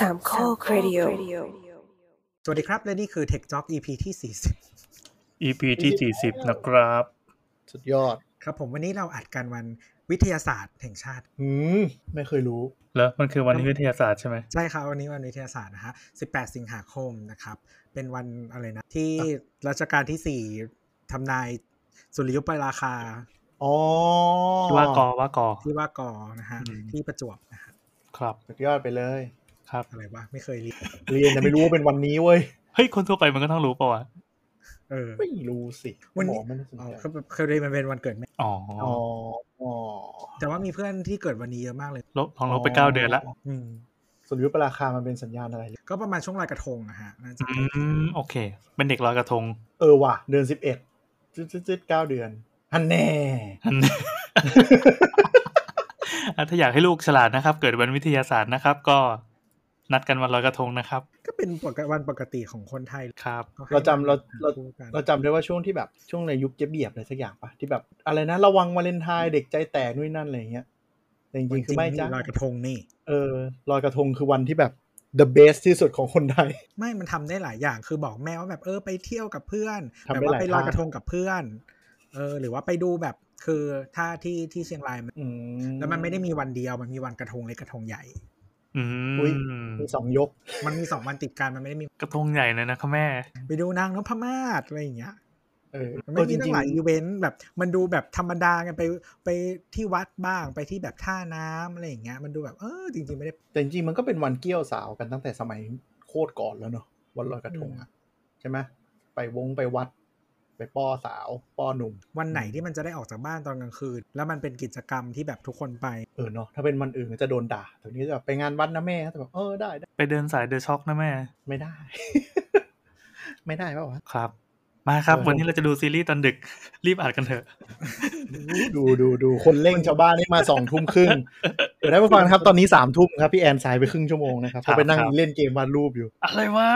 สามข้อครดิโอสวัสดีครับ และนี่คือ Tech Talk EP ที่ EP ที่ 40 นะครับ สุดยอด40ครับผมวันนี้เราอัดกันวันวิทยาศาสตร์แห่งชาติ อืม ไม่เคยรู้ แล้วมันคือวันวิทยาศาสตร์ใช่ไหมใช่ครับวันนี้วันวิทยาศาสตร์นะฮะ18 สิงหาคมนะครับ เป็นวันอะไรนะ ที่รัชกาลที่ 4ทำนายสุริยุปราคาอ๋อว่ากอว่ากอที่ว่ากอนะฮะอืมที่ประจวบนะฮะครับสุดยอดไปเลย ครับอะไรวะไม่เคยเรียนเรียนแต่ไม่รู้ว่าเป็นวันนี้เว้ยเฮ้ยคนทั่วไปมันก็ต้องรู้ป่าวะเออไม่รู้สิวันนี้หมอไม่ได้สนอ๋อใจคือเคยเรียนมันเป็นวันเกิดแม่อ๋ออ๋ออ๋อแต่ว่ามีเพื่อนที่เกิดวันนี้เยอะมากเลยลบลองลบไปเก้าเดือนละอืมสุริยุปราคามันเป็นสัญญาณอะไร ก็ประมาณช่วงลอยกระทงอะฮะน่าจะอืมโอเค เป็นเด็กลอยกระทง เออว่ะ เดือนสิบเอ็ดจืดจืดเก้าเดือนฮันแน่อันอะถ้าอยากให้ลูกฉลาดนะครับ เกิดวันวิทยาศาสตร์นะครับ ก็ นัดกันวันลอยกระทงนะครับ ก็เป็นปกติวันปกติของคนไทยครับก็ให้เราจำเราเราคู่กันเราจำได้ว่าช่วงที่แบบช่วงในยุคเจ๊เบียบอะไรสักอย่างปะที่แบบอะไรนะระวังวาเลนไทน์เด็กใจแตกนู่นนนั่นอะไรอย่างเงี้ยแต่จริงๆคือไม่จ้าลอยกระทงนี่ เออลอยกระทงคือวันที่แบบ the best ที่สุดของคนไทย ไม่มันทำได้หลายอย่างคือบอกแม่ว่าแบบเออไปเที่ยวกับเพื่อนทำแบบได้ว่าหลายไปลอยทางกระทงกับเพื่อนเออหรือว่าไปดูแบบคือถ้าที่ที่เชียงรายมันอืมแล้วมันไม่ได้มีวันเดียวมันมีวันกระทงเล็กกระทงใหญ่ อือุ๊ยมมีสองยก มันมีสองวันติดกันมันไม่ได้มีกระทงใหญ่เลยนะครับแม่ ไปดูนางนพมาศอะไรอย่างเงี้ยเออมันเอไม่อจมีตั้ริงงหลายอีเวนต์แบบ มันดูแบบธรรมดาไงไปไปที่วัดบ้างไปที่แบบท่าน้ำอะไรอย่างเงี้ยมันดูแบบเออจริงๆไม่ได้ๆแต่จริงๆมันก็เป็นวันเกี่ยวสาวกันตั้งแต่สมัยโคตรก่อนแล้วเนอะวันลอยกระทงอะใช่ไหมไปวงไปวัด ไปป้อสาวป้อหนุ่ม วันไหนที่มันจะได้ออกจากบ้านตอนกลางคืน แล้วมันเป็นกิจกรรมที่แบบทุกคนไป เออเนาะถ้าเป็นวันอื่นก็จะโดนด่าแต่นี้จะแบบไปงานวัดนะแม่แต่แบบเออได้ได้ ไปเดินสายเดอะช็อกนะแม่ ไม่ได้ ไม่ได้เปล่าวะครับ มาครับเออวันนี้เราจะดูซีรีส์ตอนดึกรีบอ่านกันเถอะ ดูดูดูคนเร่งชาวบ้านนี่มาสองทุ่มครึ่งเดี๋ยวได้มาฟังนะครับตอนนี้สามทุ่มครับพี่แอนสายไปครึ่งชั่วโมงนะครับเพราะไปนั่งครับเล่นเกมวาดรูปอยู่ อะไรวะ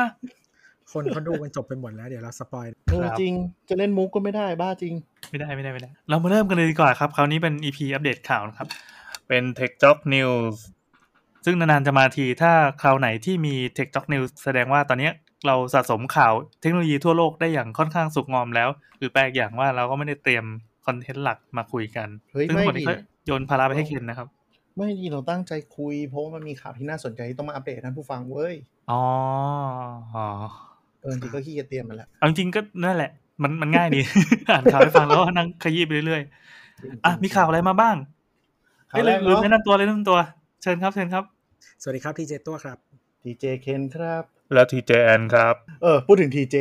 คนเขาดูกันจบไปหมดแล้วเดี๋ยวเราสปอยเออจริง จะเล่นมุกก็ไม่ได้บ้าจริง ไม่ได้ไม่ได้ไม่ได้ เรามาเริ่มกันเลยดีกว่าครับ คราวนี้เป็น EP อัปเดตข่าวนะครับ เป็น Tech Talk News ซึ่งนานๆจะมาทีถ้าคราวไหนที่มี Tech Talk News แสดงว่าตอนนี้เราสะสมข่าวเทคโนโลยีทั่วโลกได้อย่างค่อนข้างสุกงอมแล้ว หรือแปลกอย่างว่าเราก็ไม่ได้เตรียมคอนเทนต์หลักมาคุยกันเฮ้ยซึ่งทั้งหมดไม่นี้ดิก็โยนภาระไปให้เคนนะครับ ไม่ดีเราตั้งใจคุย เพราะว่ามันมีข่าวที่น่าสนใจที่ต้องมาอัปเดตให้ท่านผู้ฟังเว้ย อ๋ออ๋อ เออจริงๆก็ขี้เกียจเตรียมมาแล้วเอาจริงๆก็นั่นแหละ มันมันง่ายดีอ่านข่าวให้ฟังแล้วก็นั่งขยี้ไปเรื่อยๆอะมีข่าวอะไรมาบ้างข่าเอ้วยแรลืกมลืมเนาะแนะนำตัวเลยแนะนำตัว เชิญครับเชิญครับ สวัสดีครับทีเจตัวครับทีเจเคนครับ แล้วทีเจแอนครับ เออพูดถึงทีเจ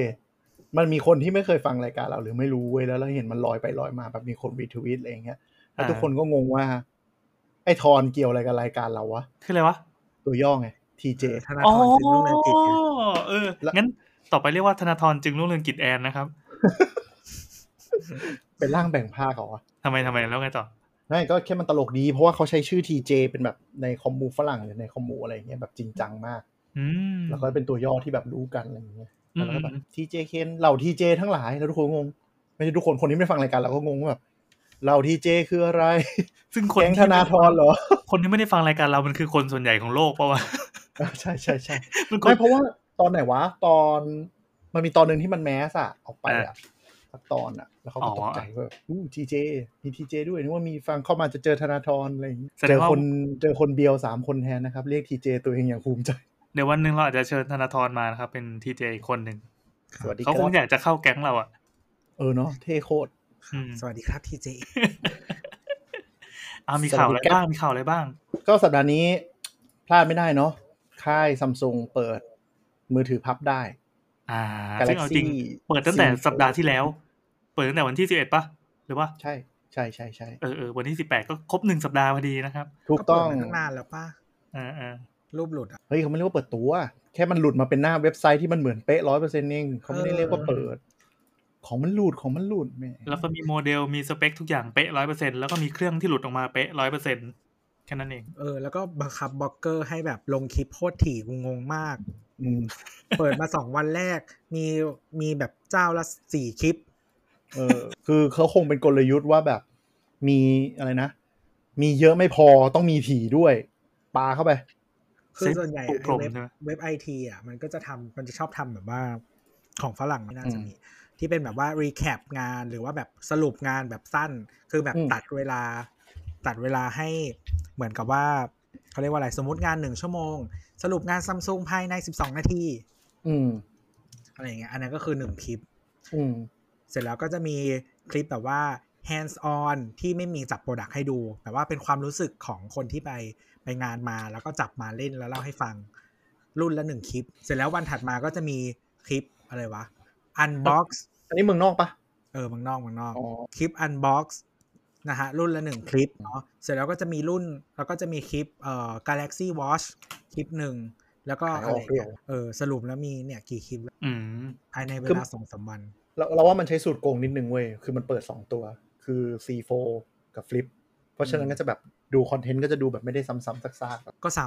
มันมีคนที่ไม่เคยฟังรายการเราหรือไม่รู้เว้ยแล้วเราเห็นมันลอยไปลอยมาแบบมีคนรีทวีตอะไรอย่างเงี้ยแล้วอ่าทุกคนก็งงว่า ไอ้ทอนเกี่ยวอะไรกับรายการเราวะคืออะไรวะ ตัวย่อไงทีเจธนาธรจึงรุ่งเรืองกิจไงเออแล้วงั้น ต่อไปเรียกว่าธนาธรจึงรุ่งเรืองกิจแอนนะครับ เป็นร่างแบ่งภาคเหรอวะทำไมทำไมแล้วไงต่อไม่ก็แค่มันตลกดี เพราะว่าเขาใช้ชื่อทีเจเป็นแบบในคอมมูฝรั่งหรือในคอมมูอะไรอย่างเงี้ยแบบจริงจังมากอืมแล้วก็เป็นตัวย่อที่แบบรู้กันอะไรอย่างเงี้ยอืมแล้วก็แบบทีเจเคนเหล่าทีเจทั้งหลายแล้วทุกคนงงไม่ใช่ทุกคนคนที่ไม่ฟังรายการเราก็งงว่าแบบเหล่าทีเจคืออะไร ซึ่งคนแก๊งธนาธรเหรอ คนที่ไม่ได้ฟังรายการเรามันคือคนส่วนใหญ่ของโลกปะวะใช่ใช่ใช่มันคนไม่เพราะว่า ตอนไหนวะ ตอนมันมีตอนหนึ่งที่มันแมสอะออกไปอะสักตอนอะแล้วเขาก็ตกใจว่าอู้ทีเจมีทีเจด้วยนึกว่ามีฟังเข้ามาจะเจอธนาธรอะไรอย่างงี้เจอคนเจอคนเบียวสามคนแทนนะครับ เรียกทีเจตัวเองอย่างภูมิใจ เดี๋ยววันหนึ่งเราอาจจะเชิญธนาธรมานะครับ เป็นทีเจอีกคนหนึ่งสวัสดีเขาคคงรับอยากจะเข้าแก๊งเราอะเออเนาะเท่โคตรอืมสวัสดีครับทีเจอ่ามีข่าวอะไรสวัสดีครับบ้างมีข่าวอะไรบ้าง ก็สัปดาห์นี้พลาดไม่ได้เนาะค่ายซัมซุงเปิด มือถือพับได้ อ่า Galaxy ซึ่งเอาจริง เปิดตั้งแต่ C สัปดาห์ที่แล้ว เปิดตั้งแต่วันที่สิบเอ็ดปะหรือว่าใช่ใช่ใช่ใช่เออเออวันที่สิบแปดก็ครบหนึ่งสัปดาห์พอดีนะครับ ถูกต้องเปิดมาตั้งนานแล้วป่ะอ่าอ่ารูปหลุดอะเฮ้ยเขาไม่เรียกว่าเปิดตัว แค่มันหลุดมาเป็นหน้าเว็บไซต์ที่มันเหมือนเป๊ะร้อยเปอร์เซ็นต์เองเขาไม่ได้เรียกว่าเปิด ของมันหลุดของมันหลุดแม่แล้วก็มีโมเดลมีสเปคทุกอย่างเป๊ะร้อยเปอร์เซ็นต์แล้วก็มีเครื่องที่หลุดออกมาเป๊ะร้อยเปอร์เซ็นต์แค่นั้นเอง เออ แล้วก็บังคับบล็อกเกอร์ให้แบบลงคลิปโคตรถี่กูงงมากอืม เปิดมาสองวันแรก มีมีแบบเจ้าละสี่คลิป เออ คือเขาคงเป็นกลยุทธ์ว่าแบบ มีอะไรนะ มีเยอะไม่พอต้องมีถี่ด้วยปาเข้าไป คือส่วนใหญ่ปูพรมเว็บใช่ไหมเว็บไอทีอะ มันก็จะทำมันจะชอบทำแบบว่าของฝรั่งไม่น่าจะมีที่เป็นแบบว่ารีแคปงานหรือว่าแบบสรุปงานแบบสั้น คือแบบอืมตัดเวลา ตัดเวลาให้เหมือนกับว่าเขาเรียกว่าอะไรสมมติงานหนึ่งชั่วโมง สรุปงานซัมซุงภายใน12นาที อืม อะไรอย่างเงี้ย อันนั้นก็คือหนึ่งคลิป อืม เสร็จแล้วก็จะมีคลิปแบบว่า hands on ที่ไม่มีจับโปรดักให้ดู แต่ว่าเป็นความรู้สึกของคนที่ไปไปงานมาแล้วก็จับมาเล่นแล้วเล่าให้ฟัง รุ่นละหนึ่งคลิป เสร็จแล้ววันถัดมาก็จะมีคลิปอะไรวะ unbox อันนี้เมืองนอกปะเออเมืองนอกเมืองนอกอ๋อคลิป unbox นะฮะรุ่นละหนึ่งคลิปเนาะเสร็จแล้วก็จะมีรุ่นแล้วก็จะมีคลิปเอ่อ Galaxy Watch คลิปหนึ่งแล้วก็ขายอะอไรอกด้วยเงี้เหรยอเออสรุปแล้วมีเนี่ยกี่คลิปแล้วอืมภายในเวคือลาสองสามวันเราเราว่ามันใช้สูตรโกงนิดนึงเว้ย คือมันเปิด2ตัว คือ C4 กับ Flip เพราะฉะนั้นก็จะแบบดูคอนเทนต์ก็จะดูแบบไม่ได้ซ้ำๆซากๆก็ซ้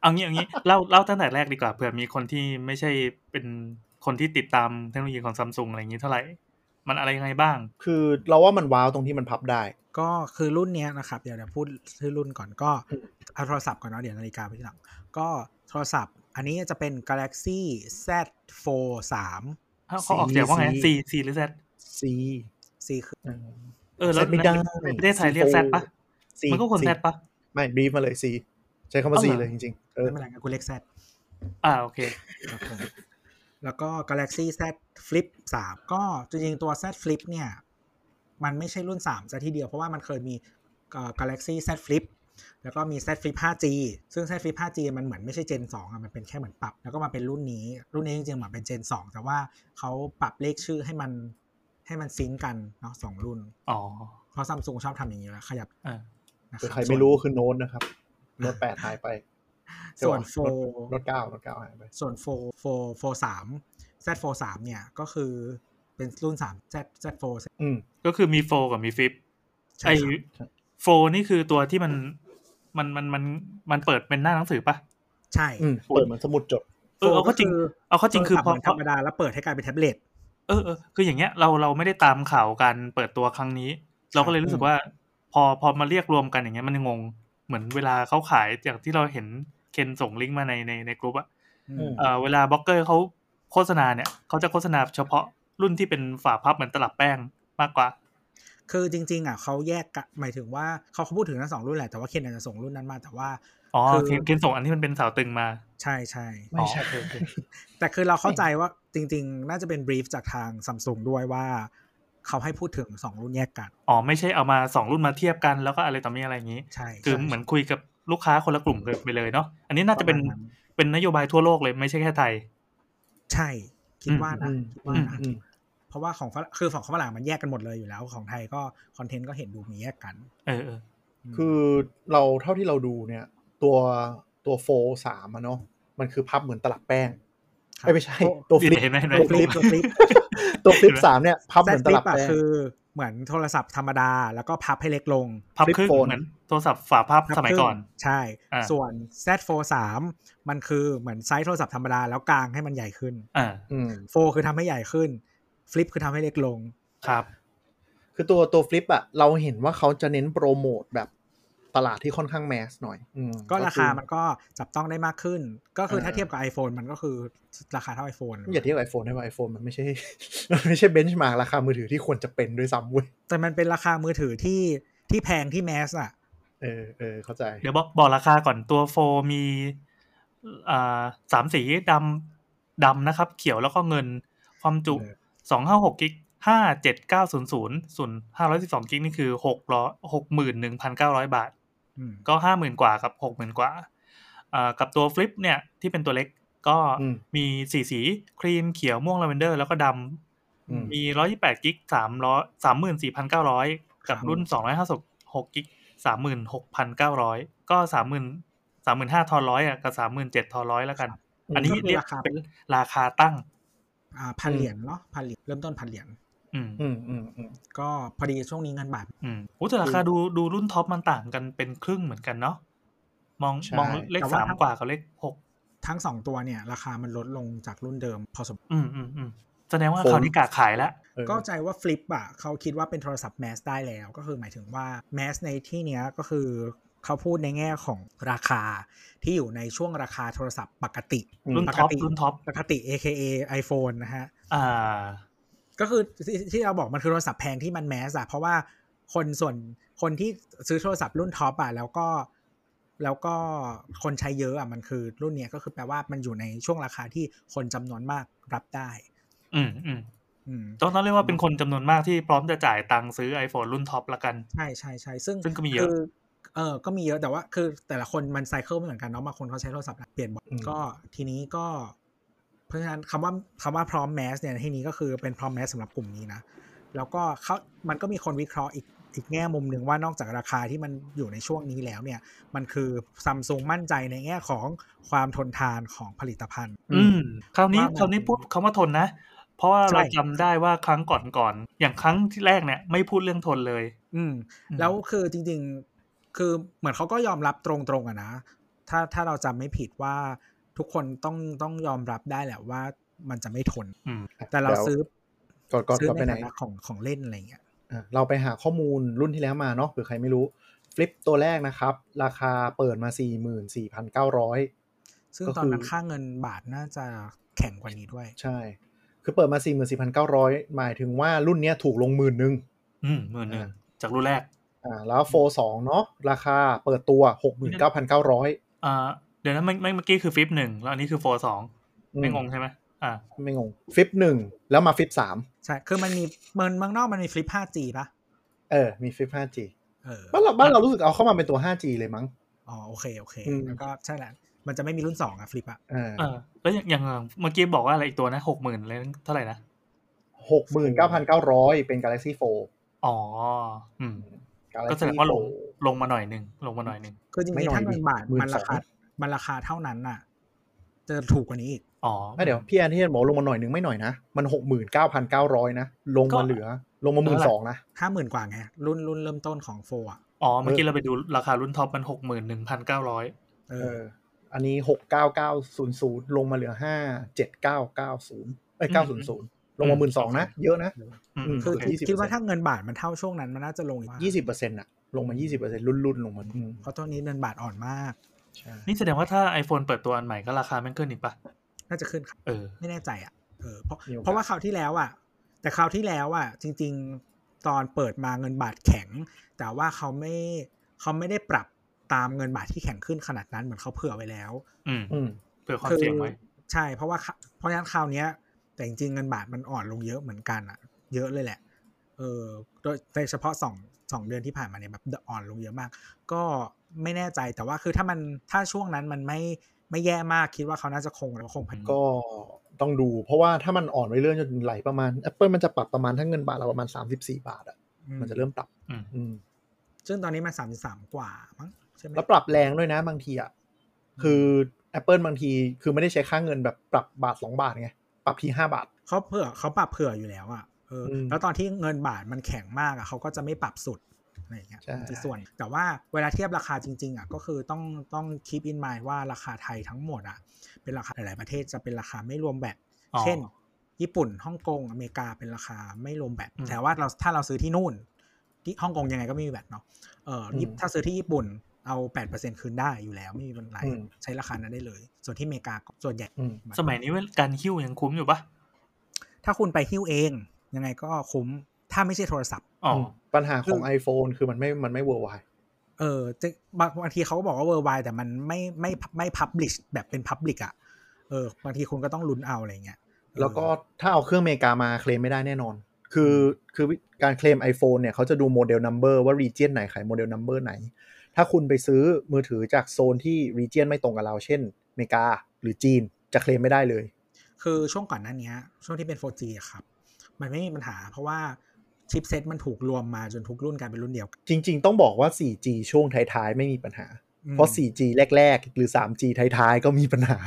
เอางี้เอางี้เล่าเล่าตั้งแต่แรกดีกว่าเผื่อมีคนที่ไม่ใช่เป็นคนที่ติดตามเทคโนโลยีของซัมซุงอะไรอย่างนี้เท่าไหร่ มันอะไรยังไงบ้าง คือเราว่ามันว้าวตรงที่มันพับได้ำก็คือรุ่นเนี้ยนะครับ เดี๋ยวเดี๋ยวพูดชื่อรุ่นก่อนก็อืมเอาโทรศัพท์ก่อนเนาะเดี๋ยวนาฬิกาไปที่หลังก็โทรศัพท์ อันนี้จะเป็น Galaxy Z Fold 3เขาเขาออกเสียงว่าไง C C C หรือ Z C C คือเออแล้ว Z ไม่ได้ในประเทศไทยเรียก Z ปะ C มันก็ควร Z ปะไม่บีฟมาเลย C ใช้คำว่าเอา C เหรอเลยจริงๆเออไม่เป็นไรงั้นกูเล็ก Z อ่าโอเคครับผม แล้วก็ Galaxy Z Flip 3 ก็จริงๆตัว Z Flip เนี่ย มันไม่ใช่รุ่น3ซะทีเดียว เพราะว่ามันเคยมีเอ่อ Galaxy Z Flip แล้วก็มี Z Flip 5G ซึ่ง Z Flip 5G มันเหมือนไม่ใช่ Gen 2อะ มันเป็นแค่เหมือนปรับ แล้วก็มาเป็นรุ่นนี้ รุ่นนี้จริงๆเหมือนเป็น Gen 2 แต่ว่าเขาปรับเลขชื่อให้มันให้มันซิงก์กันเนาะสองรุ่น อ๋อ เพราะซัมซุงชอบทำอย่างนี้อยู่แล้วขยับอ่านะคคือรับใครไม่รู้ก็คือโน้ตนะครับโน้ตแปดหายไป ส่วนโฟโน้ตเก้าโน้ตเก้าหายไปส่วนโฟโฟโฟสาม Z โฟสามเนี่ยก็คือเป็นรุ่นสาม Z Z โฟอืมก็คือมี Fold กับมี Flip ใช่ไหมครับใช่ Fold นี่คือตัวที่มันมันมันมันมันเปิดเป็นหน้าหนังสือปะใช่อืมเปิดเหมือนสมุดจดเออเอาเข้าจริง เอาเข้าจริงคือโทพอศัพท์เหมือนธรรมดาแล้วเปิดให้กลายเป็นแท็บเล็ตเออเออคืออย่างเงี้ยเราเราไม่ได้ตามข่าวการเปิดตัวครั้งนี้ เราก็เลยรู้สึกว่า พอพอมาเรียกรวมกันอย่างเงี้ยมันงง เหมือนเวลาเขาขายอย่างที่เราเห็น เคนส่งลิงก์มาในในในกลุ่มอะอืมเออเวลาบล็อกเกอร์เขาโฆษณาเนี่ยเขาจะโฆษณาเฉพาะรุ่นที่เป็นฝาพับเหมือนตลับแป้งมากกว่า คือจริง ๆอะเขาแยกกันหมายถึงว่าเขาเขาพูดถึงทั้งสองรุ่นแหละแต่ว่าเคนอาจจะส่งรุ่นนั้นมาแต่ว่าอ๋อคือเคนเคนส่งอันที่มันเป็นเสาตึงมา ใช่ใช่ไม่ใช่อ๋อโอเคโอเคแต่คือเราเข้าใจว่าจริง ๆ น่าจะเป็นบรีฟจากทางซัมซุงด้วยว่าเขาให้พูดถึงสองรุ่นแยกกัน อ๋อ ไม่ใช่เอามาสองรุ่นมาเทียบกันแล้วก็อะไรต่อมีอะไรอย่างนี้ ใช่ คือใช่เหมือนคุยกับ ลูกค้าคนละกลุ่มกันไปเลยเนาะอันนี้น่าจะเป็นประมาณนั้นเป็นนโยบายทั่วโลกเลยไม่ใช่แค่ไทย ใช่ คิดว่านะอืมคิดว่านะอืมเพราะว่าของฝรั่งคือของฝรั่งมันแยกกันหมดเลยอยู่แล้ว ของไทยก็คอนเทนต์ก็เห็นดูมีแยกกัน เออเออมคือเราเท่าที่เราดูเนี่ย ตัวตัวโฟสามอะเนาะมันคือพับเหมือนตลับแป้งครับเอ้ยไม่ใช่ตัว Flip เห็นไหมเห็นไหมตัว Flip ตัว Flip ตัวฟลิปเห็นไหมสามเนี่ยพับ Z Flip อะเหมือนตลับอะแป้งคือ เหมือนโทรศัพท์ธรรมดา แล้วก็พับให้เล็กลง พับ Flip ครึ่ง phone เหมือนโทรศัพท์ฝาพับสมัยก่อน ใช่อ่าส่วน Z Fold 3มันคือเหมือนไซส์โทรศัพท์ธรรมดา แล้วกางให้มันใหญ่ขึ้นอ่าอืม Fold คือทำให้ใหญ่ขึ้น Flip คือทำให้เล็กลงครับ คือตัวตัว Flip อะเราเห็นว่าเขาจะเน้นโปรโมทแบบ ตลาดที่ค่อนข้าง mass หน่อยอืมก็ราคาอมันก็จับต้องได้มากขึ้น ก็คือถ้าเออเทียบกับ iPhone มันก็คือราคาเท่า iPhone อย่าเทียบไอโฟนได้ว่าไอโฟนมันไม่ใช่มันไม่ใช่เบนช์มาราคามือถือที่ควรจะเป็นด้วยซ้ำเว้ยแต่มันเป็นราคามือถือที่ที่แพงที่แมสอะเออเออเข้าใจ เดี๋ยวบอกบอกราคาก่อนตัวโฟมีอ่าสามสีดำดำนะครับ เขียวแล้วก็เงินความจุเออสองห้าหกกิกห้าเจ็ดเก้าศูนย์ศูนย์ส่วนห้าร้อยสิบสอง gig นี่คือหกร้อยหกหมื่นหนึ่งพันเก้าร้อยบาทอืม ก็ห้าหมื่นกว่ากับหกหมื่นกว่าอ่ากับตัว Flip เนี่ยที่เป็นตัวเล็กก็อืมมีสีสีครีมเขียวม่วงลาเวนเดอร์ แล้วก็ดอืมำมีร้อยยี่แปด gig สามร้อยสามหมื่นสี่พันเก้าร้อยกับรุ่นสองร้อยห้าสิบหก gig สามหมื่นหกพันเก้าร้อยก็สามหมื่นสามหมื่นห้าทอนร้อยอะกับสามหมื่นเจ็ดทอนร้อยแล้วกัน อันนี้เรียกเป็นราคาตั้ง อ่าพันเหรียญเนาะพันเหรียญเริ่มต้นพันเหรียญ อืมอืมอืมอืมก็พอดีช่วงนี้เงินบาทอืมโอ้แต่ราคาดูดูรุ่นท็อปมันต่างกันเป็นครึ่งเหมือนกันเนาะมองใช่มองเลขแต่ว่าสามกว่ากับเลขหกทั้งสองตัวเนี่ย ราคามันลดลงจากรุ่นเดิม พอสมควรอืมอืมอืมแสดงว่าผมคราวนี้กะขายแล้วเออก็ใจว่า Flip อะเขาคิดว่าเป็นโทรศัพท์ mass ได้แล้ว ก็คือหมายถึงว่า mass ในที่เนี้ยก็คือเขาพูดในแง่ของราคาที่อยู่ในช่วงราคาโทรศัพท์ปกติ รุ่นปท็กอปติรุ่นท็อปปกติ AKA iPhone นะฮะ อ่า ก็คือที่ที่เราบอกมันคือโทรศัพท์แพงที่มัน mass อะเพราะว่าคนส่วนคนที่ซื้อโทรศัพท์รุ่นท็อปอะแล้วก็แล้วก็คนใช้เยอะอะมันคือรุ่นเนี้ยก็คือแปลว่ามันอยู่ในช่วงราคาที่คนจำนวนมากรับได้อืมอืมอืมต้องต้องเรียกว่าเป็นคนจำนวนมากที่พร้อมจะจ่ายตังค์ซื้อ iPhone รุ่นท็อปละกัน ใช่ใช่ใช่ซึ่งซึ่งก็มีเยอะคือเออก็มีเยอะแต่ว่าคือแต่ละคนมันไซเคิลไม่เหมือนกันเนาะบางคนเขาใช้โทรศัพท์เปลี่ยนบ่อยอืมก็ทีนี้ก็ เพราะฉะนั้นคำว่าคำว่าพร้อมแมสเนี่ยในที่นี้ก็คือเป็นพร้อมแมสสำหรับกลุ่มนี้นะ แล้วก็เขามันก็มีคนวิเคราะห์อีกอีกแง่มุมหนึ่งว่านอกจากราคาที่มันอยู่ในช่วงนี้แล้วเนี่ย มันคือซัมซุงมั่นใจในแง่ของความทนทานของผลิตภัณฑ์ อืมคราวนี้ว่ามันคราวนี้พูดคำว่าทนนะ เพราะว่าใช่เราจำได้ว่าครั้งก่อนก่อนๆอย่างครั้งที่แรกเนี่ย ไม่พูดเรื่องทนเลยอืมอืม แล้วคือจริง ๆ คือเหมือนเขาก็ยอมรับตรงๆอะนะถ้าถ้าเราจำไม่ผิดว่า ทุกคนต้องต้องยอมรับได้แหละว่ามันจะไม่ทนอืมแต่เราซื้อก่อนก่อนซื้อก่อนในไปไหนฐานะของของเล่นอะไรเงี้ยอะเราไปหาข้อมูลรุ่นที่แล้วมาเนาะเผื่อใครไม่รู้ฟลิปตัวแรกนะครับ ราคาเปิดมา 44,900 ซึ่งก็ตอนนั้นคือค่าเงินบาทน่าจะแข็งกว่านี้ด้วย ใช่ คือเปิดมา 44,900 หมายถึงว่ารุ่นเนี้ยถูกลงหมื่นหนึ่งอืมหมื่นหนึ่งอ่าจากรุ่นแรก อ่า แล้วโฟสองเนาะราคาเปิดตัว 69,900อ่า เดี๋ยวนะเมื่อเมื่อกี้คือฟิปหนึ่งแล้วอันนี้คือโฟสองอืไม่งงใช่ไหมอ่าไม่งงฟลิปหนึ่งแล้วมาฟลิปสามใช่คือมันมีเมืองเมืองนอกมันมีฟลิป 5G ป่ะเออมีฟลิป 5G เออบ้านเราบ้านเรารู้สึกเอาเข้ามาเป็นตัว 5G เลยมั้งอ๋อโอเคโอเคอืมแล้วก็ใช่แหละมันจะไม่มีรุ่นสองอะ Flip อะอ่าเออแล้วอย่างอย่างเมื่อกี้บอกว่าอะไรอีกตัวนะหกหมื่นเลยเท่าไหร่นะหกหมื่นเก้าพันเก้าร้อยเป็น Galaxy 4อ๋อ อืมก็แส Galaxy ดงว่าลง4ลงมาหน่อยหนึ่งลงมาหน่อยหนึ่งคือจริงๆไม่น้อยถ้าเงินบาทดิมันราคา12,000 มันราคาเท่านั้นน่ะ จะถูกกว่านี้อีก อ๋อไม่เดี๋ยวพี่แอนที่บอกลงมาหน่อยหนึ่งไม่หน่อยนะ มันหกหมื่นเก้าพันเก้าร้อยนะ ลงก็มาเหลือ ลงมาหมื่นสองนะห้าหมื่นกว่าไง รุ่นรุ่นเริ่มต้นของโฟอะอ๋อ เมื่อกี้เราไปดูราคารุ่นท็อปมันหกหมื่นหนึ่งพันเก้าร้อยเอเอออ อันนี้หกเก้าเก้าศูนย์ศูนย์ลงมาเหลือห้าเจ็ดเก้าเก้าศูนย์เอ้ยเก้าศูนย์ศูนย์ลงมาหมื่นสองนะ เยอะนะอืมอืมคือโอเค20%คิดว่าถ้าเงินบาทมันเท่าช่วงนั้นมันน่าจะลงอีกยี่สิบเปอร์เซ็นต์อะลงมายี่สิบเปอร์เซ็นต์รุ่นๆลงมาอืมเพราะตัวนี้เงินบาทอ่อนมากใช่ นี่แสดงว่าถ้า iPhone เปิดตัวอันใหม่ก็ราคาแม่งขึ้นอีกปะน่าจะขึ้นครับเออไม่แน่ใจอะเออเพราะมีโอกาสเพราะว่าคราวที่แล้วอะ แต่คราวที่แล้วอะ จริง ๆ ตอนเปิดมาเงินบาทแข็ง แต่ว่าเขาไม่เขาไม่ได้ปรับตามเงินบาทที่แข็งขึ้นขนาดนั้นเหมือนเขาเผื่อไว้แล้ว อืมอืมเผื่อความเสี่ยงไว้ใช่ เพราะว่าคเพราะฉะนั้นคราวเนี้ย แต่จริงๆเงินบาทมันอ่อนลงเยอะเหมือนกันอะ เยอะเลยแหละ เออโดยโดยเฉพาะสอง สองเดือนที่ผ่านมาเนี่ยแบบอ่อนลงเยอะมาก ก็ไม่แน่ใจแต่ว่าคือถ้ามันถ้าช่วงนั้นมันไม่ไม่แย่มากคิดว่าเขาน่าจะคงแล้วคงพันก็ต้องดู เพราะว่าถ้ามันอ่อนไปเรื่อยจนไหลประมาณ Apple มันจะปรับประมาณถ้าเงินบาทเราประมาณ 34 บาทอะมันจะเริ่มปรับอืมอืมซึ่งตอนนี้มันสามสามกว่ามั้งใช่ไหมแล้วปรับแรงด้วยนะบางทีอะคือ Apple บางทีคือไม่ได้ใช้ค่าเงินแบบปรับบาทสองบาทไงปรับทีห้าบาทเขาเผื่อเขาปรับเผื่ออยู่แล้วอะเอออมแล้วตอนที่เงินบาทมันแข็งมากอะเขาก็จะไม่ปรับสุดอะไรอย่างเงี้ยใช่ที่ส่วน แต่ว่าเวลาเทียบราคาจริง ๆอะก็คือต้องต้องคีปอินมายว่าราคาไทยทั้งหมดอะเป็นราคาหลาย ๆ ประเทศจะเป็นราคาไม่รวมแบตอ๋อเช่น ญี่ปุ่นฮ่องกงอเมริกาเป็นราคาไม่รวมแบตอืมแต่ว่าเราถ้าเราซื้อที่นู่น ที่ฮ่องกงยังไงก็ไม่มีแบตเนาะเออญี่ปุ่นถ้าซื้อที่ญี่ปุ่นเอาแปดเปอร์เซ็นคืนได้อยู่แล้ว ไม่มีปัญหาอืมใช้ราคานั้นได้เลย ส่วนที่อเมริกาก็ส่วนใหญ่อืมสมัยนี้เว้ยการหิ้วยังคุ้มอยู่ปะถ้าคุณไปหิ้วเอง ยังไงก็คุ้มถ้าไม่ใช่โทรศัพท์อ๋อปัญหาของคือ iPhone คือมันไม่มันไม่ worldwide เออจะบางบางทีเขาก็บอกว่าเวอร์ไวแต่มันไม่ไม่ไม่ publish แบบเป็น public อะเออบางทีคุณก็ต้องลุ้นเอาอะไรเงี้ยเออแล้วก็ถ้าเอาเครื่องอเมริกามาเคลมไม่ได้แน่นอน คือคือการเคลม iPhone เนี่ยเขาจะดูโมเดล number ว่า region ไหนขายโมเดล number ไหน ถ้าคุณไปซื้อมือถือจากโซนที่ region ไม่ตรงกับเรา เช่นอเมริกาหรือจีนจะเคลมไม่ได้เลย คือช่วงก่อนหน้านี้ช่วงที่เป็น 4G อะครับ มันไม่มีปัญหา เพราะว่าชิปเซ็ตมันถูกรวมมาจนทุกรุ่นกลายเป็นรุ่นเดียวกันจริง ๆ ต้องบอกว่า 4G ช่วงท้ายๆ ไม่มีปัญหาอืมเพราะ 4G แรก ๆ หรือ 3G ท้ายๆ ก็มีปัญหา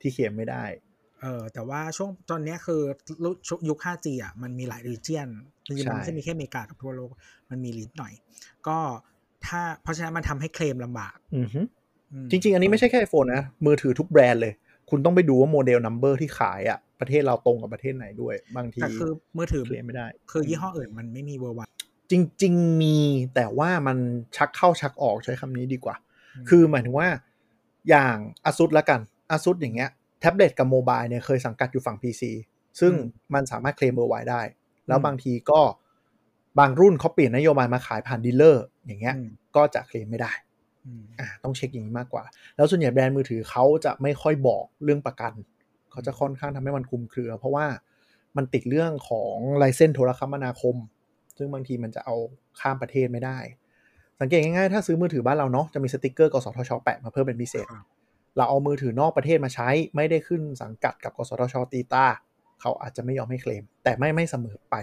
ที่เคลมไม่ได้เออแต่ว่าช่วงตอนเนี้ยคือรุ่นยุค 5G อะมันมีหลาย region จริงๆมันไม่ใช่ใช่มีแค่อเมริกากับทั่วโลก มันมี list หน่อย ก็ถ้าเพราะฉะนั้นมันทำให้เคลมลำบากอือฮึอืมจริง ๆ อันนี้ไม่ใช่แค่ iPhone นะ มือถือทุกแบรนด์เลย คุณต้องไปดูว่าโมเดล number ที่ขายอะ ประเทศเราตรงกับประเทศไหนด้วย บางทีแต่คือมือถือเคลมไม่ได้ คือยี่ห้ออื่นมันไม่มี worldwideจริง ๆ มีแต่ว่ามันชักเข้าชักออกใช้คำนี้ดีกว่า คือหมายถึงว่าอย่างอาซุดละกันอาซุดอย่างเงี้ยแท็บเล็ตกับ mobile เนี่ยเคยสังกัดอยู่ฝั่ง PC ซึ่งมันสามารถเคลมเบอร์ไว้ได้ แล้วบางทีก็บางรุ่นเขาเปลี่ยนนโยบายมาขายผ่านดีลเลอร์อย่างเงี้ยก็จะเคลมไม่ได้อ่าต้องเช็คอย่างนี้มากกว่า แล้วส่วนใหญ่แบรนด์มือถือเขาจะไม่ค่อยบอกเรื่องประกัน เขาจะค่อนข้างทำให้มันคลุมเครือ เพราะว่ามันติดเรื่องของ license โทรคมนาคม ซึ่งบางทีมันจะเอาข้ามประเทศไม่ได้ สังเกตง่ายๆ ถ้าซื้อมือถือบ้านเราเนาะจะมีสติกเกอร์กสทชแปะมาเพิ่มเป็นพิเศษ เราเอามือถือนอกประเทศมาใช้ ไม่ได้ขึ้นสังกัดกับกสทชตีตราเขาอาจจะไม่ยอมให้เคลม แต่ไม่ไม่เสมอไป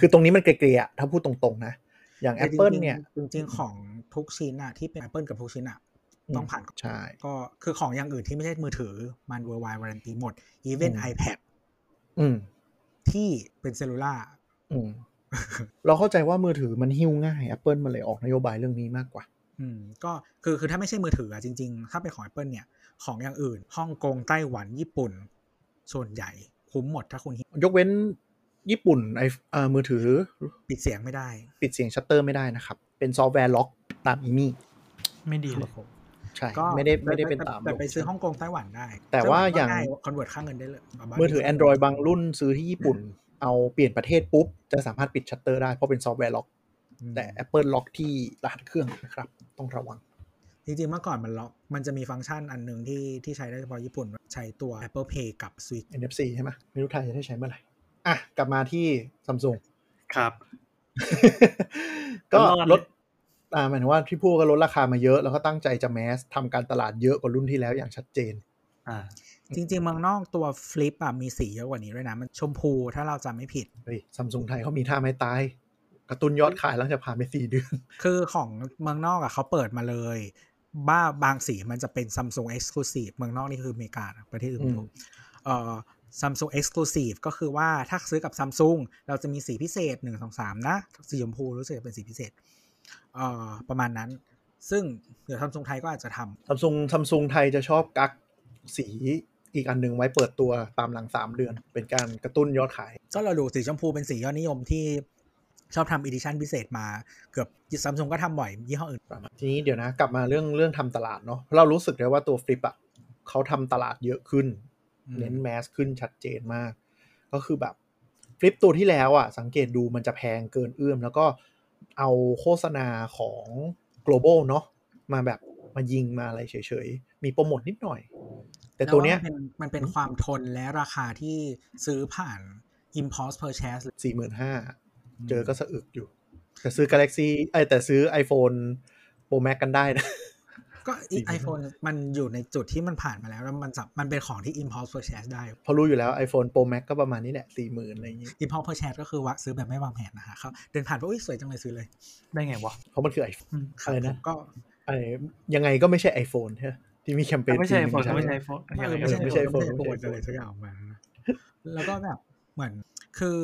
คือตรงนี้มัน grey ๆถ้าพูดตรงๆนะอย่าง Apple เนี่ยจริงๆของทุกชิ้นอะที่เป็น Apple กับทุกชิ้นอะ ต้องผ่านใช่ก็คือของอย่างอื่นที่ไม่ใช่มือถือมัน worldwide warranty หมด even iPad อืมที่เป็น cellular เราเข้าใจว่ามือถือมันหิ้วง่าย Apple มันเลยออกนโยบายเรื่องนี้มากกว่า อืม ก็คือคือถ้าไม่ใช่มือถืออะจริง ๆ ถ้าเป็นของ Apple เนี่ย ของอย่างอื่นฮ่องกงไต้หวันญี่ปุ่น ส่วนใหญ่คุ้มหมดถ้าคุณยกเว้นญี่ปุ่นไอมือถือ ปิดเสียงไม่ได้ ปิดเสียงชัตเตอร์ไม่ได้นะครับ เป็นซอฟต์แวร์ล็อกตาม IMEIไม่ดีเลย ใช่ ไม่ได้ไม่ได้เป็นตามแต่ไปซื้อฮ่องกงไต้หวันได้ แต่ว่าอย่าง convert ค่าเงินได้เลยมือถือ Android บางรุ่นซื้อที่ญี่ปุ่น เอาเปลี่ยนประเทศปุ๊บ จะสามารถปิดชัตเตอร์ได้เพราะเป็นซอฟต์แวร์ล็อก แต่ Apple ล็อกที่รหัสเครื่องนะครับ ต้องระวังจริงๆเมื่อก่อนมันล็อก มันจะมีฟังก์ชันอันหนึ่งที่ที่ใช้ได้เฉพาะญี่ปุ่น ใช้ตัว Apple Pay กับ Suica NFC ใช่ไหมไม่รู้ไทยจะได้ใช้เมื่อไหร่ อะ กลับมาที่ซัมซุงครับ ก็ลดอ่า หมายถึงว่าที่พูดก็ลดราคามาเยอะ แล้วก็ตั้งใจจะ mass ทำการตลาดเยอะกว่ารุ่นที่แล้วอย่างชัดเจน อ่า จริงๆเมืองนอกตัว Flip อะมีสีเยอะกว่านี้ด้วยนะ มันชมพูถ้าเราจำไม่ผิดเฮ้ยซัมซุงไทยเขามีท่าไม้ตายกระตุ้นยอดขายหลังจากผ่านไปสี่เดือน คือของเมืองนอกอะเขาเปิดมาเลยว่าบางสีมันจะเป็นซัมซุง exclusive เมืองนอกนี่คืออเมริกาประเทศอื่นเอ่อ Samsung Exclusive ก็คือว่าถ้าซื้อกับ Samsung เราจะมีสีพิเศษ1 2 3นะ สีชมพูรู้สึกจะเป็นสีพิเศษเอ่อ ประมาณนั้น ซึ่งเดี๋ยวซัมซุงไทยก็อาจจะทำซัมซุงซัมซุงไทยจะชอบกักสีอีกอันหนึ่งไว้เปิดตัวตามหลัง3เดือน เป็นการกระตุ้นยอดขาย ก็เราดูสีชมพูเป็นสียอดนิยมที่ชอบทำ edition พิเศษมาเกือบซัมซุงก็ทำบ่อยยี่ห้ออื่นทีนี้เดี๋ยวนะ กลับมาเรื่องเรื่องทำตลาดเนาะเรารู้สึกเลยว่าตัว Flip อะเขาทำตลาดเยอะขึ้น เน้นแมสขึ้นชัดเจนมาก ก็คือแบบฟลิปตัวที่แล้วอะสังเกตดูมันจะแพงเกินเอื้อม แล้วก็ เอาโฆษณาของ global เนาะมาแบบมายิงมาอะไรเฉยๆ มีโปรโมทนิดหน่อย แต่ตัวเนี้ยมันเป็นความทนและราคาที่ซื้อผ่าน impulse purchase สี่หมื่นห้าเจอก็สะอึกอยู่ แต่ซื้อ Galaxy ไอแต่ซื้อ iPhone Pro Max กันได้นะ ก็ไอโฟนมันอยู่ในจุดที่มันผ่านมาแล้ว แล้วมันมันเป็นของที่ impulse purchase ได้ พอรู้อยู่แล้ว iPhone Pro Max ก็ประมาณนี้แหละสี่หมื่นอะไรอย่างงี้ impulse purchase ก็คือว่าซื้อแบบไม่วางแผนนะฮะเขาเดินผ่านไปอุ้ยสวยจังเลยซื้อเลย ได้ไงวะ เพราะมันคือไออะไรนะก็ไอยังไงก็ไม่ใช่ iPhone ใช่ที่มีแคมเปญไม่ใช่ไอโฟนไม่ใช่ไอโฟนไม่ใช่ไอโฟนไม่ใช่ไอโฟนอะไรสักอย่างมา แล้วก็แบบเหมือนคือ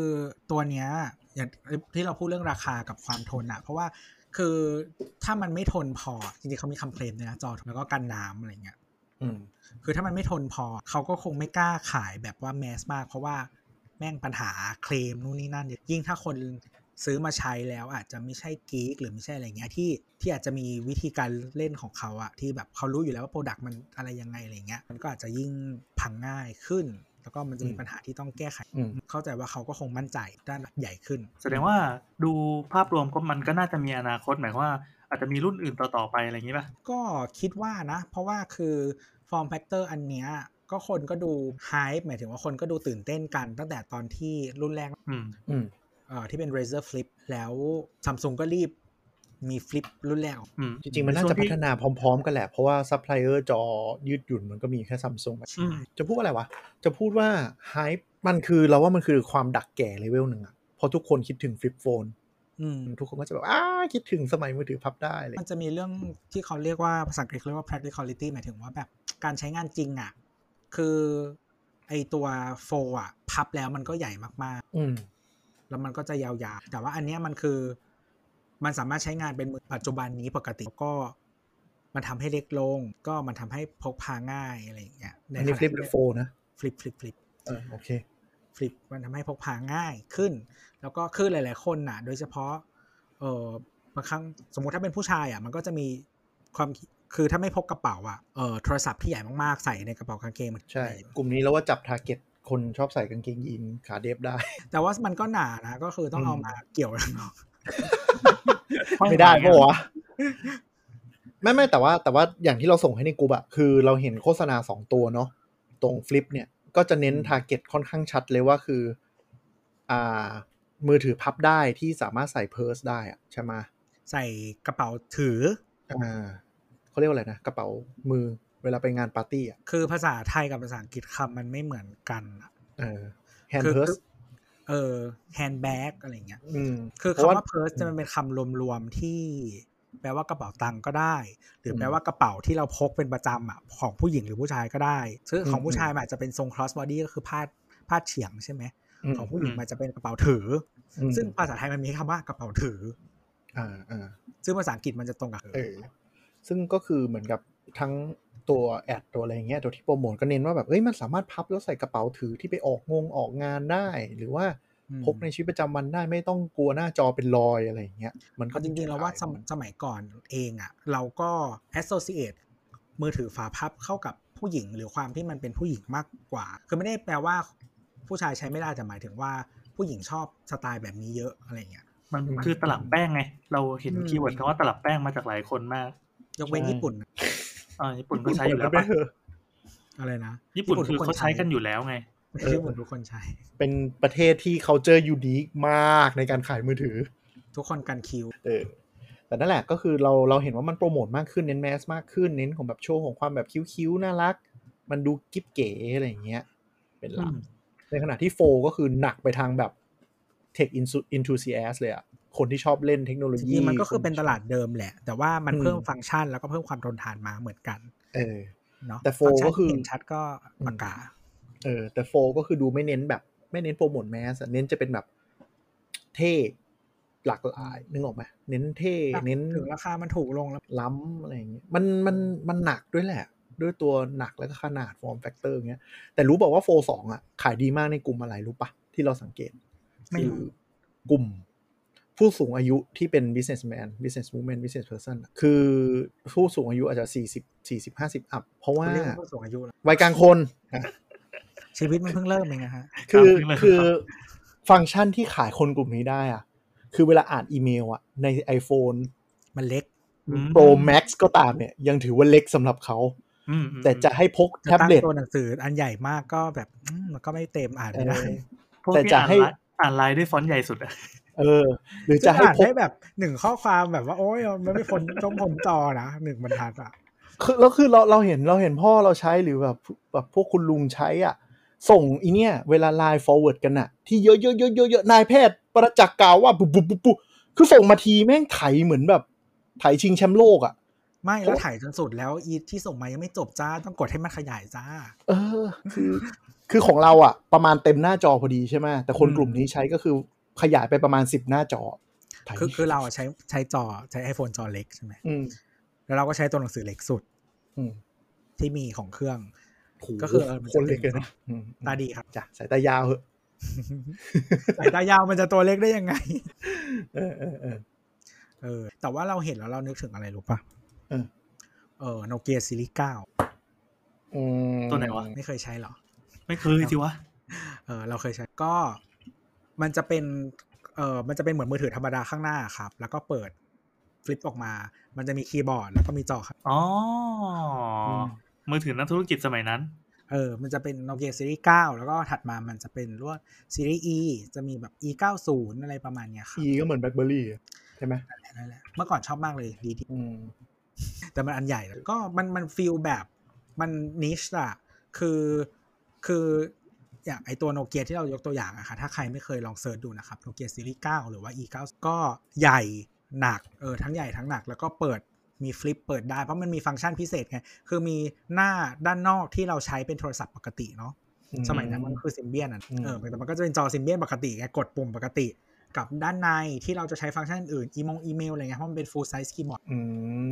ตัวเนี้ยอย่างที่เราพูดเรื่องราคากับความทนอะเพราะว่า คือถ้ามันไม่ทนพอ จริงๆเขามีคำเคลมนะจอแล้วก็กันน้ำอะไรเงี้ยคือถ้ามันไม่ทนพอเขาก็คงไม่กล้าขายแบบว่า mass มาก เพราะว่าแม่งปัญหาเคลมนู่นนี่นั่น ยิ่งถ้าคนซื้อมาใช้แล้วอาจจะไม่ใช่ geek หรือไม่ใช่อะไรเงี้ยที่ที่อาจจะมีวิธีการเล่นของเขาอะที่แบบเขารู้อยู่แล้วว่า product มันอะไรยังไงอะไรเงี้ยมันก็อาจจะยิ่งพังง่ายขึ้น แล้วก็มันจะมีปัญหาที่ต้องแก้ไข เข้าใจว่าเขาก็คงมั่นใจด้านใหญ่ขึ้น แสดงว่าดูภาพรวมก็มันก็น่าจะมีอนาคตหมายว่าอาจจะมีรุ่นอื่นต่อๆไปอะไรอย่างนี้ป่ะ ก็คิดว่านะ เพราะว่าคือ form factor อันเนี้ยก็คนก็ดู hype หมายถึงว่าคนก็ดูตื่นเต้นกัน ตั้งแต่ตอนที่รุ่นแรกอืมอืมเอ่อที่เป็น Razr Flip แล้วซัมซุงก็รีบ มี Flip รุ่นแรกจริง ๆ มันน่าจะพัฒนาพร้อม ๆ กันแหละ เพราะว่าซัพพลายเออร์จอยืดหยุ่นมันก็มีแค่ซัมซุงจะพูดอะไรวะ จะพูดว่าไฮป์มันคือเราว่ามันคือความดักแก่เลเวลหนึ่งอะพอทุกคนคิดถึงฟลิปโฟนทุกคนก็จะแบบอ้าคิดถึงสมัยมือถือพับได้เลย มันจะมีเรื่องที่เขาเรียกว่าภาษาอังกฤษเรียกว่า practicality หมายถึงว่าแบบการใช้งานจริงอะคือไอตัวโฟอะพับแล้วมันก็ใหญ่มากๆแล้วมันก็จะยาวๆ แต่ว่าอันเนี้ยมันคือ มันสามารถใช้งานเป็นปัจจุบันนี้ปกติก็มันทำให้เล็กลง ก็มันทำให้พกพาง่ายอะไรอย่างเงี้ยใน Flip Fold นะ Flip Flip Flip เออโอเค Flip มันทำให้พกพาง่ายขึ้น แล้วก็คือหลาย ๆ คนน่ะ โดยเฉพาะเออบางครั้งสมมุติถ้าเป็นผู้ชายอะมันก็จะมีความคือถ้าไม่พกกระเป๋าอะเออโทรศัพท์ที่ใหญ่มาก ๆ ใส่ในกระเป๋ากางเกงมันใช่ กลุ่มนี้แล้วว่าจับ target คนชอบใส่กางเกงยีนขาเดฟได้ แต่ว่ามันก็หนานะก็คือต้องเอามาเกี่ยวกันเนาะ ไม่ได้ปะวะไม่ไม่แต่ว่าแต่ว่าอย่างที่เราส่งให้ในกลุ่มอะคือเราเห็นโฆษณาสองตัวเนาะตรง Flip เนี่ย ก็จะเน้น target ค่อนข้างชัดเลยว่าคือ อ่า มือถือพับได้ที่สามารถใส่ purse ได้อะใช่ไหมใส่กระเป๋าถือ อ่าเขาเรียกว่าอะไรนะ กระเป๋ามือเวลาไปงานปาร์ตี้อะคือภาษาไทยกับภาษาอังกฤษคำมันไม่เหมือนกันอะเออ hand คือ purse เออ handbag อะไรเงี้ยอืมคือเพราะคำว่าว่า purse จะมันเป็นคำรวมๆที่ แปลว่ากระเป๋าตังค์ก็ได้ หรือแปลว่ากระเป๋าที่เราพกเป็นประจำอะของผู้หญิงหรือผู้ชายก็ได้ซึ่งของผู้ชายมันอาจจะเป็นทรง cross body ก็คือพาดพาดเฉียงใช่ไหมมของผู้หญิงมันจะเป็นกระเป๋าถืออมซึ่งภาษาไทยมันมีคำว่ากระเป๋าถืออ่าอ่าซึ่งภาษาอังกฤษมันจะตรงกับเออซึ่งก็คือเหมือนกับทั้ง ตัว ad ตัวอะไรเงี้ยตัวที่โปรโมทก็เน้นว่าแบบเอ้ยมันสามารถพับแล้วใส่กระเป๋าถือที่ไปออกงงออกงานได้ หรือว่าอืมพกในชีวิตประจำวันได้ไม่ต้องกลัวหน้าจอเป็นรอยอะไรอย่างเงี้ยมันก็ก็จริงๆเราว่าสมสมัยก่อนเองอะเราก็ associate มือถือฝาพับเข้ากับผู้หญิงหรือความที่มันเป็นผู้หญิงมากกว่า คือไม่ได้แปลว่าผู้ชายใช้ไม่ได้แต่หมายถึงว่าผู้หญิงชอบสไตล์แบบนี้เยอะอะไรเงี้ย มันคือตลับแป้งไง เราเห็นอืมคีย์เวิร์ดคำว่าตลับแป้งมาจากหลายคนมาก ยกเว้นญี่ปุ่นนะ อ่าญี่ปุ่นก็ใช้อยู่แล้วไม่ปะเถอะอะไรนะญี่ปุ่นคือเขาใช้กันอยู่แล้วไงญี่ปุ่นทุกคนใช้ เป็นประเทศที่เขาเจอยูนิคมากในการขายมือถือ ทุกคนกันคิว เออ แต่นั่นแหละก็คือเราเราเห็นว่ามันโปรโมทมากขึ้นเน้นแมสมากขึ้นเน้นของแบบโชว์ของความแบบคิ้วๆน่ารัก มันดูกิ๊บเก๋อะไรอย่างเงี้ย เป็นหลักอืมในขณะที่โฟก็คือหนักไปทางแบบ tech enthusiast เลยอะ คนที่ชอบเล่นเทคโนโลจยีริงๆมันก็คือเป็นตลาดเดิมแหละ แต่ว่ามันอืมเพิ่มฟังก์ชันแล้วก็เพิ่มความทนทานมาเหมือนกัน เออเนาะแต่ฟังก์ชันก็คือที่เห็นชัดก็ปากกา เออ แต่โฟก็คือดูไม่เน้นแบบ ไม่เน้นโปรโมท mass อะเน้นจะเป็นแบบเท่หลากหลายนึกออกไหมเน้นเท่เน้นถึงราคามันถูกลงแล้ว ล้ำอะไรอย่างเงี้ยมันมันมันหนักด้วยแหละ ด้วยตัวหนักแล้วก็ขนาด form factor เงี้ยแต่รู้บอกว่าโฟสองอะ ขายดีมากในกลุ่มอะไรรู้ปะที่เราสังเกต ไม่รู้คือกลุ่ม ผู้สูงอายุที่เป็น businessman business woman business person อะคือผู้สูงอายุอาจจะสี่สิบสี่สิบห้าสิบอัพ เพราะว่าเรียกว่าผู้สูงอายุแล้ววัยกลางคนอะชีวิตมันเพิ่งเริ่มเองนะฮะ คือตามที่เลยคือฟังก์ชันที่ขายคนกลุ่มนี้ได้อะ คือเวลาอ่านอีเมลอะ ใน iPhone มันเล็กอืม Pro Max ก็ตามเนี่ย ยังถือว่าเล็กสำหรับเขาอืมอืมแต่จะให้พกจะแท็บตั้งเล็ตตัวหนังสืออันใหญ่มากก็แบบอืมมันก็ไม่เต็มอ่านไม่ได้เออพวกแต่ที่จะอ่านให้ไลน์อ่านไลน์ด้วยฟอนต์ใหญ่สุดอะ เออ หรือจะจะให้อ่านพกได้แบบหนึ่งข้อความแบบว่าโอ้ยมันไม่พ้นต้องพ้นจอนะหนึ่งบรรทัดอะคือแล้วคือเราเราเห็นเราเห็นพ่อเราใช้หรือแบบแบบพวกคุณลุงใช้อะ ส่งอีเนี่ย เวลาไลน์ forward กันอะที่เยอะเยอะเยอะเยอะเยอะนายแพทย์ประจักษ์กล่าวว่าปุ๊บปุ๊บปุ๊บปุ๊บคือส่งมาทีแม่งไถเหมือนแบบ ไถชิงแชมป์โลกอะไม่แล้วถ่ายจนสุดแล้วอีที่ส่งมายังไม่จบจ้าต้องกดให้มันขยายจ้า เออ คือ คือของเราอะ ประมาณเต็มหน้าจอพอดีใช่ไหมแต่คนกลุ่มนี้ใช้ก็คือ ขยายไปประมาณสิบหน้าจอไถคือคือเราอะใช้ใช้จอใช้ iPhone จอเล็กใช่ไหมอืมแล้วเราก็ใช้ตัวหนังสือเล็กสุดอืมที่มีของเครื่องโหก็คือเออมันคนเล็กจะเลเป็นยนะอืมตาดีครับจ้ะสายตายาวเหอะสายตายาวมันจะตัวเล็กได้ยังไง เออเออเออเออ แต่ว่าเราเห็นแล้วเรานึกถึงอะไรรู้ปะเออเออโนเกียซีรีส์เก้าอืมตัวไหนวะ ไม่เคยใช้หรอ ไม่เคยสิวะ เออ เราเคยใช้ก็ มันจะเป็นเออมันจะเป็นเหมือนมือถือธรรมดาข้างหน้าครับ แล้วก็เปิดฟลิปออกมา มันจะมีคีย์บอร์ดแล้วก็มีจอครับอ๋ออมมือถือนักธุรกิจสมัยนั้น เออ มันจะเป็นโนเกียซีรีส์9แล้วก็ถัดมามันจะเป็นรุ่นซีรีส์ E จะมีแบบ E 9 0อะไรประมาณเนี้ยครับอีก็เหมือนแบล็คเบอร์รี่ใช่ไหมนั่นแหละเมื่อก่อนชอบมากเลยดีดีอืมแต่มันอันใหญ่แล้วก็มันมัน feel แบบมัน niche อะคือคือ อย่างไอตัวโนเกียที่เรายกตัวอย่างอะค่ะถ้าใครไม่เคยลอง search ดูนะครับโนเกียซีรีส์9หรือว่า E 9 ก็ใหญ่หนักเออทั้งใหญ่ทั้งหนักแล้วก็เปิดมี flip เปิดได้เพราะมันมีฟังก์ชันพิเศษไงคือมีหน้าด้านนอกที่เราใช้เป็นโทรศัพท์ปกติเนาะอืมสมัยนั้นมันคือซิมเบียนอะอืมเออแต่มันก็จะเป็นจอซิมเบียนปกติไงกดปุ่มปกติ กับด้านในที่เราจะใช้ฟังก์ชันอื่นอีมงอีเมลอะไรเงี้ยเพราะมันเป็น full size keyboard อื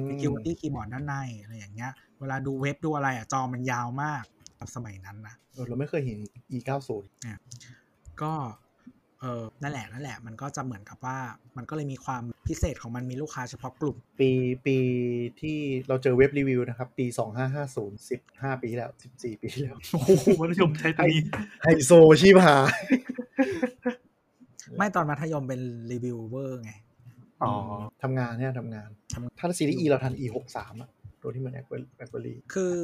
ม security keyboard ด้านในอะไรอย่างเงี้ย เวลาดูเว็บดูอะไรอะจอมันยาวมาก แบบสมัยนั้นนะเออเราไม่เคยเห็น e 9 0ก็เออนั่นแหละนั่นแหละ มันก็จะเหมือนกับว่ามันก็เลยมีความพิเศษของมันมีลูกค้าเฉพาะกลุ่ม ปีปีที่เราเจอเว็บรีวิวนะครับ ปี 2550 15 ปีแล้ว 14 ปีแล้ว โอ้โหมัธยมใช้ตัวนี้ไฮโซชีพหายไม่ตอนมัธยมเป็นรีวิวเวอร์ไง อ๋อทำงานเนี่ยทำงานทำถ้าซีรีส์ E เราทัน E 6 3อะ ตัวที่มันแบล็คเบอรี่คือ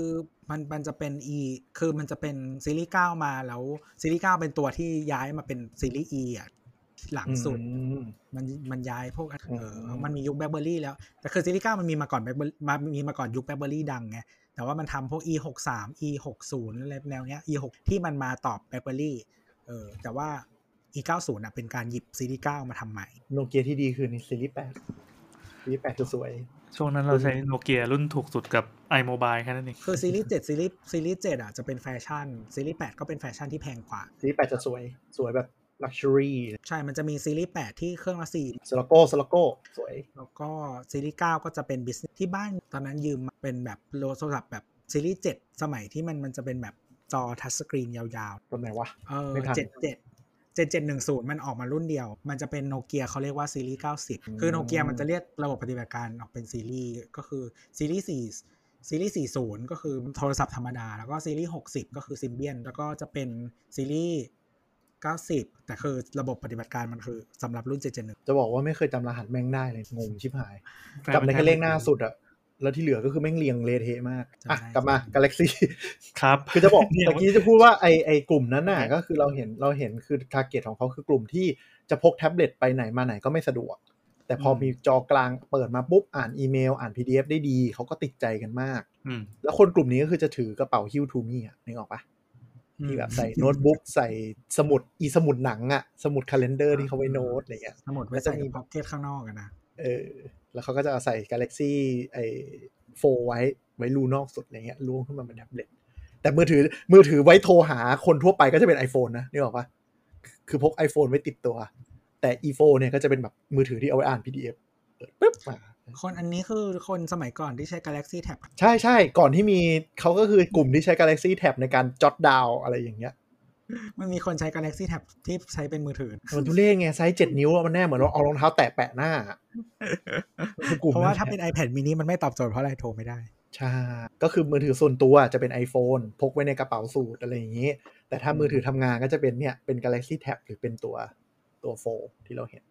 มันมันจะเป็น E คือมันจะเป็นซีรีส์9มาแล้วซีรีส์9เป็นตัวที่ย้ายมาเป็นซีรีส์ E อะหลังสุดมันมันย้ายพวกเอออืมมันมียุคแบล็คเบอรี่แล้ว แต่คือซีรีส์9มันมีมาก่อนแบล็คเบอรี่มามีมาก่อนยุคแบล็คเบอรี่ดังไงแต่ว่ามันทำพวก e 6 3 e 6 0อะไรแนวเนี้ย e 6ที่มันมาตอบแบล็คเบอรี่เออแต่ว่า e 9 0อะเป็นการหยิบซีรีส์9มาทำใหม่โนเกียที่ดีคือในซีรีส์8ซีรีส์8คือสวย ช่วงนั้นเราใช้โนเกียรุ่นถูกสุดกับ iMobile แค่นั้นเองคือซีรีส์7ซีรีส์ซีรีส์7อะจะเป็นแฟชั่น ซีรีส์8ก็เป็นแฟชั่นที่แพงกว่า ซีรีส์8จะสวยสวยแบบ luxury ใช่ มันจะมีซีรีส์ 8 ที่เครื่องละ4 Sirocco Siroccoสวย แล้วก็ซีรีส์ 9 ก็จะเป็น biz ที่บ้าน ตอนนั้นยืมมาเป็นแบบโทรศัพท์แบบซีรีส์ 7 สมัยที่มันมันจะเป็นแบบจอ touch screen ยาวตรงไหนวะๆเออไม่ทันเจ็ดเจ็ด เจ็ดเจ็ดหนึ่งศูนย์มันออกมารุ่นเดียว มันจะเป็นโนเกียเขาเรียกว่าซีรีส์90คือโนเกียมันจะเรียกระบบปฏิบัติการออกเป็นซีรีส์ก็คือซีรีส์4ซีรีส์ 40 ก็คือโทรศัพท์ธรรมดา แล้วก็ซีรีส์ 60 ก็คือซิมเบียน แล้วก็จะเป็นซีรีส์ 90 แต่คือระบบปฏิบัติการมันคือสำหรับรุ่น 771 จะบอกว่าไม่เคยจำรหัสแม่งได้เลย งงชิบหายแฟนจำได้แค่เลขหน้าสุดอะ แล้วที่เหลือก็คือแม่งเรียงเละเทะมากอะจำได้กลับมา Galaxy ครับคือจะบอกเนี่ยเมื่อกี้จะพูดว่าไอไอกลุ่มนั้นน่ะก็คือเราเห็นเราเห็นคือ target ของเขาคือกลุ่มที่จะพกแท็บเล็ตไปไหนมาไหนก็ไม่สะดวก แต่พอมีจอกลางเปิดมาปุ๊บอ่านอีเมล อ่าน PDF ได้ดี เขาก็ติดใจกันมากอืมแล้วคนกลุ่มนี้ก็คือจะถือกระเป๋าหิ้ว Tumi อะนึกออกปะที่แบบใส่โน้ตบุ๊กใส่สมุดอีสมุดหนังอะสมุดคาล endar ที่เขาไว้โน้ตอะไรเงี้ยสมุดไว้ใส่ในพ็อกเก็ตข้างนอกอะนะเออ แล้วเขาก็จะเอาใส่ Galaxy ไอโฟไว้ไว้รูนอกสุดอะไรเงี้ยล้วงขึ้นมาเป็นแท็บเล็ตแต่มือถือมือถือไว้โทรหาคนทั่วไปก็จะเป็น iPhone นะนึกออกปะคือพก iPhone ไว้ติดตัว แต่ e 4เนี่ยก็จะเป็นแบบมือถือที่เอาไว้อ่าน PDF เปิดปุ๊บมาคนอันนี้คือคนสมัยก่อนที่ใช้ Galaxy Tab ใช่ใช่ก่อนที่มีเขาก็คือกลุ่มที่ใช้ Galaxy Tab ในการจดดาวอะไรอย่างเงี้ย มันมีคนใช้ Galaxy Tab ที่ใช้เป็นมือถือมันทุเล่ไงไซส์เจ็ดนิ้วอะมันแน่เหมือนเราเอารองเท้าแตะแปะหน้าคือกลุ่มเพราะว่านั้นถ้าเป็น iPad mini มันไม่ตอบโจทย์เพราะอะไรโทรไม่ได้ ใช่ ก็คือมือถือส่วนตัวจะเป็น iPhone พกไว้ในกระเป๋าสูทอะไรอย่างนี้ แต่ถ้ามือถือทำงานก็จะเป็นเนี่ยเป็น Galaxy Tab หรือเป็นตัวตัวโฟที่เราเห็น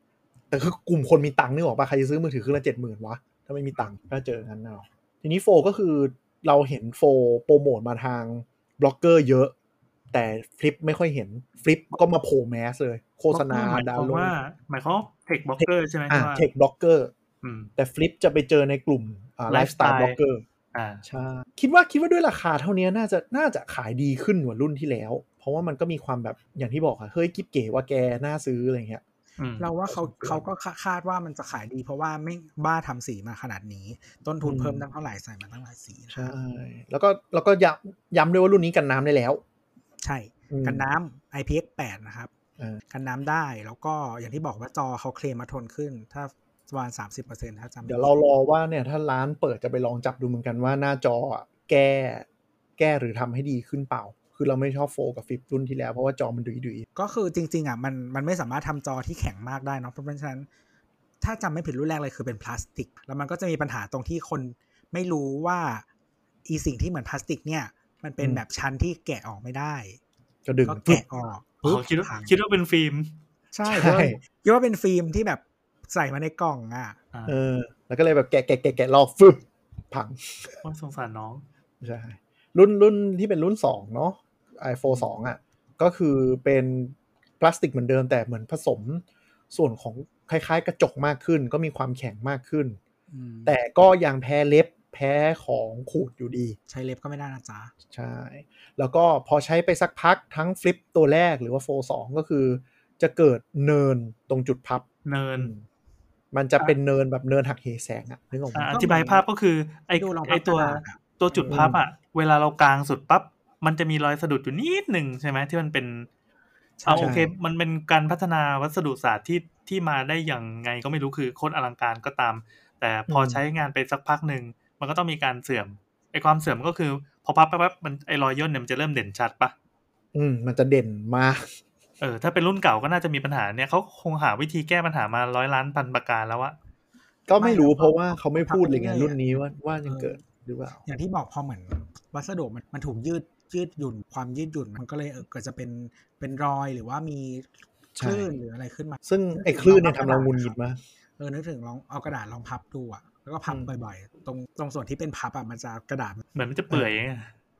แต่คือกลุ่มคนมีตังค์นึกออกปะใครจะซื้อมือถือเครื่องละเจ็ดหมื่นวะ ถ้าไม่มีตังค์ก็เจองั้นเอาทีนี้โฟก็คือเราเห็นโฟโปรโมทมาทางบล็อกเกอร์เยอะ แต่ Flip ไม่ค่อยเห็น Flip ก็มาโผล่ mass เลย โฆษณาหมายดาคววามน์โหลว่าดหมายความว่า tech blogger ใช่ไหมอ่าว่า tech blogger อืมแต่ Flip จะไปเจอในกลุ่มอ่าไลฟ์สไตล์ Lifestyle บล็อกเกอร์อ่าใช่คิดว่าคิดว่าด้วยราคาเท่านี้น่าจะน่าจะขายดีขึ้นกว่ารุ่นที่แล้ว เพราะว่ามันก็มีความแบบอย่างที่บอกอะเฮ้ยกิ๊บเก๋ว่าแกน่าซื้ออะไรเงี้ยอืมเราว่าเขาพอสมควรเขาก็คาดว่ามันจะขายดีเพราะว่าไม่บ้าทำสีมาขนาดนี้ ต้นทุนอืมเพิ่มตั้งเท่าไหร่ใส่มาตั้งหลายสีนะใช่แล้วก็แล้วก็ย้ำย้ำด้วยว่ารุ่นนี้กันน้ำได้แล้ว ใช่อืมกันน้ำ IPX8 นะครับเออกันน้ำได้แล้วก็อย่างที่บอกว่าจอเขาเคลมมาทนขึ้น ถ้าประมาณ30%ถ้าจำไม่เดี๋ยวเรารอว่าเนี่ยถ้าร้านเปิดจะไปลองจับดูเหมือนกันว่าหน้าจออะแก้แก้หรือทำให้ดีขึ้นเปล่า คือเราไม่ชอบโฟกับฟิปรุ่นที่แล้วเพราะว่าจอมันดุยดุยก็คือจริง ๆอะมันมันไม่สามารถทำจอที่แข็งมากได้เนาะเพราะฉะนั้น ถ้าจำไม่ผิดรุ่นแรกเลยคือเป็นพลาสติก แล้วมันก็จะมีปัญหาตรงที่คนไม่รู้ว่าอีสิ่งที่เหมือนพลาสติกเนี่ย มันเป็นแบบชั้นที่แกะออกไม่ได้ ก็ดึงก็ปึ๊บแกะออกอ๋อคิดว่าพังคิดว่าเป็นฟิล์มใช่ใช่คิดว่าเป็นฟิล์มที่แบบใส่มาในกล่องอะอ่าเออ แล้วก็เลยแบบแกะแกะแกะแกะรอบฟึบพังโอ้ยสงสารน้องใช่รุ่นรุ่นที่เป็นรุ่นสองเนาะ iPhone สองอะ ก็คือเป็นพลาสติกเหมือนเดิมแต่เหมือนผสมส่วนของคล้าย ๆ กระจกมากขึ้น ก็มีความแข็งมากขึ้นอืมแต่ก็ยังแพ้เล็บ แพ้ของขูดอยู่ดี ใช้เล็บก็ไม่ได้นะจ๊ะ ใช่ แล้วก็พอใช้ไปสักพักทั้งฟลิปตัวแรกหรือว่าโฟสองก็คือ จะเกิดเนินตรงจุดพับ เนิน มันจะเป็นเนินแบบเนินหักเหแสงอะนึกออกไหมอ่าอธิบายภาพก็คือ ไอดูรองไอพับตัวกระดาษอะตัวจุดพับอะเวลาเรากางสุดปั๊บมันจะมีรอยสะดุดอยู่นิดหนึ่งใช่ไหมที่มันเป็นใช่เอาโอเค มันเป็นการพัฒนาวัสดุศาสตร์ที่ที่มาได้อย่างไงก็ไม่รู้คือโคตรอลังการก็ตาม แต่พอใช้งานไปสักพักหนึ่ง มันก็ต้องมีการเสื่อมไอความเสื่อมก็คือ พอพับแป๊บๆมันไอรอยย่นเนี่ยมันจะเริ่มเด่นชัดปะอืมมันจะเด่นมากเออถ้าเป็นรุ่นเก่าก็น่าจะมีปัญหาเนี่ยเขาคงหาวิธีแก้ปัญหามาร้อยล้านพันประการแล้วอะก็ไม่รู้เพราะว่าเขาไม่พูดเลยไงรุ่นนี้ว่าว่ายังเกิดหรือเปล่าอย่างที่บอกพอเหมือน วัสดุมันมันถูกยืดยืดหยุ่นความยืดหยุ่นมันก็เลยเออเกิดจะเป็นเป็นรอยหรือว่ามีคลื่นหรืออะไรขึ้นมา ซึ่งไอ้คลื่นเนี่ยทำเรางุนงิดมากเออนึกถึงลองเอากระดาษลองพับดูอะ แล้วก็พับอืมบ่อยๆ ตรงตรงส่วนที่เป็นพับอะมันจะกระดาษเหมือนมันจะเปื่อยไง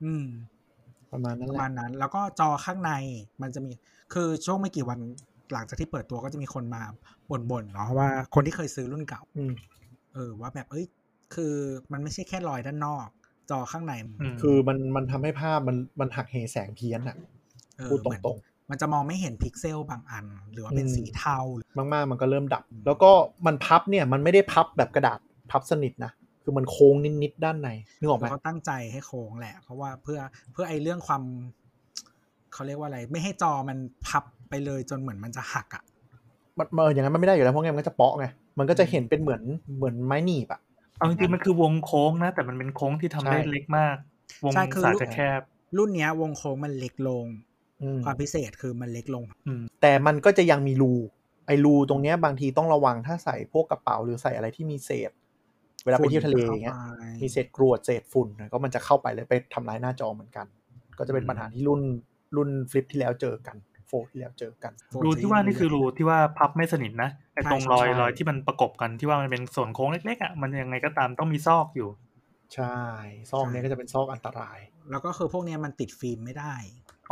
อืม ประมาณนั้นปแหระมาละณนั้น แล้วก็จอข้างในมันจะมี คือช่วงไม่กี่วันหลังจากที่เปิดตัวก็จะมีคนมาบ่นๆเนาะว่าคนที่เคยซื้อรุ่นเก่าอืมเออ ว่าแบบเอ้ย คือมันไม่ใช่แค่รอยด้านนอก จอข้างในอืมคือมันมันทำให้ภาพมันมันหักเหแสงเพี้ยนอะเออพูดตเหมือนรงมันจะมองไม่เห็นพิกเซลบางอัน หรือว่าเป็นอืมสีเทาๆมากๆ มันก็เริ่มดับ แล้วก็มันพับเนี่ย มันไม่ได้พับแบบกระดาษ พับสนิทนะคือมันโค้งนิดๆด้านในนึกออกไหมแล้วก็ตั้งใจให้โค้งแหละ เพราะว่าเพื่อเพื่อไอ้เรื่องความเขาเรียกว่าอะไร ไม่ให้จอมันพับไปเลยจนเหมือนมันจะหักอะมันเอออย่างนั้นมันไม่ได้อยู่แล้วเพราะงั้นมันก็จะเปาะไงมันก็จะเห็นเป็นเหมือนเหมือนไม้หนีบอะเอาจริงๆมันคือวงโค้งนะ แต่มันเป็นโค้งที่ทำได้ใช่เล็กมาก วงใช่คือสาจะแคบ รุ่นเนี้ยวงโค้งมันเล็กลงอืมความพิเศษคือมันเล็กลงอืมแต่มันก็จะยังมีรูไอ้รูตรงเนี้ยบางทีต้องระวังถ้าใส่พวกกระเป๋าหรือใส่อะไรที่มีเศษ เวลาไปเที่ยวทะเลอย่างเงี้ยฝุ่นข้าไปมีเศษกรวดเศษฝุ่นนะก็มันจะเข้าไปเลยไปทำลายหน้าจอเหมือนกัน ก็จะเป็นปัญหาที่รุ่นรุ่นฟลิปที่แล้วเจอกันโฟที่แล้วเจอกันฝุ่รูที่ว่านี่คือรูที่ว่าพับไม่สนิทนะไอ้ตรงใช่รอยใช่รอยที่มันประกบกันที่ว่ามันเป็นส่วนโค้งเล็กๆอะมันยังไงก็ตามต้องมีซอกอยู่ ใช่ซอกเนี้ยก็จะเป็นซอกอันตราย แล้วก็คือพวกเนี้ยมันติดฟิล์มไม่ได้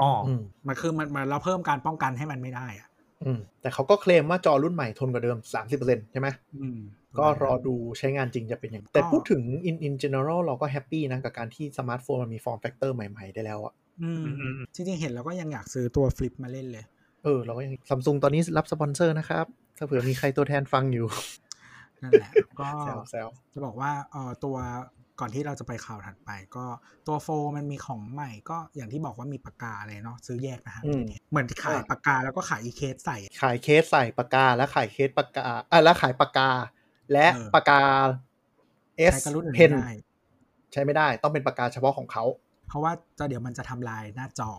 อ๋อออืมมันคือมันมันเราเพิ่มการป้องกันให้มันไม่ได้อะอืมแต่เขาก็เคลมว่าจอรุ่นใหม่ทนกว่าเดิม30%ใช่ไหมอืม ก็รอดูใช้งานจริงจะเป็นยังไงแต่พูดถึง in in general เราก็ happy นะ กับการที่สมาร์ทโฟนมันมี form factor ใหม่ๆ ได้แล้วอะอืมอืมอืมจริงๆ เห็นแล้วก็ยังอยากซื้อตัว Flip มาเล่นเลย เออ เราก็ยังซัมซุงตอนนี้รับสปอนเซอร์นะครับ ถ้าเผื่อมีใครตัวแทนฟังอยู่นั่นแหละก็แซวแซวจะบอกว่าเออตัวก่อนที่เราจะไปข่าวถัดไป ก็ตัวโฟมันมีของใหม่ก็อย่างที่บอกว่ามีปากกาอะไรเนาะซื้อแยกนะฮะอืมเหมือนขายปากกาแล้วก็ขายอีเคสใส่ ขายเคสใส่ปากกาและขายเคสปากกาอะแล้วขายปากกา และเออปากกา S ใช้กับรุ่นอื่น Pen ไม่ได้ใช้ไม่ได้ต้องเป็นปากกาเฉพาะของเขา เพราะว่าจะเดี๋ยวมันจะทำลายหน้าจอ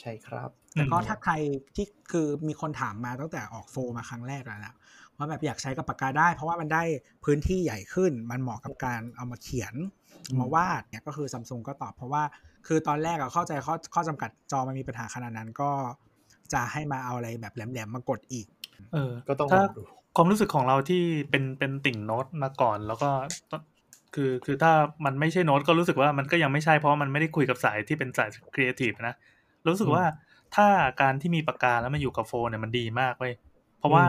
ใช่ครับแต่ก็อืมถ้าใครที่คือมีคนถามมาตั้งแต่ออกโฟมาครั้งแรกแล้วนะว่าแบบอยากใช้กับปากกาได้ เพราะว่ามันได้พื้นที่ใหญ่ขึ้น มันเหมาะกับการเอามาเขียนอืมมาวาดเนี่ยก็คือซัมซุงก็ตอบเพราะว่าคือตอนแรกอะเข้าใจข้อข้อจำกัดจอมันมีปัญหาขนาดนั้นก็จะให้มาเอาอะไรแบบแหลมๆมากดอีก เออ ก็ต้องลองดู ถ้า ความรู้สึกของเราที่เป็นเป็นติ่งโน้ตมาก่อน แล้วก็ต้องคือคือถ้ามันไม่ใช่โน้ตก็รู้สึกว่ามันก็ยังไม่ใช่เพราะมันไม่ได้คุยกับสายที่เป็นสายครีเอทีฟนะ รู้สึกว่าถ้าการที่มีปากกาแล้วมาอยู่กับโฟนเนี่ยมันดีมากเว้ยเพราะว่า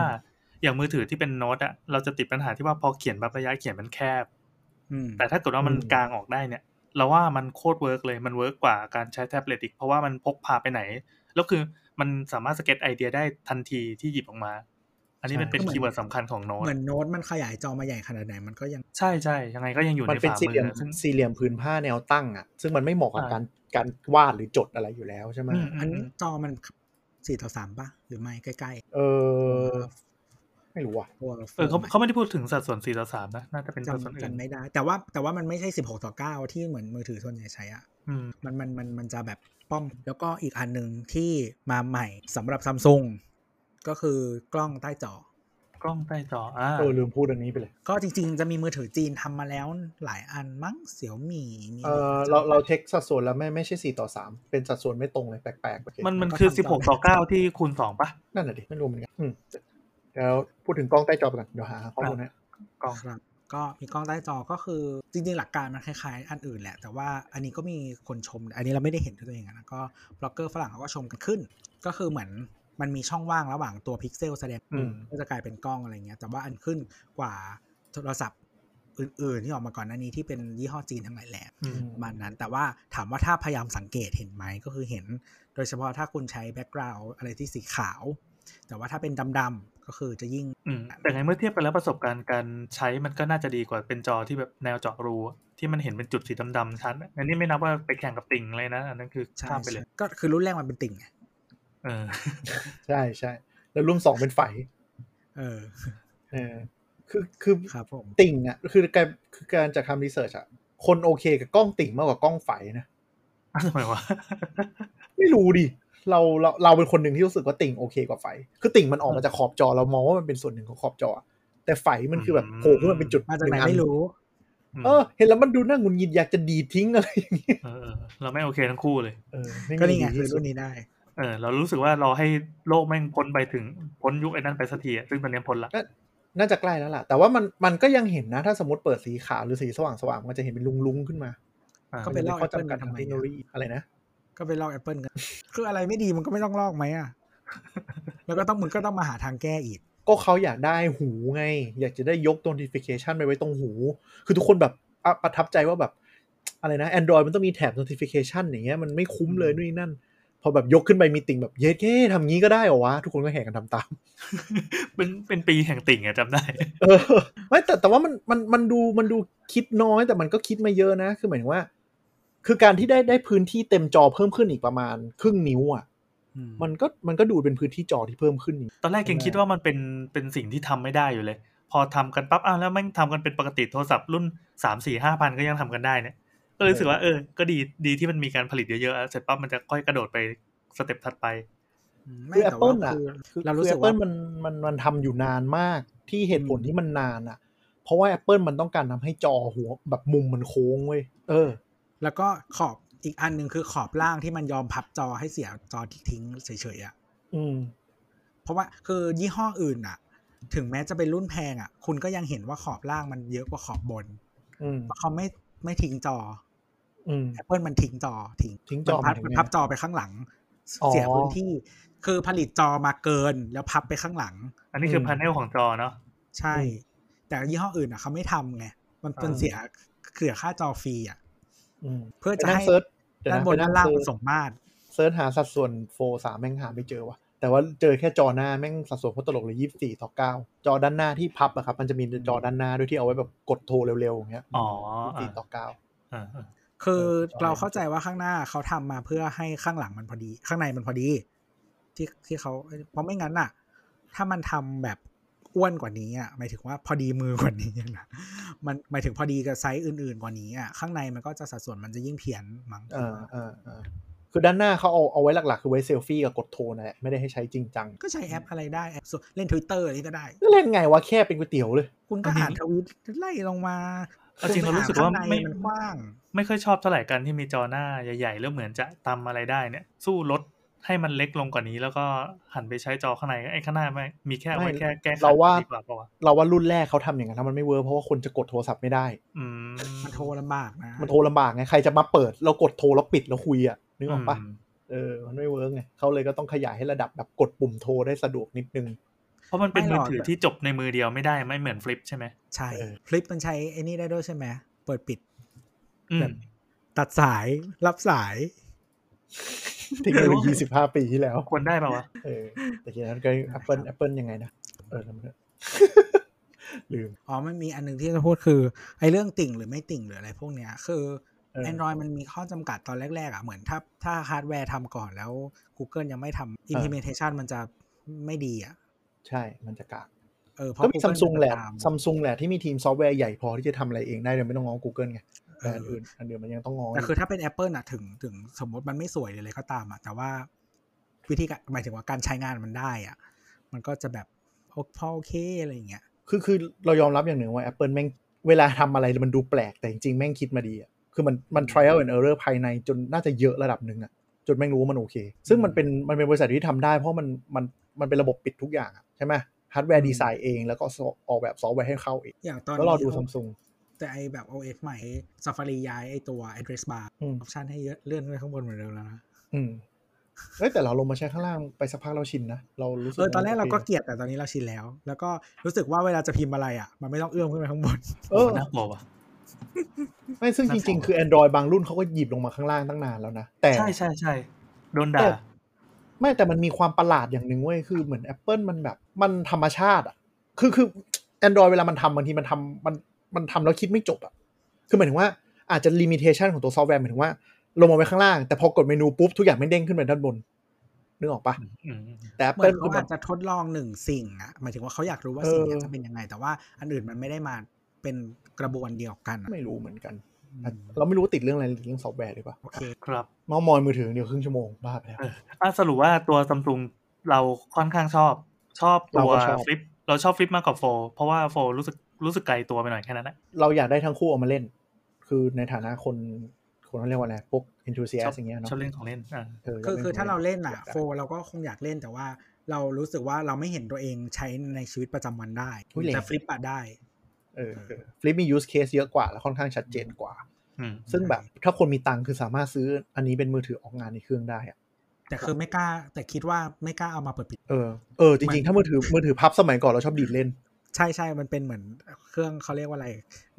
อย่างมือถือที่เป็นโน้ตอะเราจะติดปัญหาที่ว่าพอเขียนแบบระยะเขียนมันแคบอืมแต่ถ้าเกิดว่ามันอืมกางออกได้เนี่ย เราว่ามันโคตร work เลยมัน work กว่าการใช้แท็บเล็ตอีกเพราะว่ามันพกพาไปไหน แล้วคือมันสามารถสเก็ตไอเดียได้ทันทีที่หยิบออกมา อันนี้มันเป็นใช่ keyword สำคัญของโน้ตเหมือนโน้ตมันขยายจอมาใหญ่ขนาดไหนมันก็ยังใช่ใช่ยังไงก็ยังอยู่มันในเป็นฝ่ามือสี่เหลี่ยมซึ่งสี่เหลี่ยมผืนผ้าแนวตั้งอะซึ่งมันไม่เหมาะกับอ่าการการวาดหรือจดอะไรอยู่แล้วใช่ไหมอืมอันนี้จอมันสี่ต่อสามป่ะหรือไม่ใกล้เออ ไม่รู้ว่ะๆตัวเออเขาโฟมะเขาไม่ได้พูดถึงสัดส่วน4ต่อ3นะน่าจะเป็นสัดส่วนจำอื่นจำไม่ได้ แต่ว่าแต่ว่ามันไม่ใช่สิบหกต่อเก้าที่เหมือนมือถือส่วนใหญ่ใช้อะอืมมันมันมันมันจะแบบป้อม แล้วก็อีกอันหนึ่งที่มาใหม่สำหรับซัมซุง ก็คือกล้องใต้จอกล้องใต้จออ่าเออลืมพูดอันนี้ไปเลย ก็จริงๆ จะมีมือถือจีนทำมาแล้วหลายอันมั้งเสี่ยวมี่มีเออเราเราเช็คสัดส่วนแล้วไม่ไม่ใช่สี่ต่อสามเป็นสัดส่วนไม่ตรงเลยแปลกๆโอเคมันมันคือ16ต่อ9ที่คูณ2ปะนั่นแหละดิไม่รู้เหมือนกันอืมเดี๋ยวพูดถึงกล้องใต้จอไปก่อนเดี๋ยวหาข้อมูลนะกล้องครับก็มีกล้องใต้จอก็คือจริงๆ หลักการมันคล้ายๆ อันอื่นแหละ แต่ว่าอันนี้ก็มีคนชม อันนี้เราไม่ได้เห็นด้วยตัวเองอะนะก็บล็อกเกอร์ฝรั่งเขาก็ชมกันขึ้น ก็คือเหมือน มันมีช่องว่างระหว่างตัวพิกเซลแสดงอืมก็จะกลายเป็นกล้องอะไรเงี้ย แต่ว่าอันขึ้นกว่าโทรศัพท์อื่นๆที่ออกมาก่อนหน้านี้ที่เป็นยี่ห้อจีนทั้งหลายแหละอืมประมาณนั้น แต่ว่าถามว่าถ้าพยายามสังเกตเห็นไหมก็คือเห็น โดยเฉพาะถ้าคุณใช้ background อะไรที่สีขาว แต่ว่าถ้าเป็นดำๆก็คือจะยิ่งอืมแต่ไงเมื่อเทียบกันแล้วประสบการณ์การใช้มันก็น่าจะดีกว่าเป็นจอที่แบบแนวเจาะรูอะที่มันเห็นเป็นจุดสีดำๆชัดอันนี้ไม่นับว่าไปแข่งกับติ่งเลยนะอันนั้นคือใช่ข้ามไปเลยใช่ก็คือรุ่นแรกมันเป็นติ่งไง เออ ใช่ใช่แล้วรุ่นสองเป็นไฟเออ เออ คือคือครับผมติ่งอะ คือการคือการจากทำรีเสิร์ชอะ คนโอเคกับกล้องติ่งมากกว่ากล้องไฟนะทำไมวะไม่รู้ดิเราเราเราเป็นคนหนึ่งที่รู้สึกว่าติ่งโอเคกว่าไฟ คือติ่งมันออกมาจากขอบจอเรามองว่ามันเป็นส่วนหนึ่งของขอบจอ แต่ไฟมันคือแบบโผล่ขึ้นมาเป็นจุดมาจากไหนไม่รู้ เออ เห็นแล้วมันดูน่าหงุนงิดอยากจะดีทิ้งอะไรอย่างเงี้ยเออเราไม่โอเคทั้งคู่เลยเออก็นี่ไงคือรุ่นนี้ได้ เออเรารู้สึกว่าเราให้โลกแม่งพ้นไปถึงพ้นยุคไอ้นั่นไปสักทีซึ่งตอนนี้พ้นละน่าจะใกล้แล้วล่ะ แต่ว่ามันมันก็ยังเห็นนะ ถ้าสมมติเปิดสีขาวหรือสีสว่างสว่างมันจะเห็นเป็นลุงลุงๆขึ้นมา ก็ไปลอกข้อ Apple จำกัดกันทางทำไมเทคโนโลยีอะไรนะ ก็ไปลอก Apple กัน คืออะไรไม่ดีมันก็ไม่ต้องลอกไหมอะ แล้วก็ต้องมึงก็ต้องมาหาทางแก้อีก ก็เขาอยากได้หูไง อยากจะได้ยก notification ไปไว้ตรงหู คือทุกคนแบบอะประทับใจว่าแบบอะไรนะ Android มันต้องมีแถบ notification อย่างเงี้ยมันไม่คุ้มเลยนู่นนี่นั่น พอแบบยกขึ้นไปมีติ่งแบบเย้เก้ทำงี้ก็ได้เหรอวะ ทุกคนก็แห่กันทำตาม เป็นเป็นปีแห่งติ่งอะจำได้เออไม่แต่แต่ว่ามันมันมันดูมันดูคิดน้อยแต่มันก็คิดมาเยอะนะ คือหมายถึงว่า คือการที่ได้ได้พื้นที่เต็มจอเพิ่มขึ้นอีกประมาณครึ่งนิ้วอะมันก็มันก็ดูเป็นพื้นที่จอที่เพิ่มขึ้นอีกตอนแรกยังคิดว่ามันเป็นเป็นสิ่งที่ทำไม่ได้อยู่เลย พอทำกันปั๊บอ้าวแล้วแม่งทำกันเป็นปกติโทรศัพท์รุ่นสามสี่ห้าพันก็ยังทำกันได้เนี่ย ก็เลยรู้สึกว่าเออ ก็ดีดีที่มันมีการผลิตเยอะๆเสร็จปั๊บมันจะค่อยกระโดดไปสเต็ปถัดไปไม่คือแต่ว่า Apple อะคือคือเรารู้สึกคือว่า Apple มันมันมันทำอยู่นานมากที่เหตุผลอืมที่มันนานอะ เพราะว่า Apple มันต้องการทำให้จอหัวแบบมุมมันโค้งเว้ยเออ แล้วก็ขอบอีกอันหนึ่งคือขอบล่างที่มันยอมพับจอให้เสียจอทิ้งเฉยๆอะอืม เพราะว่าคือยี่ห้ออื่นอะ ถึงแม้จะเป็นรุ่นแพงอะ คุณก็ยังเห็นว่าขอบล่างมันเยอะกว่าขอบบนอืมเพราะเขาไม่ไม่ทิ้งจอ อืม Apple มันทิ้งจอทิ้งทิ้งจอมันพับหมายถึงมันไงพับจอไปข้างหลังอ๋อเสียพื้นที่ คือผลิตจอมาเกินแล้วพับไปข้างหลัง อันนี้คือมพาเนลของจอเนาะใช่ แต่ยี่ห้ออื่นอะเขาไม่ทำไงมันเป็นอ่าเสียเสียค่าจอฟรีอะอืมเพื่อจะไปนั่งให้เซิร์ชเดี๋ยวด้านนะบนไปด้านล่างเซิมัร์นชสมมาตรเซิร์ชหาสัดส่วนโฟสามแม่งหาไม่เจอว่ะแต่ว่าเจอแค่จอหน้าแม่งสัดส่วนโคตรตลกเลยยี่สิบสี่ต่อเก้าจอด้านหน้าที่พับอะครับ มันจะมีจอด้านหน้าด้วยที่เอาไว้แบบกดโทรเร็วๆอย่างเงี้ยอ๋อยี่สิบสี่ต่อเก้าอ่าอ่า คือเออจอเราเข้าใจว่าข้างหน้าเขาทำมาเพื่อให้ข้างหลังมันพอดี ข้างในมันพอดี ที่ที่เขาเพราะไม่งั้นน่ะ ถ้ามันทำแบบอ้วนกว่านี้อะหมายถึงว่าพอดีมือกว่านี้นะมันหมายถึงพอดีกับไซส์อื่น ๆ กว่านี้อะข้างในมันก็จะสัดส่วนมันจะยิ่งเพี้ยนมั้งอ่าอ่าอ่าคือด้านหน้าเขาเอาเอาไว้หลัก ๆ คือไว้เซลฟี่กับกดโทรนั่นแหละไม่ได้ให้ใช้จริงจัง ก็ใช้แอปอะไรได้แอปส่วนเล่น Twitter อะไรก็ได้ก็เล่นไงวะแค่เป็นก๋วยเตี๋ยวเลย คุณก็อ่านทวีตไล่ลงมา เอาจริงเรารู้สึกว่าข้งในไม่มันกว้าง ไม่ค่อยชอบเท่าไหร่กันที่มีจอหน้าใหญ่ๆ แล้วเหมือนจะทำอะไรได้เนี่ย สู้ลดให้มันเล็กลงกว่านี้ แล้วก็หันไปใช้จอข้างในไอ้ข้างหน้าไม่มีแค่เอาไว้ไม่แค่แก้ไขเราว่าดีกว่าปะวะเราว่ารุ่นแรกเขาทำอย่างนั้นแล้วมันไม่เวิร์กเพราะว่าคนจะกดโทรศัพท์ไม่ได้อืมมันโทรลำบากนะมันโทรลำบากไงใครจะมาเปิดแล้วกดโทรแล้วปิดแล้วคุยอะนึกออกปะอืมเออมันไม่เวิร์กไงเขาเลยก็ต้องขยายให้ระดับแบบกดปุ่มโทรได้สะดวกนิดนึงเพ ราะมันเป็นไม่หรมือกอถือที่จบในมือเดียวไม่ได้ไม่เหมือน Flip ใช่ไหมใช่เออ Flip มันใช้ไอ้นี่ได้ด้วยใช่ไหมเปิดปิดอืแบมบตัดสายรับสายเทคโนโลยีสิบห้าปีที่แล้วควรได้ป่าวะเออแต่ทีนั้นก็ Apple Apple ยังไงนะเออทำไมเนี่ยลืมอ๋อมันมีอันหนึ่งที่จะพูดคือไอ้เรื่องติ่งหรือไม่ติ่งหรืออะไรพวกเนี้ยคือเออ Android มันมีข้อจำกัดตอนแรกๆอะเหมือนถ้าถ้าฮาร์ดแวร์ทำก่อนแล้ว Google ยังไม่ทำ implementation มันจะไม่ดีอะ ใช่มันจะกากเออเพราะก็มี Google ซัมซุงแหละจตามซัมซุงแหละที่มีทีมซอฟต์แวร์ใหญ่พอที่จะทำอะไรเองได้โดยไม่ต้องง้อ Google ไงเอแต่ออันอื่นอันเดียวมันยังต้องง้อแต่คือถ้าเป็น Apple อะถึงถึงสมมติมันไม่สวยหรืออะไรก็ตามอะแต่ว่าวิธีการหมายถึงว่าการใช้งานมันได้อะมันก็จะแบบโอพอโอเคอะไรอย่างเงี้ยคือคือเรายอมรับอย่างหนึ่งว่า Apple แม่งเวลาทำอะไรมันดูแปลกแต่จริงๆ แม่งคิดมาดีอะคือมันมัน trial and error ภายในจนน่าจะเยอะระดับหนึ่งอะ จนแม่งรู้ว่ามันโอเค ซึ่งมันเป็นมันเป็นบริษัทที่ทำได้ เพราะมันมันมันเป็นระบบปิดทุกอย่างอะใช่ไหมฮาร์ดแวร์ดีไซน์เองแล้วก็ออกแบบซอฟต์แวร์ให้เข้าเองอย่างตอนแล้วเราดูนี้ซัมซุงแต่ไอแบบ OS ใหม่ Safari ย้ายไอตัว address bar อืม option ให้เยอะเลื่อนขึ้นข้างบนเหมือนเดิมแล้วนะอืมเอ้ยแต่เราลงมาใช้ข้างล่างไปสักพักเราชินนะเรารู้สึกเออตอนแรกว่เราก็โคเกลียดแต่ตอนนี้เราชินแล้ว แล้วก็รู้สึกว่าเวลาจะพิมพ์อะไรอะ มันไม่ต้องเอื้อมขึ้นไปข้างบนเออน่ากลัวว่ะ ไม่ซึ่งจริง ๆ คือ Android บางรุ่นเขาก็หยิบลงมาข้างล่างตั้งนานแล้วนะ แต่ใช่ใช่ใช่โดนด่าแต่ไม่แต่มันมีความประหลาดอย่างหนึ่งเว้ยคือเหมือน Apple มันแบบ มันธรรมชาติอะ คือคือ Android เวลามันทำบางทีมันทำมันมันทำแล้วคิดไม่จบอะ คือหมายถึงว่าอาจจะลิมิเ t ชันของตัวซอฟต์แวร์หมายถึงว่า ลงมาไว้ข้างล่าง แต่พอกดเมนูปุ๊บ ทุกอย่างไม่เด้งขึ้นไปด้านบนนึกออกปะอืมแต่เหมือน Apple เขาคือแบบอาบจจะทดลองหนึ่งสิ่งอะหมายถึงว่าเขาอยากรู้ว่าเออสิ่งเนี้ยจะเป็นยังไง แต่ว่าอันอื่นมันไม่ได้มา เป็นกระบวนเดียวกันอะไม่รู้เหมือนกันเราไม่รู้ติดเรื่องอะไรติดเรื่องซอฟต์แวร์หรือเปล่าโอเคครับเม้ามอยมือถือเดียวครึ่งชั่วโมงบ้าไปแล้วเอออะสรุปว่าตัวซัมซุงเราค่อนข้างชอบ ชอบตัวเราก็ชอบ Flip เราชอบ Flip มากกว่า Fold เพราะว่า Fold รู้สึกรู้สึกไกลตัวไปหน่อยแค่นั้นนะเราอยากได้ทั้งคู่เอามาเล่น คือในฐานะคนคนเขาเรียกว่าอะไรพวกชอบ enthusiast อย่างเงี้ยเนาะชอบเล่นของเล่นอ่าเออคือคือถ้าเราเล่นอะ อยากได้ Fold เราก็คงอยากเล่นแต่ว่าเรารู้สึกว่าเราไม่เห็นตัวเองใช้ในชีวิตประจำวันได้อุ้ยแรงแต่ฟลิปอะได้ เออ Flip มี use case เยอะกว่า และค่อนข้างชัดเจนกว่าอืมซึ่งแบบถ้าคนมีตังค์คือสามารถซื้ออันนี้เป็นมือถือออกงานในเครื่องได้อะแต่คือไม่กล้า แต่คิดว่าไม่กล้าเอามาเปิดปิด เออเออจริงๆ ถ้ามือถือมือถือพับสมัยก่อนเราชอบดีดเล่น ใช่ใช่มันเป็นเหมือนเครื่องเขาเรียกว่าอะไร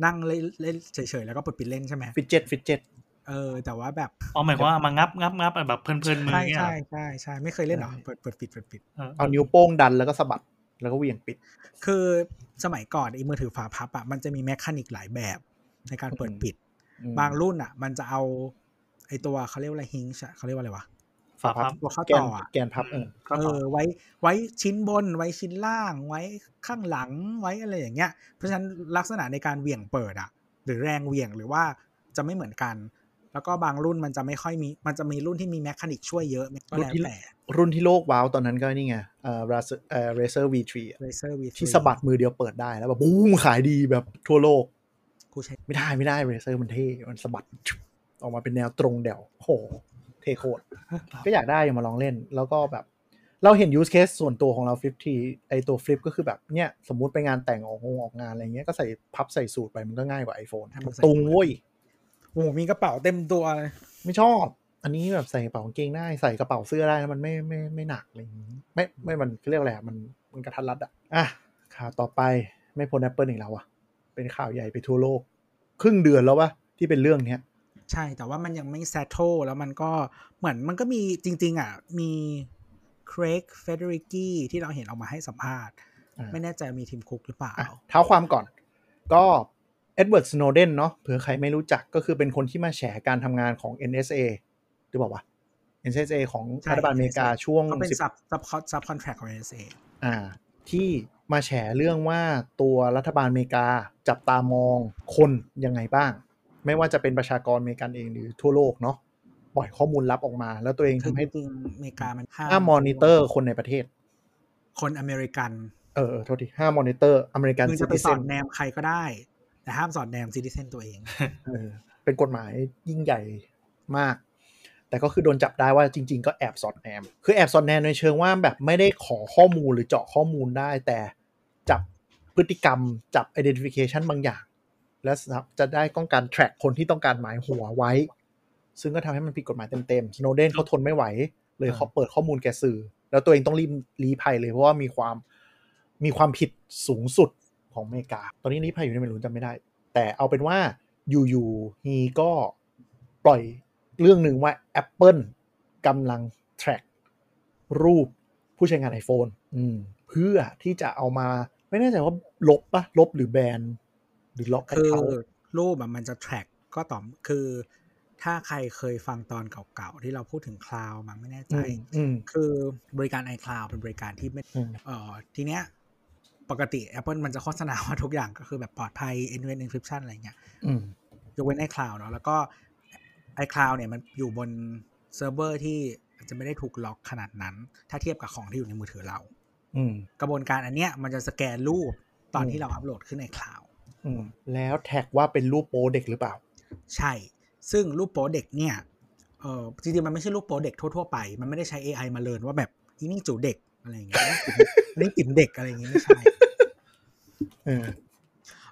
นั่งเล่นเล่นเฉยๆ แล้วก็เปิดปิดเล่นใช่ไหม fidget fidget เออ แต่ว่าแบบอ๋อหมายความว่ามางับงับงับแบบเพลินเพลินๆมือใช่เงี้ยใช่ใช่ใช่ไม่เคยเล่นหรอเปิดเปิดปิดเปิดปิดเออเอานิ้วโป้งดันแล้วก็สะบัด แล้วก็เหวี่ยงปิด คือสมัยก่อนไอ้มือถือฝาพับอะมันจะมีแมคานิกหลายแบบในการเปิดปิดอืมบางรุ่นอะมันจะเอาไอ้ตัวเขาเรียกว่าอะไรฮิงช์เขาเรียกว่าอะไรวะฝาพับตัวเข้าแกต่นออะแกนพับเออก็เอต่ออไว้ไว้ชิ้นบน ไว้ชิ้นล่าง ไว้ข้างหลังไว้อะไรอย่างเงี้ย เพราะฉะนั้นลักษณะในการเหวี่ยงเปิดอะหรือแรงเหวี่ยงหรือว่าจะไม่เหมือนกัน แล้วก็บางรุ่นมันจะไม่ค่อยมี มันจะมีรุ่นที่มีแมคานิกช่วยเยอะก็รุ่นแล้วที่แต่ รุ่นที่โลกว้าวตอนนั้นก็นี่ไงเอ่อ Razer เอ่อ Razer V3 อะ Razer V3 ที่สะบัดมือเดียวเปิดได้แล้วแบบบูมขายดีแบบทั่วโลก กูใช้ไม่ได้ไม่ได้ Razer มันเท่ มันสะบัดชุบออกมาเป็นแนวตรงเดี่ยวโห เท่โคตร ก็อยากได้มาลองเล่น แล้วก็แบบ เราเห็น use case ส่วนตัวของเราฟลิปทีไอตัวฟลิปก็คือแบบเนี่ย สมมุติไปงานแต่งออกงงออกงานอะไรเงี้ยก็ใส่พับใส่สูตรไปมันก็ง่ายกว่า iPhone ตุงเว้ยโอ้โหมีกระเป๋าเต็มตัวเลยไม่ชอบ อันนี้แบบใส่กระเป๋ากางเกงได้ใส่กระเป๋าเสื้อได้แล้วมันไม่ไม่ไม่หนักอะไรอย่างนี้ไม่ไม่มันเรียกอะไรอะมันมันกระทัดรัดอะอะข่าวต่อไปไม่พ้น Apple อีกแล้วอะเป็นข่าวใหญ่ไปทั่วโลก ครึ่งเดือนแล้ววะที่เป็นเรื่องเนี้ยใช่แต่ว่ามันยังไม่แซทโทแล้วมันก็เหมือนมันก็มีจริง ๆ อะ มีเครกเฟเดริกีที่เราเห็นออกมาให้สัมภาษณ์อ่าไม่แน่ใจมี Tim Cook หรือเปล่าอะเท้าความก่อน ก็ Edward Snowden เนาะเผื่อใครไม่รู้จักก็คือเป็นคนที่มาแฉการทำงานของ NSA ห รือเปล่าวะ NSA ของใช่รัฐบาลอเมริกาช่วงเขาเป็นสิบซับซับ subcontract ของ NSA อ่า ที่มาแฉเรื่องว่าตัวรัฐบาลอเมริกาจับตามองคนยังไงบ้าง ไม่ว่าจะเป็นประชากรอเมริกันเองหรือทั่วโลกเนาะปล่อยข้อมูลลับออกมา แล้วตัวเองคือทำให้จริงๆอเมริกามันห้ามมอนิเตอร์คนในประเทศ คนอเมริกัน เออเออโทษทีห้ามมอนิเตอร์อเมริกัน citizen มึงจะไปสอดแนมใครก็ได้ แต่ห้ามสอดแนมซิติเซนตัวเอง เออ เป็นกฎหมายยิ่งใหญ่มาก แต่ก็คือโดนจับได้ว่าจริง ๆ ก็แอบสอดแนม คือแอบสอดแนมในเชิงว่าแบบไม่ได้ขอข้อมูลหรือเจาะข้อมูลได้ แต่จับพฤติกรรมจับ identification บางอย่าง และจะได้ต้องการ track คนที่ต้องการหมายหัวไว้ ซึ่งก็ทำให้มันผิดกฎหมายเต็มๆ Snowden เขาทนไม่ไหว เลยเขาเปิดข้อมูลแกสื่อ แล้วตัวเองต้องรีบรีภัยเลยเพราะว่ามีความมีความผิดสูงสุดของอเมริกา ตอนนี้รีภัยอยู่ในไม่รู้จำไม่ได้ แต่เอาเป็นว่าอยู่ๆฮีก็ปล่อย เรื่องหนึ่งว่า Apple กำลัง track รูปผู้ใช้งาน iPhone อืมเพื่อที่จะเอามา ไม่แน่ใจว่าลบปะลบหรือแบนหรือล็อกคือเขารูปอะมันจะ track ก็ต่อมคือ ถ้าใครเคยฟังตอนเก่าๆ ที่เราพูดถึง cloud มันไม่แน่ใจอืมอืมคือบริการ iCloud เป็นบริการที่ไม่อืมเอ่อทีเนี้ยปกติ Apple มันจะโฆษณาว่าทุกอย่างก็คือแบบปลอดภัย end to end encryption อะไรเงี้ยอืมยกเว้น iCloud เนาะแล้วก็ iCloud เนี่ยมันอยู่บนเซิร์ฟเวอร์ที่อาจจะไม่ได้ถูกล็อกขนาดนั้น ถ้าเทียบกับของที่อยู่ในมือถือเราอืมกระบวนการอันเนี้ยมันจะสแกนรูปตอนอืมที่เราอัปโหลดขึ้นในคลาวอืมแล้วแท็กว่าเป็นรูปโป๊เด็กหรือเปล่า ใช่ ซึ่งรูปโป๊เด็กเนี่ยเออจริงๆ มันไม่ใช่รูปโป๊เด็กทั่วๆไป มันไม่ได้ใช้ AI มาเรียนว่าแบบอีนี่จูเด็กอะไรอย่างเงี้ยอันนี่ติ่มเด็กอะไรอย่างเงี้ยไม่ใช่เออ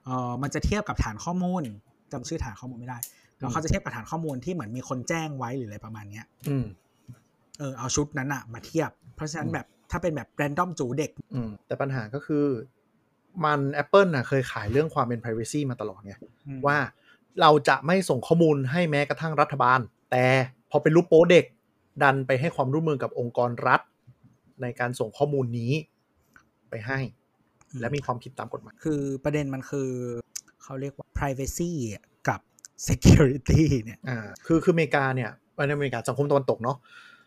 เออมันจะเทียบกับฐานข้อมูลจำชื่อฐานข้อมูลไม่ได้ แล้วเขาจะเทียบกับฐานข้อมูลที่เหมือนมีคนแจ้งไว้หรืออะไรประมาณเนี้ยอืมเออเอาชุดนั้นอะมาเทียบ เพราะฉะนั้นแบบถ้าเป็นแบบ random จูเด็กอืมแต่ปัญหาก็คือมัน Apple น่ะเคยขายเรื่องความเป็น privacy มาตลอดไงว่าเราจะไม่ส่งข้อมูลให้แม้กระทั่งรัฐบาล แต่พอเป็นรูปโป๊เด็ก ดันไปให้ความร่วมมือกับองค์กรรัฐ ในการส่งข้อมูลนี้ไปให้อืมและมีความผิดตามกฎหมาย คือประเด็นมันคือเขาเรียกว่า privacy กับ security เนี่ยอ่าคือคืออเมริกาเนี่ยในอเมริกาสังคมตะวันตกเนาะ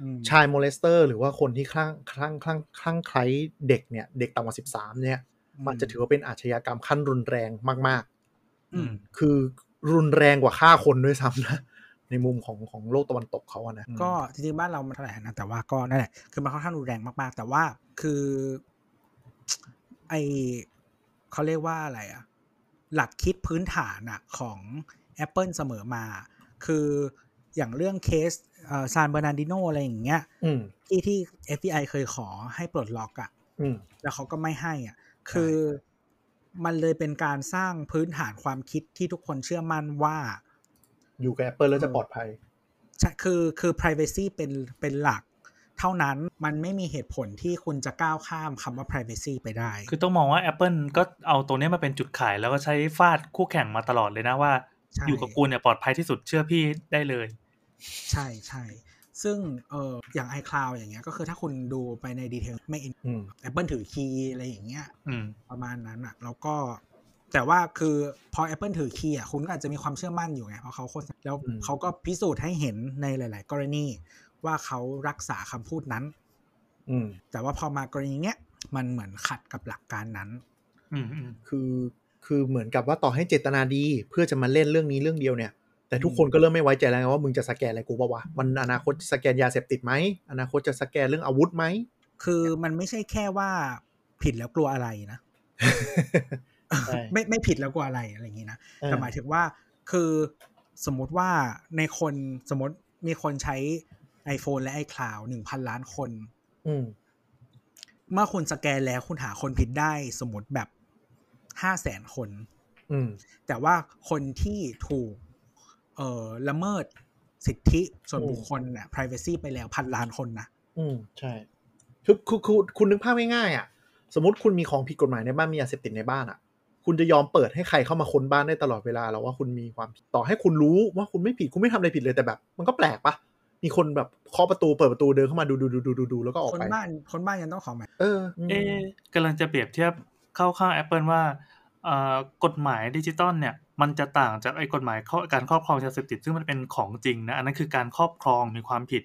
อืม child molester หรือว่าคนที่คลั่งคลั่งคลั่งคลั่งไคล้เด็กเนี่ย เด็กต่ำกว่า13เนี่ย มันจะถือว่าเป็นอาชญากรรมขั้นรุนแรงมากอืมๆคือรุนแรงกว่าฆ่าคนด้วยซ้ำนะในมุมของของโลกตะวันตกเขาอะนะก็จริงๆบ้านเรามันเท่าไหร่นะแต่ว่าก็นั่นแหละคือมันค่อนข้างรุนแรงมากๆ แต่ว่าคือไอเขาเรียกว่าอะไรอะหลักคิดพื้นฐานอะของ Apple เสมอมา คืออย่างเรื่องเคส San Bernardino อะไรอย่างเงี้ยอืมที่ที่ FBI เคยขอให้ปลดล็อกอะอืมแล้วเขาก็ไม่ให้อะ คือมันเลยเป็นการสร้างพื้นฐานความคิดที่ทุกคนเชื่อมั่นว่า อยู่กับ Apple แล้วจะปลอดภัยใช่คือคือ privacy เป็นเป็นหลัก เท่านั้นมันไม่มีเหตุผลที่คุณจะก้าวข้ามคำว่า privacy ไปได้ คือต้องมองว่า Apple ก็เอาตัวนี้มาเป็นจุดขาย แล้วก็ใช้ฟาดคู่แข่งมาตลอดเลยนะว่าใช่ อยู่กับกูเนี่ยปลอดภัยที่สุดเชื่อพี่ได้เลย ใช่ใช่ซึ่งเอออย่าง iCloud อย่างเงี้ยก็คือถ้าคุณดูไปในดีเทลไม่อืม Apple ถือคีย์อะไรอย่างเงี้ยอืมประมาณนั้นอะแล้วก็ แต่ว่าคือพอ Apple ถือคีย์อะคุณก็อาจจะมีความเชื่อมั่นอยู่ไงเพราะเขาโฆษณาแล้วอืมเขาก็พิสูจน์ให้เห็นในหลาย ๆ กรณีว่าเขารักษาคำพูดนั้นอืมแต่ว่าพอมากรณีเนี้ยมันเหมือนขัดกับหลักการนั้นอืมอืมคือ คือเหมือนกับว่าต่อให้เจตนาดี เพื่อจะมาเล่นเรื่องนี้เรื่องเดียวเนี่ย แต่ทุกคนก็เริ่มไม่ไว้ใจแล้วไงว่ามึงจะสแกนอะไรกูปะวะมันอนาคตจะสแกนยาเสพติดไหมอนาคตจะสแกนเรื่องอาวุธไหมคือมันไม่ใช่แค่ว่าผิดแล้วกลัวอะไรนะใช่ไม่ไม่ผิดแล้วกลัวอะไรอะไรอย่างงี้นะแต่หมายถึงว่าคือสมมุติว่าในคนสมมติมีคนใช้ iPhone และ iCloud หนึ่งพันล้านคนอืมเมื่อคุณสแกนแล้วคุณหาคนผิดได้สมมติแบบ ห้าแสนคนอืมแต่ว่าคนที่ถูกเอ่อละเมิดสิทธิส่วนบุคคลเนี่ย privacy ไปแล้วพันล้านคนนะอืมใช่คือคือคือคุณนึกภาพง่ายๆอะ สมมติคุณมีของผิดกฎหมายในบ้านมียาเสพติดในบ้านอะ คุณจะยอมเปิดให้ใครเข้ามาค้นบ้านได้ตลอดเวลาแล้วว่าคุณมีความผิดต่อให้คุณรู้ว่าคุณไม่ผิดคุณไม่ทำอะไรผิดเลยแต่แบบ มันก็แปลกปะมีคนแบบเคาะประตูเปิดประตูเดินเข้ามาดูดูดูดูดูดูแล้วก็ออกคนไปบ้านคนบ้านยังต้องขอหมายเอออืมเอ๊ะกำลังจะเปรียบเทียบ เข้าข้าง Apple ว่าเอ่อกฎหมายดิจิตอลเนี่ยมันจะต่างจากไอ้กฎหมายข้อการครอบครองยาเสพติดซึ่งมันเป็นของจริงนะอันนั้นคือการครอบครองมีความผิด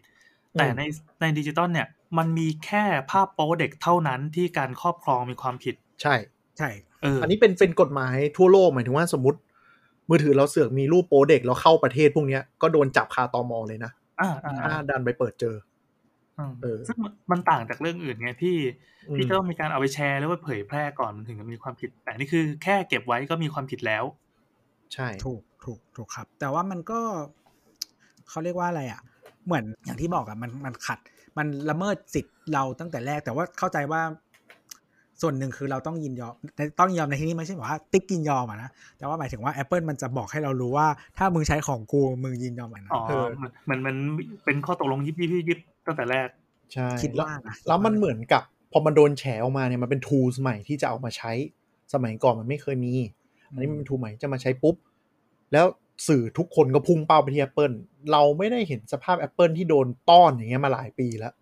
แต่ในในดิจิตอลเนี่ยมันมีแค่ภาพโป๊เด็กเท่านั้นที่การครอบครองมีความผิด ใช่ใช่เอออันนี้เป็นเป็นกฎหมายทั่วโลกหมายถึงว่าสมมติ มือถือเราเสือกมีรูปโป๊เด็กแล้วเข้าประเทศพวกเนี้ยก็โดนจับคาตอมอเลยนะอ่าอ่าถ้าดันไปเปิดเจออืมเออ ซึ่งมันมันต่างจากเรื่องอื่นไงที่อืมที่จะต้องมีการเอาไปแชร์แล้วไปเผยแพร่ก่อนมันถึงจะมีความผิด แต่นี่คือแค่เก็บไว้ก็มีความผิดแล้ว ใช่ถูกถูกถูกครับ แต่ว่ามันก็เขาเรียกว่าอะไรอะ เหมือนอย่างที่บอกอะมันมันขัด มันละเมิดสิทธิ์เราตั้งแต่แรก แต่ว่าเข้าใจว่า ส่วนหนึ่งคือเราต้องยินยอมต้องยินยอมในที่นี้ไม่ใช่แบบว่าติ๊กยินยอมอะนะแต่ว่าหมายถึงว่า Apple มันจะบอกให้เรารู้ว่า ถ้ามึงใช้ของกูมึงยินยอมอันนั้อ๋นอเหมือนเหมือนมันเป็นข้อตกลงยิบยิบยิบยิบ ตั้งแต่แรก ใช่คิดแล้วว่านะแล้วมันเหมือนกับ พอมันโดนแฉออกมาเนี่ยมันเป็น tools ใหม่ที่จะเอามาใช้สมัยก่อนมันไม่เคยมี อันนี้มันเป็น tool ใหม่จะมาใช้ปุ๊บ แล้วสื่อทุกคนก็พุ่งเป้าไปที่ Apple เราไม่ได้เห็นสภาพ Apple ที่โดนต้อนอย่างเงี้ยมาหลายปีแล้ว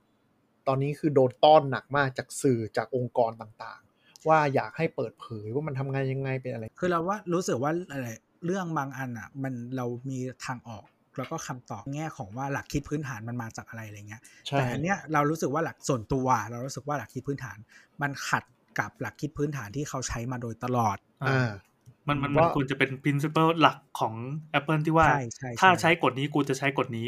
ตอนนี้คือโดนต้อนหนักมากจากสื่อจากองค์กรต่างๆ ว่าอยากให้เปิดเผยว่ามันทำงานยังไงเป็นอะไร คือเราว่ารู้สึกว่าอะไรเรื่องบางอันอะ มันเรามีทางออก แล้วก็คำตอบแง่ของว่าหลักคิดพื้นฐานมันมาจากอะไรอะไรเงี้ยใช่แต่อันเนี้ยเรารู้สึกว่าหลักส่วนตัวเรารู้สึกว่าหลักคิดพื้นฐาน มันขัดกับหลักคิดพื้นฐานที่เขาใช้มาโดยตลอดอ่ามันมันมันว่าควรจะเป็น principle หลักของ Apple ที่ว่าใช่ใช่ถ้าใช่ใช้กฎนี้กูจะใช้กฎนี้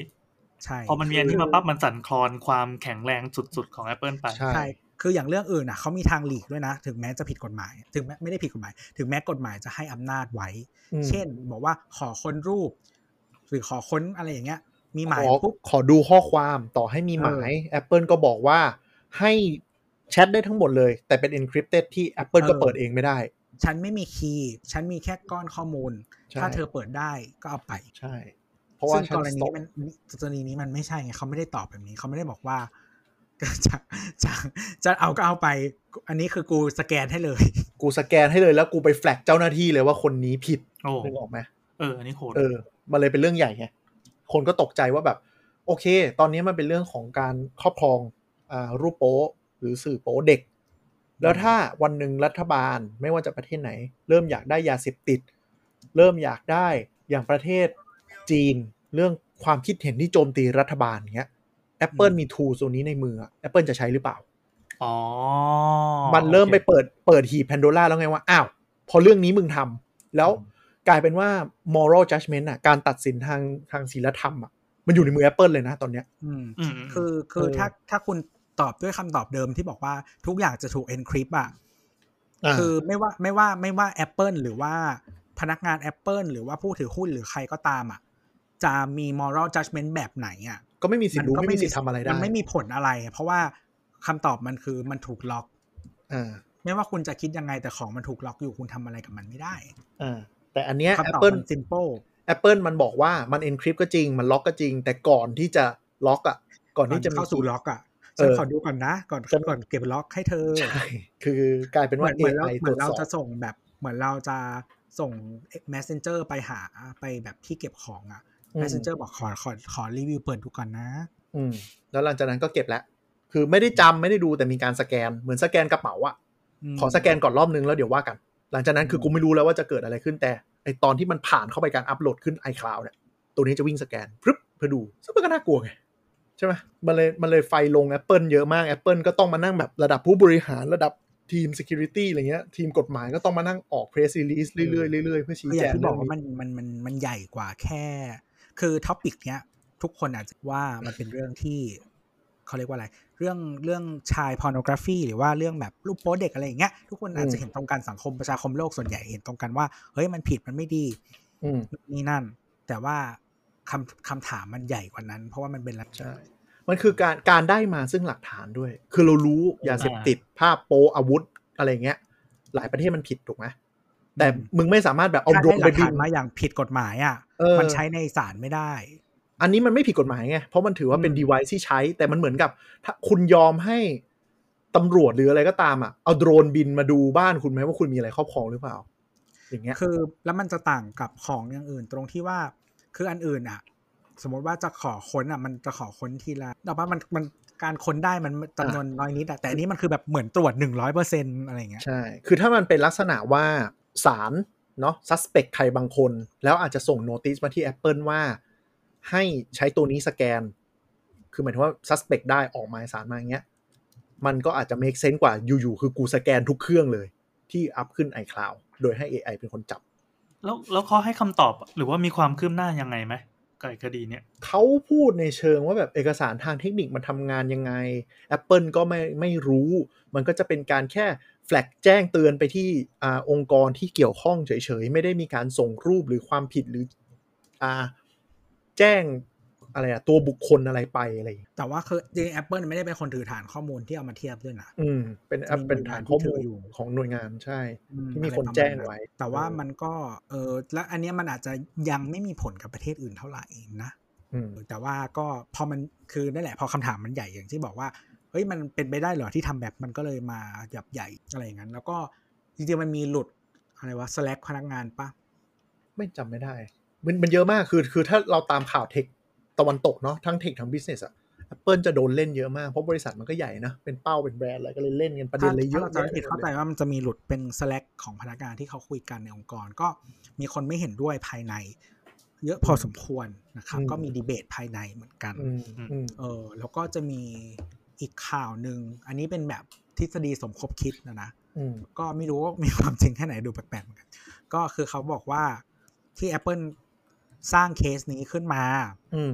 ใช่พอมันมีอันนี้มาปั๊บมันสั่นคลอนความแข็งแรงสุดๆของ Apple ไปใช่ใช่คืออย่างเรื่องอื่นอะเขามีทางหลีกด้วยนะ ถึงแม้จะผิดกฎหมาย ถึงแม้ไม่ได้ผิดกฎหมาย ถึงแม้กฎหมายจะให้อำนาจไว้อืมเช่น บอกว่าขอค้นรูป หรือขอค้นอะไรอย่างเงี้ย มีหมายขอปุ๊บขอดูข้อความต่อให้มีหมาย Apple ก็บอกว่าให้แชทได้ทั้งหมดเลย แต่เป็น encrypted ที่ Apple ก็เปิดเองไม่ได้ ฉันไม่มีคีย์ฉันมีแค่ก้อนข้อมูลใช่ถ้าเธอเปิดได้ก็เอาไปใช่ เพราะว่าซึ่งฉันกรณี stop มันกรณีนี้มันไม่ใช่ไงเขาไม่ได้ตอบแบบนี้เขาไม่ได้บอกว่าจะจะจะเอาก็เอาไป อันนี้คือกูสแกนให้เลย กูสแกนให้เลยแล้วกูไปแฟลกเจ้าหน้าที่เลยว่าคนนี้ผิดโอ้นึกออกไหมเออ อันนี้โหดเออ มันเลยเป็นเรื่องใหญ่ไงคนก็ตกใจว่าแบบ โอเค ตอนนี้มันเป็นเรื่องของการครอบครองอ่ารูปโป๊หรือสื่อโป๊เด็ก แล้วถ้าวันหนึ่งรัฐบาลไม่ว่าจะประเทศไหน เริ่มอยากได้ยาเสพติด เริ่มอยากได้อย่างประเทศจีนเรื่องความคิดเห็นที่โจมตีรัฐบาลเงี้ย Apple มีทูตัวนี้ในมืออะ Apple จะใช้หรือเปล่าอ๋อมันเริ่มไปโอคเปิดเปิดหีบแพนโดล่าแล้วไงว่าอ้าว พอเรื่องนี้มึงทำแล้ว กลายเป็นว่า moral judgment อะการตัดสินทางทางศีลธรรมอะมันอยู่ในมือ Apple เลยนะตอนเนี้ยอืมอืมคือคือถ้าถ้าคุณตอบด้วยคำตอบเดิมที่บอกว่าทุกอย่างจะถูก encrypt อะอ่าคือไม่ว่าไม่ว่าไม่ว่า Apple หรือว่าพนักงาน Apple หรือว่าผู้ถือหุ้นหรือใครก็ตามอะจะมี moral judgment แบบไหนอะก็ไม่มีสิทธิ์รู้ไม่มีสิทธิ์ทำอะไรได้มันไม่มีผลอะไร เพราะว่าคำตอบมันคือมันถูกล็อกอ่าไม่ว่าคุณจะคิดยังไงแต่ของมันถูกล็อกอยู่คุณทำอะไรกับมันไม่ได้อ่า แต่อันเนี้ยคำตอบ Apple มัน simple Apple มันบอกว่ามัน encrypt ก็จริงมันล็อกก็จริง แต่ก่อนที่จะล็อกอะก่อนก่อนที่จะจะมีเข้าสู่ล็อกอะเอฉันอขอดูก่อนนะ ก่อนจะก่อนเก็บล็อกให้เธอใช่คือกลายเป็นเหมืว่าอนเหมือนเรา AI เหตมืรอวนจเราสอบจะส่งแบบเหมือนเราจะส่ง messenger ไปหาไปแบบที่เก็บของอะอืม messenger บอกขอขอขอรีวิวเปิดดูก่อนนะ อืม แล้วหลังจากนั้นก็เก็บแล้ว คือไม่ได้จำไม่ได้ดูแต่มีการสแกนเหมือนสแกนกระเป๋าอะมขอสแกนก่อนรอบนึงแล้วเดี๋ยวว่ากัน หลังจากนั้นคือกูไม่รู้แล้วว่าจะเกิดอะไรขึ้นแต่ไอตอนที่มันผ่านเข้าไปการอัปโหลดขึ้น iCloud เนี่ยตัวนี้จะวิ่งสแกนปึ๊บเพื่อดูซึ่งมันก็น่ากลัวไงใช่ไหมมันเลยมันเลยไฟลง Apple เยอะมาก Apple ก็ต้องมานั่งแบบระดับผู้บริหารระดับทีม Security อะไรเงี้ย ทีมกฎหมายก็ต้องมานั่งออก press release เรื่อยๆเรื่อยๆเพื่อชี้คืออแจย่างงที่บอกเรื่ว่าองมันมันมันมันใหญ่กว่าแค่ คือท็อปิกเนี้ยทุกคนอาจจะว่ามันเป็นเรื่องที่ เขาเรียกว่าอะไร เรื่องเรื่องชายพอ r n o g r a p h y หรือว่าเรื่องแบบรูปโป๊เด็กอะไรอย่างเงี้ยทุกคนอาจจะเห็นตรงกันสังคมประชาคมโลกส่วนใหญ่เห็นตรงกันว่าเฮ้ยมันผิดมันไม่ดีอืมนี่นั่น แต่ว่าคำคำถามมันใหญ่กว่านั้น เพราะว่ามันเป็นลักษใช่ณะมันคือการการได้มาซึ่งหลักฐานด้วย คือเรารู้ยาเสพติดภาพโปอาวุธอะไรเงี้ย หลายประเทศมันผิดถูกไหมแต่มึงไม่สามารถแบบเอาถ้าโดรได้นหไปลักบิฐานนมาอย่างผิดกฎหมายอะเออมันใช้ในศาลไม่ได้ อันนี้มันไม่ผิดกฎหมายไง เพราะมันถือว่าเป็นอืม device ที่ใช้ แต่มันเหมือนกับ ถ้าคุณยอมให้ตำรวจหรืออะไรก็ตามอะ เอาโดรนบินมาดูบ้านคุณไหมว่าคุณมีอะไรครอบครองหรือเปล่า อย่างเงี้ย คือ แล้วมันจะต่างกับของอย่างอื่น ตรงที่ว่า คืออันอื่นอะ สมมติว่าจะขอค้นอะ มันจะขอค้นทีละแต่ว่ามันมันการค้นได้มันจำนวนน้อยนิดอะแต่อันนี้มันคือแบบเหมือนตรวจหนึ่งร้อยเปอร์เซ็นอะไรอย่างเงี้ย ใช่ คือถ้ามันเป็นลักษณะว่าศาลเนาะ suspect ใครบางคน แล้วอาจจะส่งโนติสมาที่ Apple ว่า ให้ใช้ตัวนี้สแกน คือหมายถึงว่า suspect ได้ออกหมายสารมาอย่างเงี้ย มันก็อาจจะ make sense กว่าอยู่ๆคือกูสแกนทุกเครื่องเลย ที่อัพขึ้น iCloud โดยให้ AI เป็นคนจับ แล้วแล้วเขาให้คำตอบหรือว่ามีความคืบหน้ายังไงไหมกับไอ้คดีเนี่ยเขาพูดในเชิงว่าแบบเอกสารทางเทคนิคมันทำงานยังไง Apple ก็ไม่ไม่รู้ มันก็จะเป็นการแค่แฟลกแจ้งเตือนไปที่อาองค์กรที่เกี่ยวข้องเฉยๆ ไม่ได้มีการส่งรูปหรือความผิดหรืออ่า แจ้งอะไรอะตัวบุคคลอะไรไปอะไรอย่างเงี้ยแต่ว่าคือจริงๆ Apple ไม่ได้เป็นคนถือฐานข้อมูลที่เอามาเทียบด้วยนะอืมเป็นแอปมีเป็นฐานข้อมูลหน่วยงานที่ถืออยู่ของหน่วยงานใช่อืที่มีอะไรคนประาณแจ้งนั้นไว้ แต่ว่าเออมันก็เออและอันเนี้ยมันอาจจะยังไม่มีผลกับประเทศอื่นเท่าไหร่นะอืมแต่ว่าก็พอมันคือนั่นแหละพอคำถามมันใหญ่อย่างที่บอกว่าเฮ้ยมันเป็นไปได้เหรอที่ทำแบบมันก็เลยมาขยับใหญ่อะไรอย่างนั้น แล้วก็จริงๆมันมีหลุดอะไรวะ Slack พนักงานปะไม่จำไม่ได้ มันมันเยอะมากคือคือถ้าเราตามข่าว tech ตะวันตกเนาะทั้ง tech ทั้ง business อะ Apple จะโดนเล่นเยอะมาก เพราะบริษัทมันก็ใหญ่นะ เป็นเป้าเป็นแบรนด์อะไรก็เลยเล่นกันประเด็นถ้าเลยเยถ้าอะเราจะไม่ผิดแยะเข้าใจว่ามันจะมีหลุดเป็น Slack ของพนักงานที่เขาคุยกันในองค์กร ก็มีคนไม่เห็นด้วยภายใน เยอะพอสมควรนะครับก็มีดีเบตภายในเหมือนกันอืมอืมเออแล้วก็จะมีอีกข่าวหนึ่งอันนี้เป็นแบบทฤษฎีสมคบคิดนะนะอืมก็ไม่รู้ว่ามีความจริงแค่ไหนดูแปลกๆเหมือนกันก็คือเขาบอกว่าที่ Apple สร้างเคสนี้ขึ้นมา อืม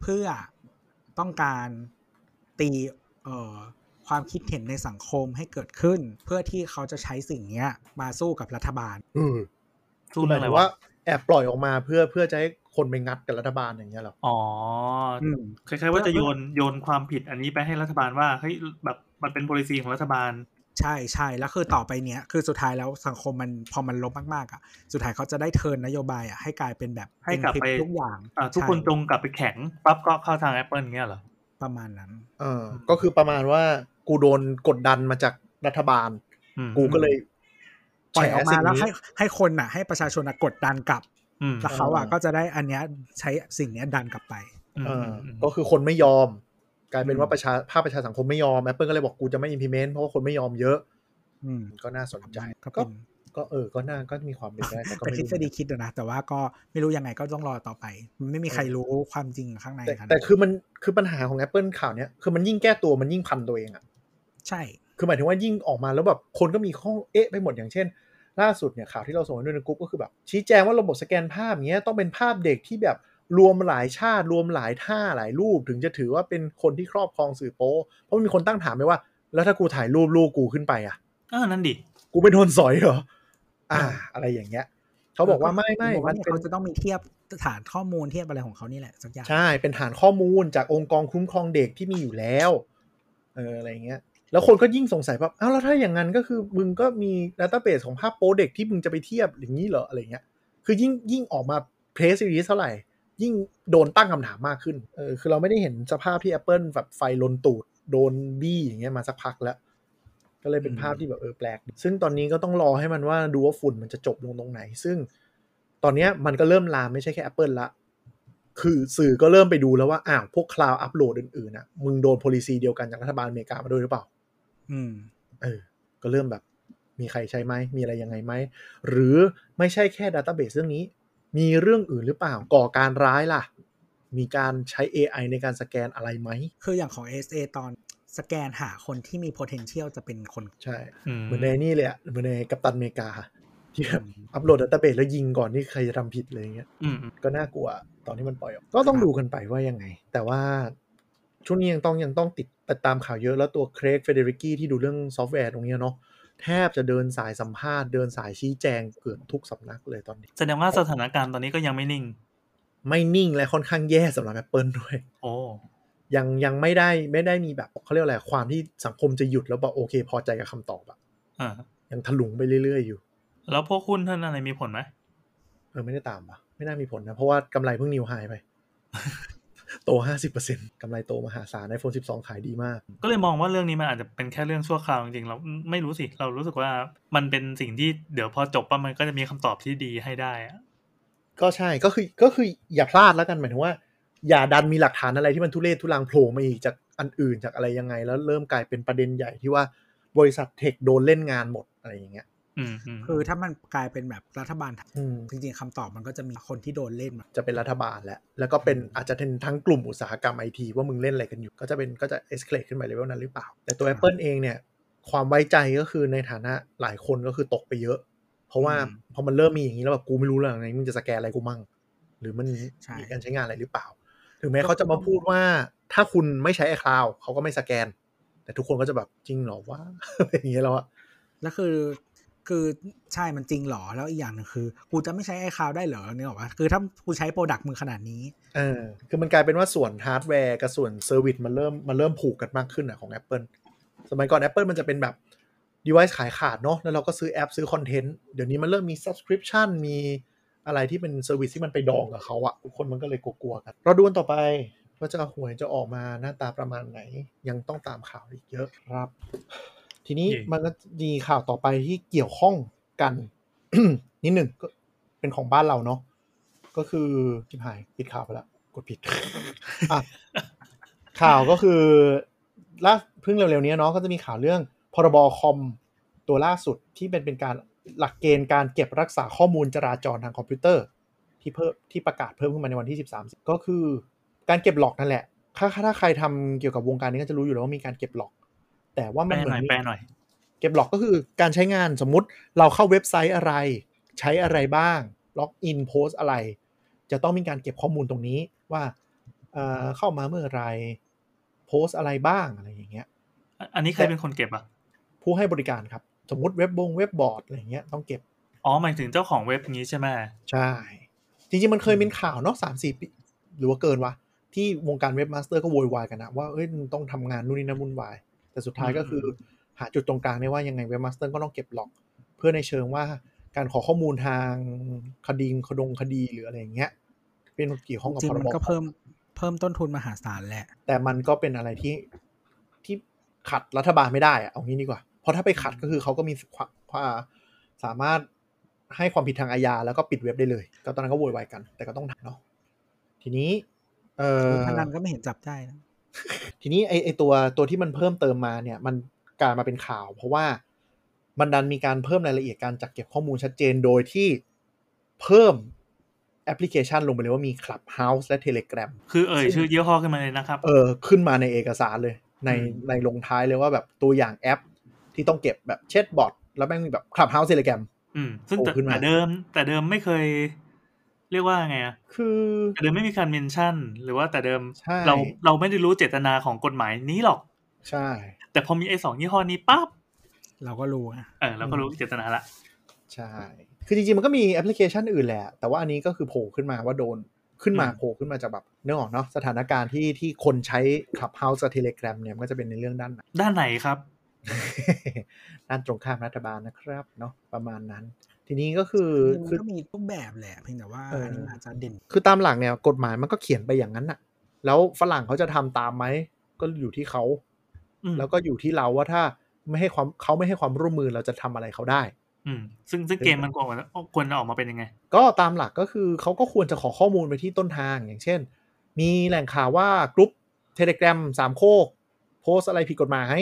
เพื่อต้องการตีเอ่อความคิดเห็นในสังคมให้เกิดขึ้น เพื่อที่เขาจะใช้สิ่งเนี้ย มาสู้กับรัฐบาล อืมสู้หเรื่มาอยงอะไรถึงวะว่าแอบปล่อยออกมาเพื่อเพื่อจะให้คนไปงัดกับรัฐบาลอย่างเงี้ยเหรอ อ๋ออืมคล้ายๆว่าจะโยนโยนความผิดอันนี้ไปให้รัฐบาลว่าเฮ้ยแบบมันเป็น policy ของรัฐบาล ใช่ใช่แล้วคือต่อไปเนี้ยคือสุดท้ายแล้วสังคมมันพอมันลบมากๆอะสุดท้ายเขาจะได้เทิร์นนโยบายอะให้กลายเป็นแบบให้กลับไปเป็นคลิทุกอย่างอ่าทุกคนใช่จงกลับไปแข็งปั๊บก็เข้าทาง Apple เงี้ยเหรอประมาณนั้น เออ ก็คือประมาณว่ากูโดนกดดันมาจากรัฐบาลอืมกูก็เลยปล่อยออกมาสิ่งแล้วนี้ให้ให้คนอะ ให้ประชาชนอะกดดันกลับอืมแล้วเขาอะเออก็จะได้อันเนี้ยใช้สิ่งเนี้ยดันกลับไปอืมเอออืมก็คือคนไม่ยอม กลายเป็นอืมว่าประชาภาคประชาสังคมไม่ยอม Apple ก็เลยบอกกูจะไม่ implement เพราะว่าคนไม่ยอมเยอะ อืมก็น่าสนใจก็ก็เป็นก็เออ ก็น่า ก็มีความเป็นไปได้ แต่ก็เป็นไม่ทฤรู้ษฎีคิดอะนะ แต่ว่าก็ไม่รู้ยังไงก็ต้องรอต่อไป มันไม่มีใครรู้ความจริงข้างในแต่ขนาดแต่นั้นคือมัน คือปัญหาของ Apple ข่าวเนี้ย คือมันยิ่งแก้ตัว มันยิ่งพันตัวเองอะใช่ คือหมายถึงว่ายิ่งออกมาแล้วแบบ คนก็มีข้อเอ๊ะไปหมด อย่างเช่น ล่าสุดเนี่ยข่าวที่เราส่งไปด้วยในกรุ๊ปก็คือแบบชี้แจงว่าระบบสแกนภาพเนี้ยต้องเป็นภาพเด็กที่แบบ รวมหลายชาติรวมหลายท่าหลายรูปถึงจะถือว่าเป็นคนที่ครอบครองสื่อโป๊เพราะมีคนตั้งถามไปว่า แล้วถ้ากูถ่ายรูปลูกกูขึ้นไปอะเออนั่นดิกูเป็นคนสอยเหรออ่า อะไรอย่างเงี้ยเขาบอกว่าไม่ไม่บอกว่ามันเนี่ยเป็นเขาจะต้องมีเทียบฐานข้อมูลเทียบอะไรของเขานี่แหละสักอย่างใช่เป็นฐานข้อมูลจากองค์กรคุ้มครองเด็กที่มีอยู่แล้วเอออะไรเงี้ย แล้วคนก็ยิ่งสงสัยว่าอ้าวแล้วถ้าอย่างนั้นก็คือมึงก็มี database ของภาพโป๊เด็กที่มึงจะไปเทียบอย่างนี้เหรออะไรเงี้ย คือยิ่งยิ่งออกมา press release เท่าไหร่ ยิ่งโดนตั้งคำถามมากขึ้นเออคือเราไม่ได้เห็นสภาพที่ Apple แบบไฟลนตูดโดนบี้อย่างเงี้ยมาสักพักแล้ว ก็เลยเป็นภาพที่แบบเออแปลก ซึ่งตอนนี้ก็ต้องรอให้มันว่าดูว่าฝุ่นมันจะจบลงตรงไหน ซึ่งตอนเนี้ยมันก็เริ่มลามไม่ใช่แค่ Apple ละ คือสื่อก็เริ่มไปดูแล้วว่า อ้าว พวก cloud upload อื่นๆน่ะมึงโดน policy เดียวกันจากรัฐบาลอเมริกามาด้วยหรือเปล่า อืม เออ ก็เริ่มแบบ มีใครใช้ไหม มีอะไรยังไงไหม หรือไม่ใช่แค่ดัต a b เบสเรื่องนี้ มีเรื่องอื่นหรือเปล่าก่อการร้ายล่ะ มีการใช้ AI ในการสแกนอะไรไหม คืออย่างของ SA ตอนสแกนหาคนที่มี potential จะเป็นคน ใช่อืมเหมือนในนี่เลยอะเหมือนในกัปตันอเมริกาที่แบบอัปโหลดดัต a b เบสแล้วยิงก่อนที่ใครจะทำผิดเลยอย่างเงี้ยอืมอืมก็น่ากลัวตอนที่มันปล่อยออก ก็ต้องดูกันไปว่ายังไง แต่ว่าช่วงนี้ยังต้องยังต้องติดติดตามข่าวเยอะแล้วตัว Craig Federighi ที่ดูเรื่องซอฟต์แวร์ตรงเนี้ยเนาะ แทบจะเดินสายสัมภาษณ์เดินสายชี้แจงเกือบทุกสำนักเลยตอนนี้ แสดงว่าสถานการณ์ตอนนี้ก็ยังไม่นิ่ง ไม่นิ่งและค่อนข้างแย่สำหรับ Apple ด้วย โอ้ยังยังไม่ได้ไม่ได้มีแบบเขาเรียกอะไรความที่สังคมจะหยุดแล้วบอกโอเค พอใจกับคำตอบอะอ่ายังถลุงไปเรื่อยๆอยู่ แล้วพวกหุ้นท่านอะไรมีผลไหมเออไม่ได้ตามปะไม่น่ามีผลนะ เพราะว่ากำไรเพิ่งนิวไฮไป โตห้าสิบเปอร์เซ็นกำไรโตมหาศาล iPhone 12 ขายดีมาก ก็เลยมองว่าเรื่องนี้มันอาจจะเป็นแค่เรื่องชั่วคราวจริงๆ เราไม่รู้สิ เรารู้สึกว่ามันเป็นสิ่งที่เดี๋ยวพอจบปั๊บมันก็จะมีคำตอบที่ดีให้ได้อะก็ใช่ก็คือก็คืออย่าพลาดแล้วกันหมายถึงว่า อย่าดันมีหลักฐานอะไรที่มันทุเรศทุลังโผล่มาอีกจากอันอื่นจากอะไรยังไง แล้วเริ่มกลายเป็นประเด็นใหญ่ที่ว่าบริษัทเทคโดนเล่นงานหมดอะไรอย่างเงี้ยอืมอืม คือถ้ามันกลายเป็นแบบรัฐบาลอืมจริงๆคำตอบมันก็จะมีคนที่โดนเล่นมาจะเป็นรัฐบาลแหละแล้วก็เป็นอาจจะเป็นทั้งกลุ่มอุตสาหกรรมไอทีว่ามึงเล่นอะไรกันอยู่ ก็จะเป็นก็จะเอ็กซ์เคลขึ้นไปเลเวลนั้นหรือเปล่า แต่ตัว Apple เองเนี่ย ความไว้ใจก็คือในฐานะหลายคนก็คือตกไปเยอะ เพราะว่าพอมันเริ่มมีอย่างนี้แล้วแบบกูไม่รู้เรื่องไหนมึงจะสแกนอะไรกูมั่งหรือมันใช่มีการใช้งานอะไรหรือเปล่า ถึงแม้เขาจะมาพูดว่าถ้าคุณไม่ใช้ iCloud เขาก็ไม่สแกน แต่ทุกคนก็จะแบบจริงเหรอวะอะไรอย่างเงี้ยแล้วอะแล้วคือ คือใช่มันจริงเหรอ แล้วอีกอย่างหนึ่งคือ กูจะไม่ใช้ไอคาวได้เหรอเนี่ยหรอวะคือถ้ากูใช้ product มึงขนาดนี้ เออ คือมันกลายเป็นว่าส่วนฮาร์ดแวร์กับส่วน service มันเริ่มมันเริ่มผูกกันมากขึ้นอะของ Apple สมัยก่อน Apple มันจะเป็นแบบ device ขายขาดเนาะแล้วเราก็ซื้อแอปซื้อคอนเทนต์ เดี๋ยวนี้มันเริ่มมี subscription มีอะไรที่เป็นเซอร์วิสที่มันไปดองกับเขาอะทุกคนมันก็เลยกลัวๆกัน เราดูกันต่อไปว่าจะหวยจะออกมาหน้าตาประมาณไหน ยังต้องตามข่าวอีกเยอะครับ ทีนี้มันก็มีข่าวต่อไปที่เกี่ยวข้องกันนิดหนึ่งก็เป็นของบ้านเราเนาะก็คือจิบหายปิดข่าวไปแล้วกดผิดอะข่าวก็คือล่าเพิ่งเร็วๆนี้เนาะก็จะมีข่าวเรื่องพรบคอมตัวล่าสุดที่เป็นเป็นการหลักเกณฑ์การเก็บรักษาข้อมูลจราจรทางคอมพิวเตอร์ ที่เพิ่มที่ประกาศเพิ่มขึ้นมาในวันที่ 13 ก็คือการเก็บหลอกนั่นแหละ ถ้าถ้าใครทำเกี่ยวกับวงการนี้ก็จะรู้อยู่แล้วว่ามีการเก็บหลอก แต่ว่าแปมันลเหมืหอน่อยนมีแปลหน่อย เก็บหลอกก็คือการใช้งานสมมุติเราเข้าเว็บไซต์อะไร ใช้อะไรบ้าง ล็อกอินโพสต์อะไร จะต้องมีการเก็บข้อมูลตรงนี้ว่าเอ่อเข้ามาเมื่อไหร่โพสต์อะไรบ้างอะไรอย่างเงี้ย อันนี้ใครเป็นคนเก็บอะ ผู้ให้บริการครับ สมมุติเว็บบงเว็บบอร์ดอะไรอย่างเงี้ยต้องเก็บ อ๋อหมายถึงเจ้าของเว็บนี้ใช่ไหมใช่ จริงๆมันเคยเป็นข่าวเนาะสามสี่ปีหรือว่าเกินวะที่วงการ webmaster ก็โวยวายกันนะว่าเอ้ยมึงต้องทำงานนู่นนี่นั่นวุ่นวาย แต่สุดท้ายก็คือหาจุดตรงกลางได้ว่ายังไง webmaster ก็ต้องเก็บ log เพื่อในเชิงว่าการขอข้อมูลทางคดีคดงคดีหรืออะไรอย่างเงี้ย เป็นเกี่ยวข้องกับจริงพรมันบก็เพิ่มเพิ่มต้นทุนมหาศาลแหละ แต่มันก็เป็นอะไรที่ที่ขัดรัฐบาลไม่ได้อะเอางี้ดีกว่า เพราะถ้าไปขัดก็คือเขาก็มีความความสามารถให้ความผิดทางอาญาแล้วก็ปิดเว็บได้เลย ก็ตอนนั้นก็โวยวายกัน แต่ก็ต้องทำเนาะทีนี้ เอ่อพนันก็ไม่เห็นจับได้นะ ทีนี้ไอไอตัวตัวที่มันเพิ่มเติมมาเนี่ยมันกลายมาเป็นข่าว เพราะว่ามันดันมีการเพิ่มรายละเอียดการจัดเก็บข้อมูลชัดเจนโดยที่เพิ่มแอปพลิเคชันลงไปเลยว่ามี Clubhouse และ Telegram คือเอ่ยชื่อยี่ห้อขึ้นมาเลยนะครับ เออ ขึ้นมาในเอกสารเลย ในอืมในลงท้ายเลยว่าแบบตัวอย่างแอปที่ต้องเก็บแบบเช็ดบอทแล้วแม่งมีแบบ Clubhouse Telegram อืม ซึ่งแต่แต่เดิมแต่เดิมไม่เคย เรียกว่าไงอะคือแต่เดิมไม่มีการ mention หรือว่าแต่เดิมเราเราไม่ได้รู้เจตนาของกฎหมายนี้หรอก ใช่ แต่พอมีไอ้สองยี่ห้อนี้ปั๊บเราก็รู้เออเราก็รู้เจตนาละ ใช่ คือจริงๆมันก็มีแอปพลิเคชันอื่นแหละ แต่ว่าอันนี้ก็คือโผล่ขึ้นมาว่าโดนขึ้นมาโผล่ขึ้นมาจากแบบเนื้อออกเนาะสถานการณ์ที่ที่คนใช้ Clubhouse กับ Telegram เนี่ยมันก็จะเป็นในเรื่องด้านไหนด้านไหนครับ ด้านตรงข้ามรัฐบาลนะครับเนาะประมาณนั้น ทีนี้ก็คือคือก็มีทุกแบบแหละเพียงแต่ว่าอันนี้อาจจะเด่น คือตามหลักเนี่ยกฎหมายมันก็เขียนไปอย่างนั้นอะแล้วฝรั่งเขาจะทำตามไหมก็อยู่ที่เขาแล้วก็อยู่ที่เราว่าถ้าไม่ให้ความเขาไม่ให้ความร่วมมือเราจะทำอะไรเขาได้ อืม ซึ่งซึ่งเกมมันควรควรจะออกมาเป็นยังไง ก็ตามหลักก็คือเขาก็ควรจะขอข้อมูลไปที่ต้นทางอย่างเช่น มีแหล่งข่าวว่ากรุ๊ป Telegram สามโคกโพสอะไรผิดกฎหมาย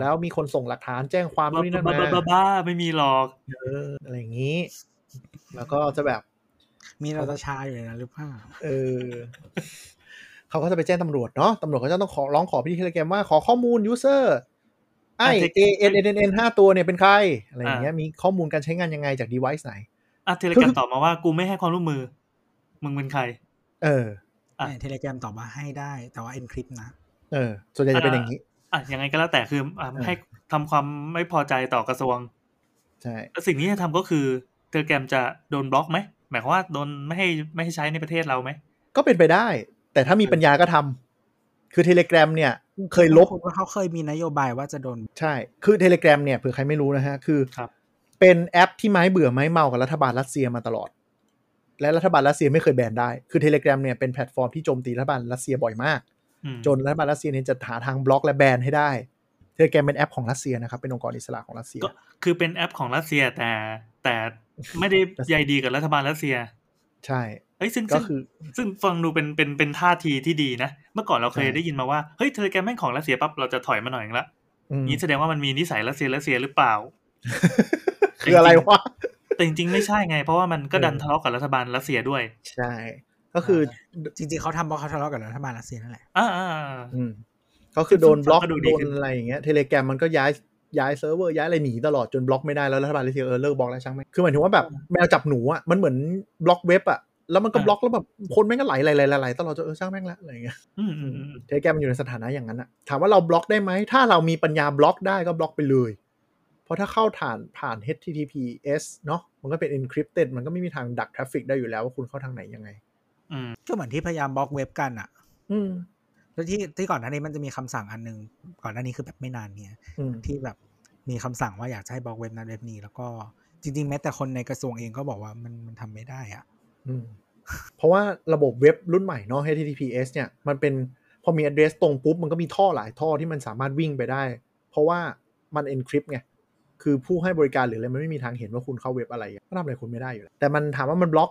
แล้วมีคนส่งหลักฐานแจ้งความนี่นั่นมาบ้าบ้าไม่มีหรอกเอออะไรอย่างนี้ แล้วก็จะแบบ มีเราจะชาอยู่นะหรือเปล่าเออเขาก็จะไปแจ้งตำรวจเนาะตำรวจก็จะต้องขอร้องขอพี่ Telegram ว่าขอข้อมูล userไอเอเอ็นเอ็นเอ็นห้าตัวเนี่ยเป็นใคร อะไรอย่างเงี้ยมีข้อมูลการใช้งานยังไงจาก device ไหนอะ Telegram ตอบมาว่ากูไม่ให้ความร่วมมือ มึงเป็นใคร เอออะ Telegram ตอบมาให้ได้ แต่ว่า encrypt นะเออส่วนใหญ่จะเป็นอย่างนี้ อะยังไงก็แล้วแต่คืออะให้ทำความไม่พอใจต่อกระทรวง ใช่สิ่งที่จะทำก็คือ Telegram จะโดนบล็อกไหมหมายความว่าโดนไม่ให้ไม่ให้ใช้ในประเทศเราไหม ก็เป็นไปได้ แต่ถ้ามีปัญญาก็ทำคือ Telegram เนี่ยเคยลบว่าเขาเคยมีนโยบายว่าจะโดน ใช่ คือ Telegram เนี่ยเผื่อใครไม่รู้นะฮะ คือเป็นแอปที่ไม้เบื่อไม้เมากับรัฐบาลรัสเซียมาตลอด และรัฐบาลรัสเซียไม่เคยแบนได้ คือ Telegram เนี่ยเป็นแพลตฟอร์มที่โจมตีรัฐบาลรัสเซียบ่อยมาก จนรัฐบาลรัสเซียเนี่ยจะหาทางบล็อกและแบนให้ได้ Telegram เป็นแอปของรัสเซียนะครับ เป็นองค์กรอิสระของรัสเซีย ก็คือเป็นแอปของรัสเซียแต่แต่ไม่ได้ใยดีกับรัฐบาลรัสเซีย ใช่เฮ้ยซึ่งก็คือซึ่งฟังดูเป็นเป็นเป็นท่าทีที่ดีนะ เมื่อก่อนเราเคยได้ยินมาว่าเฮ้ย Telegram แม่งของรัสเซียปั๊บเราจะถอยมาหน่อยละนี้แสดงว่ามันมีนิสัยรัสเซียรัสเซียหรือเปล่า คืออะไรวะแต่จริงๆไม่ใช่ไง เพราะว่ามันก็ดันทะเลาะกับรัฐบาลรัสเซียด้วย ใช่ ก็คือจริง ๆเขาทำเพราะเขาทะเลาะกับรัฐบาลรัสเซียนั่นแหละอ่าอืมก็คือโดนบล็อกโดนอะไรอย่างเงี้ย Telegram มันก็ย้ายย้ายเซิร์ฟเวอร์ย้ายอะไรหนีตลอดจนบล็อกไม่ได้แล้วรัฐบาลรัสเซียเออเลิกบล็อกแล้วช่างไหมคือหมายถึงว่าแบบแมวจับหนูอะมันเหมือนบล็อกเว็บอะแล้วมันก็บล็อกแล้วแบบคนแม่งก็ไหลไหลไหลไหลตลอดจนเออช่างแม่งละอะไรเงี้ยเทแกมันอยู่ในสถานะอย่างนั้นอะถามว่าเราบล็อกได้ไหมถ้าเรามีปัญญาบล็อกได้ก็บล็อกไปเลย เพราะถ้าเข้าฐานผ่าน HTTPS เนาะมันก็เป็น encrypted มันก็ไม่มีทางดัก traffic ได้อยู่แล้วว่าคุณเข้าทางไหนยังไง ก็เหมือนที่พยายามบล็อกเว็บกันอะแล้วที่ที่ก่อนหน้านี้มันจะมีคำสั่งอันนึง ก่อนหน้านี้คือแบบไม่นานเนี่ยที่แบบมีคำสั่งว่าอยากให้บล็อกเว็บนั้นเว็บนี้ แล้วก็จริง ๆ แม้แต่คนในกระทรวงเองก็บอกว่ามันมันทำไม่ได้อะเพราะว่าระบบเว็บรุ่นใหม่เนาะ HTTPS เนี่ยมันเป็นพอมี address ตรงปุ๊บ มันก็มีท่อหลายท่อที่มันสามารถวิ่งไปได้ เพราะว่ามัน encrypt ไงคือผู้ให้บริการหรืออะไรมันไม่มีทางเห็นว่าคุณเข้าเว็บอะไรก็ทำอะไรคุณไม่ได้อยู่แล้วแต่มันถามว่ามันบล็อก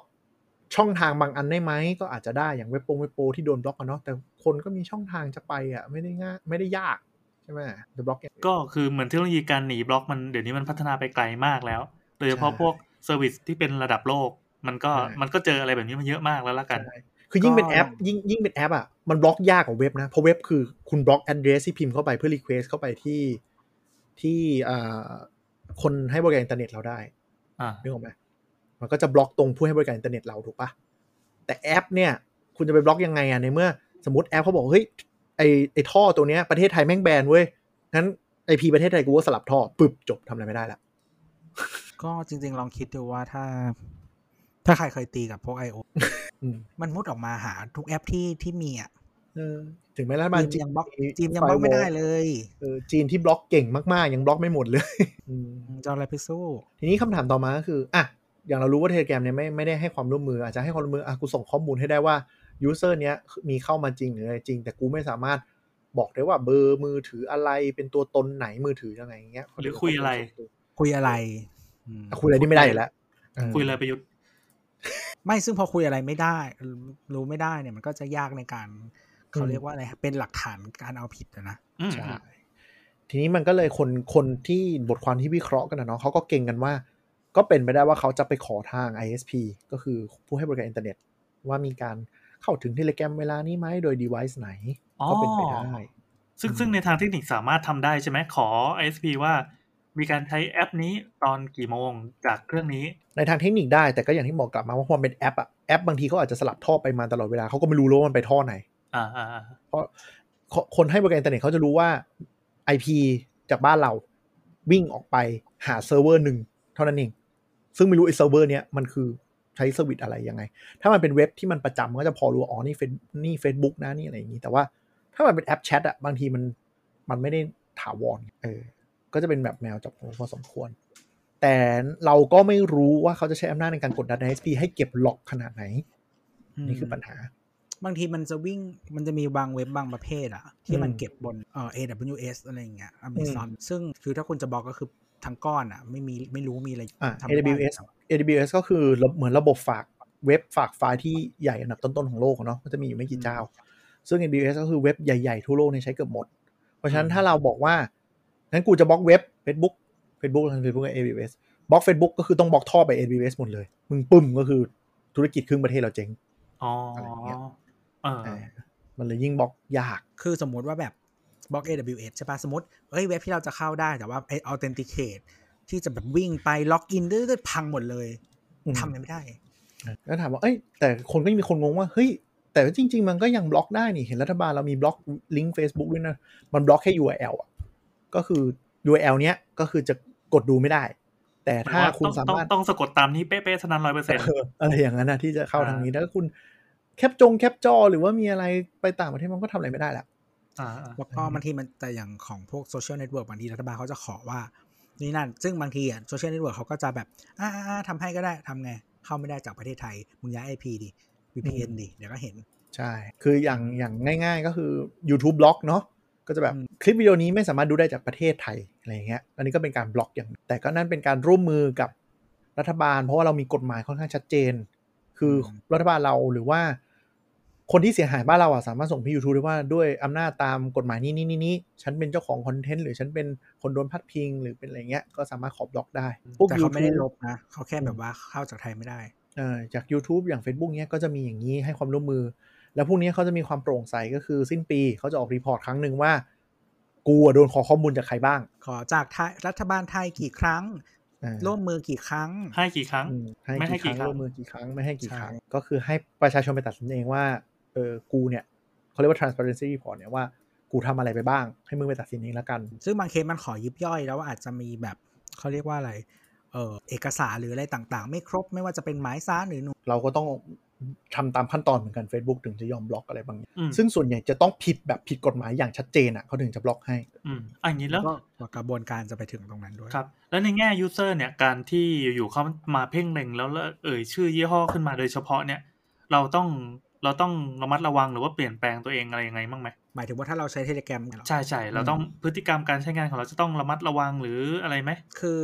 ช่องทางบางอันได้ไหมก็อาจจะได้อย่างเว็บโป๊เว็บโป๊ที่โดนบล็อกกันเนาะแต่คนก็มีช่องทางจะไปอะไม่ได้ง่ายไม่ได้ยากใช่ไหมจะบล็อกก็คือเหมือนเทคโนโลยีการหนีบล็อกมันเดี๋ยวนี้มันพัฒนาไปไกลมากแล้ว โดยเฉพาะพวก service ที่เป็นระดับโลก มันก็มันก็เจออะไรแบบนี้มันเยอะมากแล้วละกัน คือยิ่งเป็นแอป ยิ่งยิ่งเป็นแอปอะมันบล็อกยากกว่าเว็บนะเพราะเว็บคือคุณบล็อก address ที่พิมพ์เข้าไปเพื่อ request เข้าไปที่ที่อ่าคนให้บริการอินเทอร์เน็ตเราได้อ่านึกออกไหม มันก็จะบล็อกตรงผู้ให้บริการอินเทอร์เน็ตเราถูกปะแต่แอปเนี่ย คุณจะไปบล็อกยังไงอะในเมื่อสมมติแอปเขาบอกเฮ้ยไอ้ไอ้ท่อตัวเนี้ยประเทศไทยแม่งแบนเว้ยงั้น IP ประเทศไทยกูก็สลับท่อปึ๊บจบทำอะไรไม่ได้ละก็จริง ๆ ลองคิดดูว่าถ้า ถ้าใครเคยตีกับพวก IO มันมุดออกมาหาทุกแอปที่ที่มีอะถึงแม้รัฐบาลจีนยังบล็อกจีนยังบล็อกไม่ได้เลยเออจีนที่บล็อกเก่งมากๆ ยังบล็อกไม่หมดเลยจะอะไรไปสู้ทีนี้คำถามต่อมาก็คือ อะ อย่างเรารู้ว่า Telegram เนี่ยไม่ไม่ได้ให้ความร่วมมือ อาจจะให้ความร่วมมืออะกูส่งข้อมูลให้ได้ว่า user เนี้ยมีเข้ามาจริงหรืออะไรจริง แต่กูไม่สามารถบอกได้ว่าเบอร์มือถืออะไรเป็นตัวตนไหนมือถือยังไงเงี้ยหรือคุยอะไร คุยอะไรคุยอะไรนี่ไม่ได้อยู่แล้วคุยอะไรประยุทธ์ไม่ซึ่งพอคุยอะไรไม่ได้ รู้ไม่ได้เนี่ยมันก็จะยากในการเขาเรียกว่าอะไรเป็นหลักฐานการเอาผิดนะใช่ทีนี้มันก็เลยคนคนที่บทความที่วิเคราะห์กันนะเนาะเขาก็เก็งกันว่า ก็เป็นไปได้ว่าเขาจะไปขอทาง ISP ก็คือผู้ให้บริการอินเทอร์เน็ต ว่ามีการเข้าถึง Telegram เวลานี้ไหมโดย device ไหน ก็เป็นไปได้ ซึ่งซึ่งในทางเทคนิคสามารถทำได้ใช่ไหมขอ ISP ว่ามีการใช้แอปนี้ตอนกี่โมงจากเครื่องนี้ ในทางเทคนิคได้แต่ก็อย่างที่บอกกลับมาว่าพอเป็นแอปอะแอปบางทีเขาอาจจะสลับท่อไปมาตลอดเวลาเขาก็ไม่รู้ว่ามันไปท่อไหนอ่าอ่าเพราะคนให้บริการอินเทอร์เน็ตเขาจะรู้ว่า IP จากบ้านเราวิ่งออกไปหาเซิร์ฟเวอร์หนึ่งเท่านั้นเอง ซึ่งไม่รู้ไอ้เซิร์ฟเวอร์เนี้ยมันคือใช้สวิตอะไรยังไง ถ้ามันเป็นเว็บที่มันประจำก็จะพอรู้อ๋อนี่เฟซนี่เฟซบุ๊กนะนี่อะไรอย่างนี้ แต่ว่าถ้ามันเป็นแอปแชทอะบางทีมันมันไม่ได้ถาวรเออ ก็จะเป็นแบบแมวจับหูพอสมควร แต่เราก็ไม่รู้ว่าเขาจะใช้อำนาจในการกดดัน ISP ให้เก็บล็อกขนาดไหน นี่คือปัญหา บางทีมันจะวิ่งมันจะมีบางเว็บบางประเภทอะที่มันเก็บบนเอ่อ AWS อะไรอย่างเงี้ย Amazon ซึ่งคือถ้าคุณจะบอกก็คือ ทั้งก้อนอะไม่มีไม่รู้มีอะไรอ่าทำไม่ได้ AWS AWS ก็คือเหมือนระบบฝากเว็บฝากไฟล์ที่ใหญ่อันดับต้นๆของโลกอะเนาะก็จะมีอยู่ไม่กี่เจ้า ซึ่ง AWS ก็คือเว็บใหญ่ๆทั่วโลกเนี่ยใช้เกือบหมด เพราะฉะนั้นถ้าเราบอกว่างั้นกูจะบล็อกเว็บ Facebook Facebook ทาง Facebook กับ AWS บล็อก Facebook ก็คือต้องบล็อกท่อไป AWS หมดเลย มึงปึ้มก็คือธุรกิจครึ่งประเทศเราเจ๊งอ๋ออะไรอย่างเงี้ยเออเออมันเลยยิ่งบล็อกยาก คือสมมุติว่าแบบ บล็อก AWS ใช่ปะสมมติเอ้ยเว็บที่เราจะเข้าได้แต่ว่าไอ้ authenticate ที่จะแบบวิ่งไป login ดื้อๆพังหมดเลยอืมทำไม่ได้ แล้วถามว่าเอ้ยแต่คนก็ยังมีคนงงว่าเฮ้ยแต่ว่าจริง ๆ มันก็ยังบล็อกได้นี่เห็นรัฐบาลเรามีบล็อกลิงก์ Facebook ด้วยนะมันบล็อกแค่ URL อะก็คือ URL เนี้ยก็คือจะกดดูไม่ได้ แต่ถ้าคุณต้องสาต้องมารถต้องสะกดตามนี้เป๊ะๆเท่านั้นร้อยเปอร์เซ็นต์เอออะไรอย่างนั้นนะที่จะเข้าอ่าทางนี้แล้วคุณแคปจงแคปจอหรือว่ามีอะไรไปต่างประเทศมันก็ทำอะไรไม่ได้แล้วอ่า แล้วก็บางทีมันแต่อย่างของพวก social network บางทีรัฐบาลเขาจะขอว่า นี่นั่น ซึ่งบางทีอะโซเชียลเน็ตเวิร์กเขาก็จะแบบ อ่าๆๆทำให้ก็ได้ทำไง เข้าไม่ได้จากประเทศไทย มึงย้าย IP ดิ VPN ดิ เดี๋ยวก็เห็น ใช่ คืออย่างอย่างง่าย ๆ ก็คือ YouTube บล็อกเนาะก็จะแบบอืมคลิปวิดีโอนี้ไม่สามารถดูได้จากประเทศไทยอะไรอย่างเงี้ย อันนี้ก็เป็นการบล็อกอย่าง แต่ก็นั่นเป็นการร่วมมือกับรัฐบาล เพราะว่าเรามีกฎหมายค่อนข้างชัดเจน คือรัฐบาลเราหรือว่า คนที่เสียหายบ้านเราอะสามารถส่งพี่ยูทูบได้ว่าด้วยอำนาจตามกฎหมายนี้นี้นี้นี้ฉันเป็นเจ้าของ content หรือฉันเป็นคนโดนพาดพิง หรือเป็นอะไรเงี้ยก็สามารถขอบล็อกได้พวกแต่เขาไม่ได้ YouTube ลบนะเขาแค่แบบว่าเข้าจากไทยไม่ได้เอ่อจาก YouTube อย่าง Facebook เนี้ยก็จะมีอย่างนี้ให้ความร่วมมือ แล้วพวกนี้เขาจะมีความโปร่งใสก็คือสิ้นปีเขาจะออก report ครั้งหนึ่งว่า กูอะโดนขอข้อมูลจากใครบ้าง ขอจากไทยรัฐบาลไทยกี่ครั้งอ่าร่วมมือกี่ครั้ง ให้กี่ครั้งอืมให้ไม่ให้กี่ครั้งกี่ครั้งร่วมมือกี่ครั้งไม่ให้กี่ใช่ครั้ง ก็คือให้ประชาชนไปตัดสินเองว่า เออกูเนี่ยเขาเรียกว่า transparency report เนี่ยว่ากูทำอะไรไปบ้าง ให้มึงไปตัดสินเองแล้วกัน ซึ่งบางเคสมันขอยิบย่อยแล้วว่าอาจจะมีแบบเขาเรียกว่าอะไรเออเอกสารหรืออะไรต่างๆ ไม่ครบไม่ว่าจะเป็นหมายสารหรือหนูเราก็ต้องทำตามขั้นตอนเหมือนกัน Facebook ถึงจะยอมบล็อกอะไรบางอย่างอืมซึ่งส่วนใหญ่จะต้องผิดแบบผิดกฎหมายอย่างชัดเจนอะเขาถึงจะบล็อกให้อืมอันนี้แล้วก็กว่ากระบวนการจะไปถึงตรงนั้นด้วยครับ แล้วในแง่ยูเซอร์เนี่ยการที่อยู่ๆเขามาเพ่งเล็งแล้วเอ่ยชื่อยี่ห้อขึ้นมาโดยเฉพาะเนี่ย เราต้อง เราต้องระมัดระวังหรือว่าเปลี่ยนแปลงตัวเองอะไรยังไงบ้างไหมหมายถึงว่าถ้าเราใช้ Telegram ใช่ใช่เราต้องพฤติกรรมการใช้งานของเราจะต้องระมัดระวังหรืออะไรไหมคือ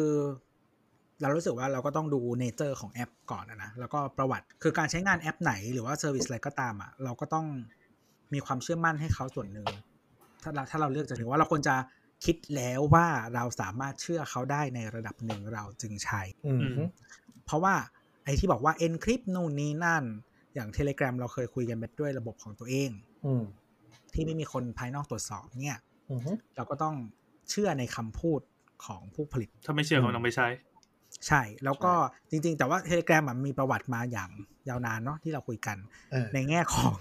เรารู้สึกว่าเราก็ต้องดู nature ของแอปก่อนอะนะแล้วก็ประวัติคือการใช้งานแอปไหนหรือว่า service อะไรก็ตามอะเราก็ต้องมีความเชื่อมั่นให้เขาส่วนหนึ่งถ้าเราถ้าเราเลือกจะถือว่าเราควรจะคิดแล้วว่าเราสามารถเชื่อเขาได้ในระดับหนึ่งเราจึงใช้อืมอืมเพราะว่าไอ้ที่บอกว่า encrypt นู่นนี่นั่น อย่าง Telegram เราเคยคุยกันไปด้วยระบบของตัวเองอืมที่ไม่มีคนภายนอกตรวจสอบเนี่ยอืมเราก็ต้องเชื่อในคำพูดของผู้ผลิต ถ้าไม่เชื่อก็ไม่ต้องไปใช้ ใช่ แล้วก็จริง ๆ แต่ว่า Telegram อะมีประวัติมาอย่างยาวนานเนาะที่เราคุยกันเออในแง่ของ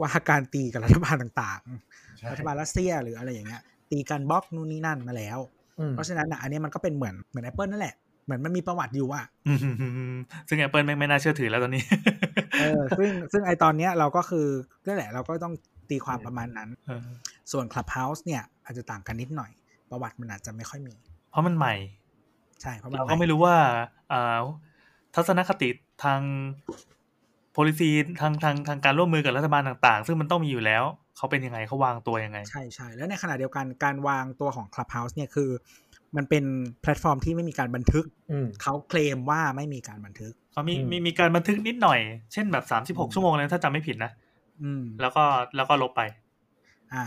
ว่าการตีกับรัฐบาลต่างใช่ๆรัฐบาลรัสเซียหรืออะไรอย่างเงี้ย ตีกันบล็อกนู่นนี่นั่นมาแล้วอืมเพราะฉะนั้นอะอันนี้มันก็เป็นเหมือนเหมือน Apple นั่นแหละ เหมือนมันมีประวัติอยู่อะอืมซึ่ง Apple ไม่งไม่น่าเชื่อถือแล้วตอนนี้ เออ ซึ่งซึ่งไอตอนเนี้ยเราก็คือนั่นแหละ เราก็ต้องตีความประมาณนั้นเออส่วน Clubhouse เนี่ย อาจจะต่างกันนิดหน่อย ประวัติมันอาจจะไม่ค่อยมี เพราะมันใหม่ ใช่ เพราะมันเราก็ไม่รู้ว่าอ่าทัศนคติทาง policy ทางทางทางการร่วมมือกับรัฐบาลต่าง ๆ ซึ่งมันต้องมีอยู่แล้ว เขาเป็นยังไงเขาวางตัวยังไง ใช่ใช่แล้วในขณะเดียวกันการวางตัวของ Clubhouse เนี่ยคือ มันเป็นแพลตฟอร์มที่ไม่มีการบันทึกอืมเขาเคลมว่าไม่มีการบันทึกเขามีอืมมีมีการบันทึกนิดหน่อย เช่นแบบสามสิบหกชั่วโมงเลยถ้าจำไม่ผิดนะอืมแล้วก็แล้วก็ลบไป อ่า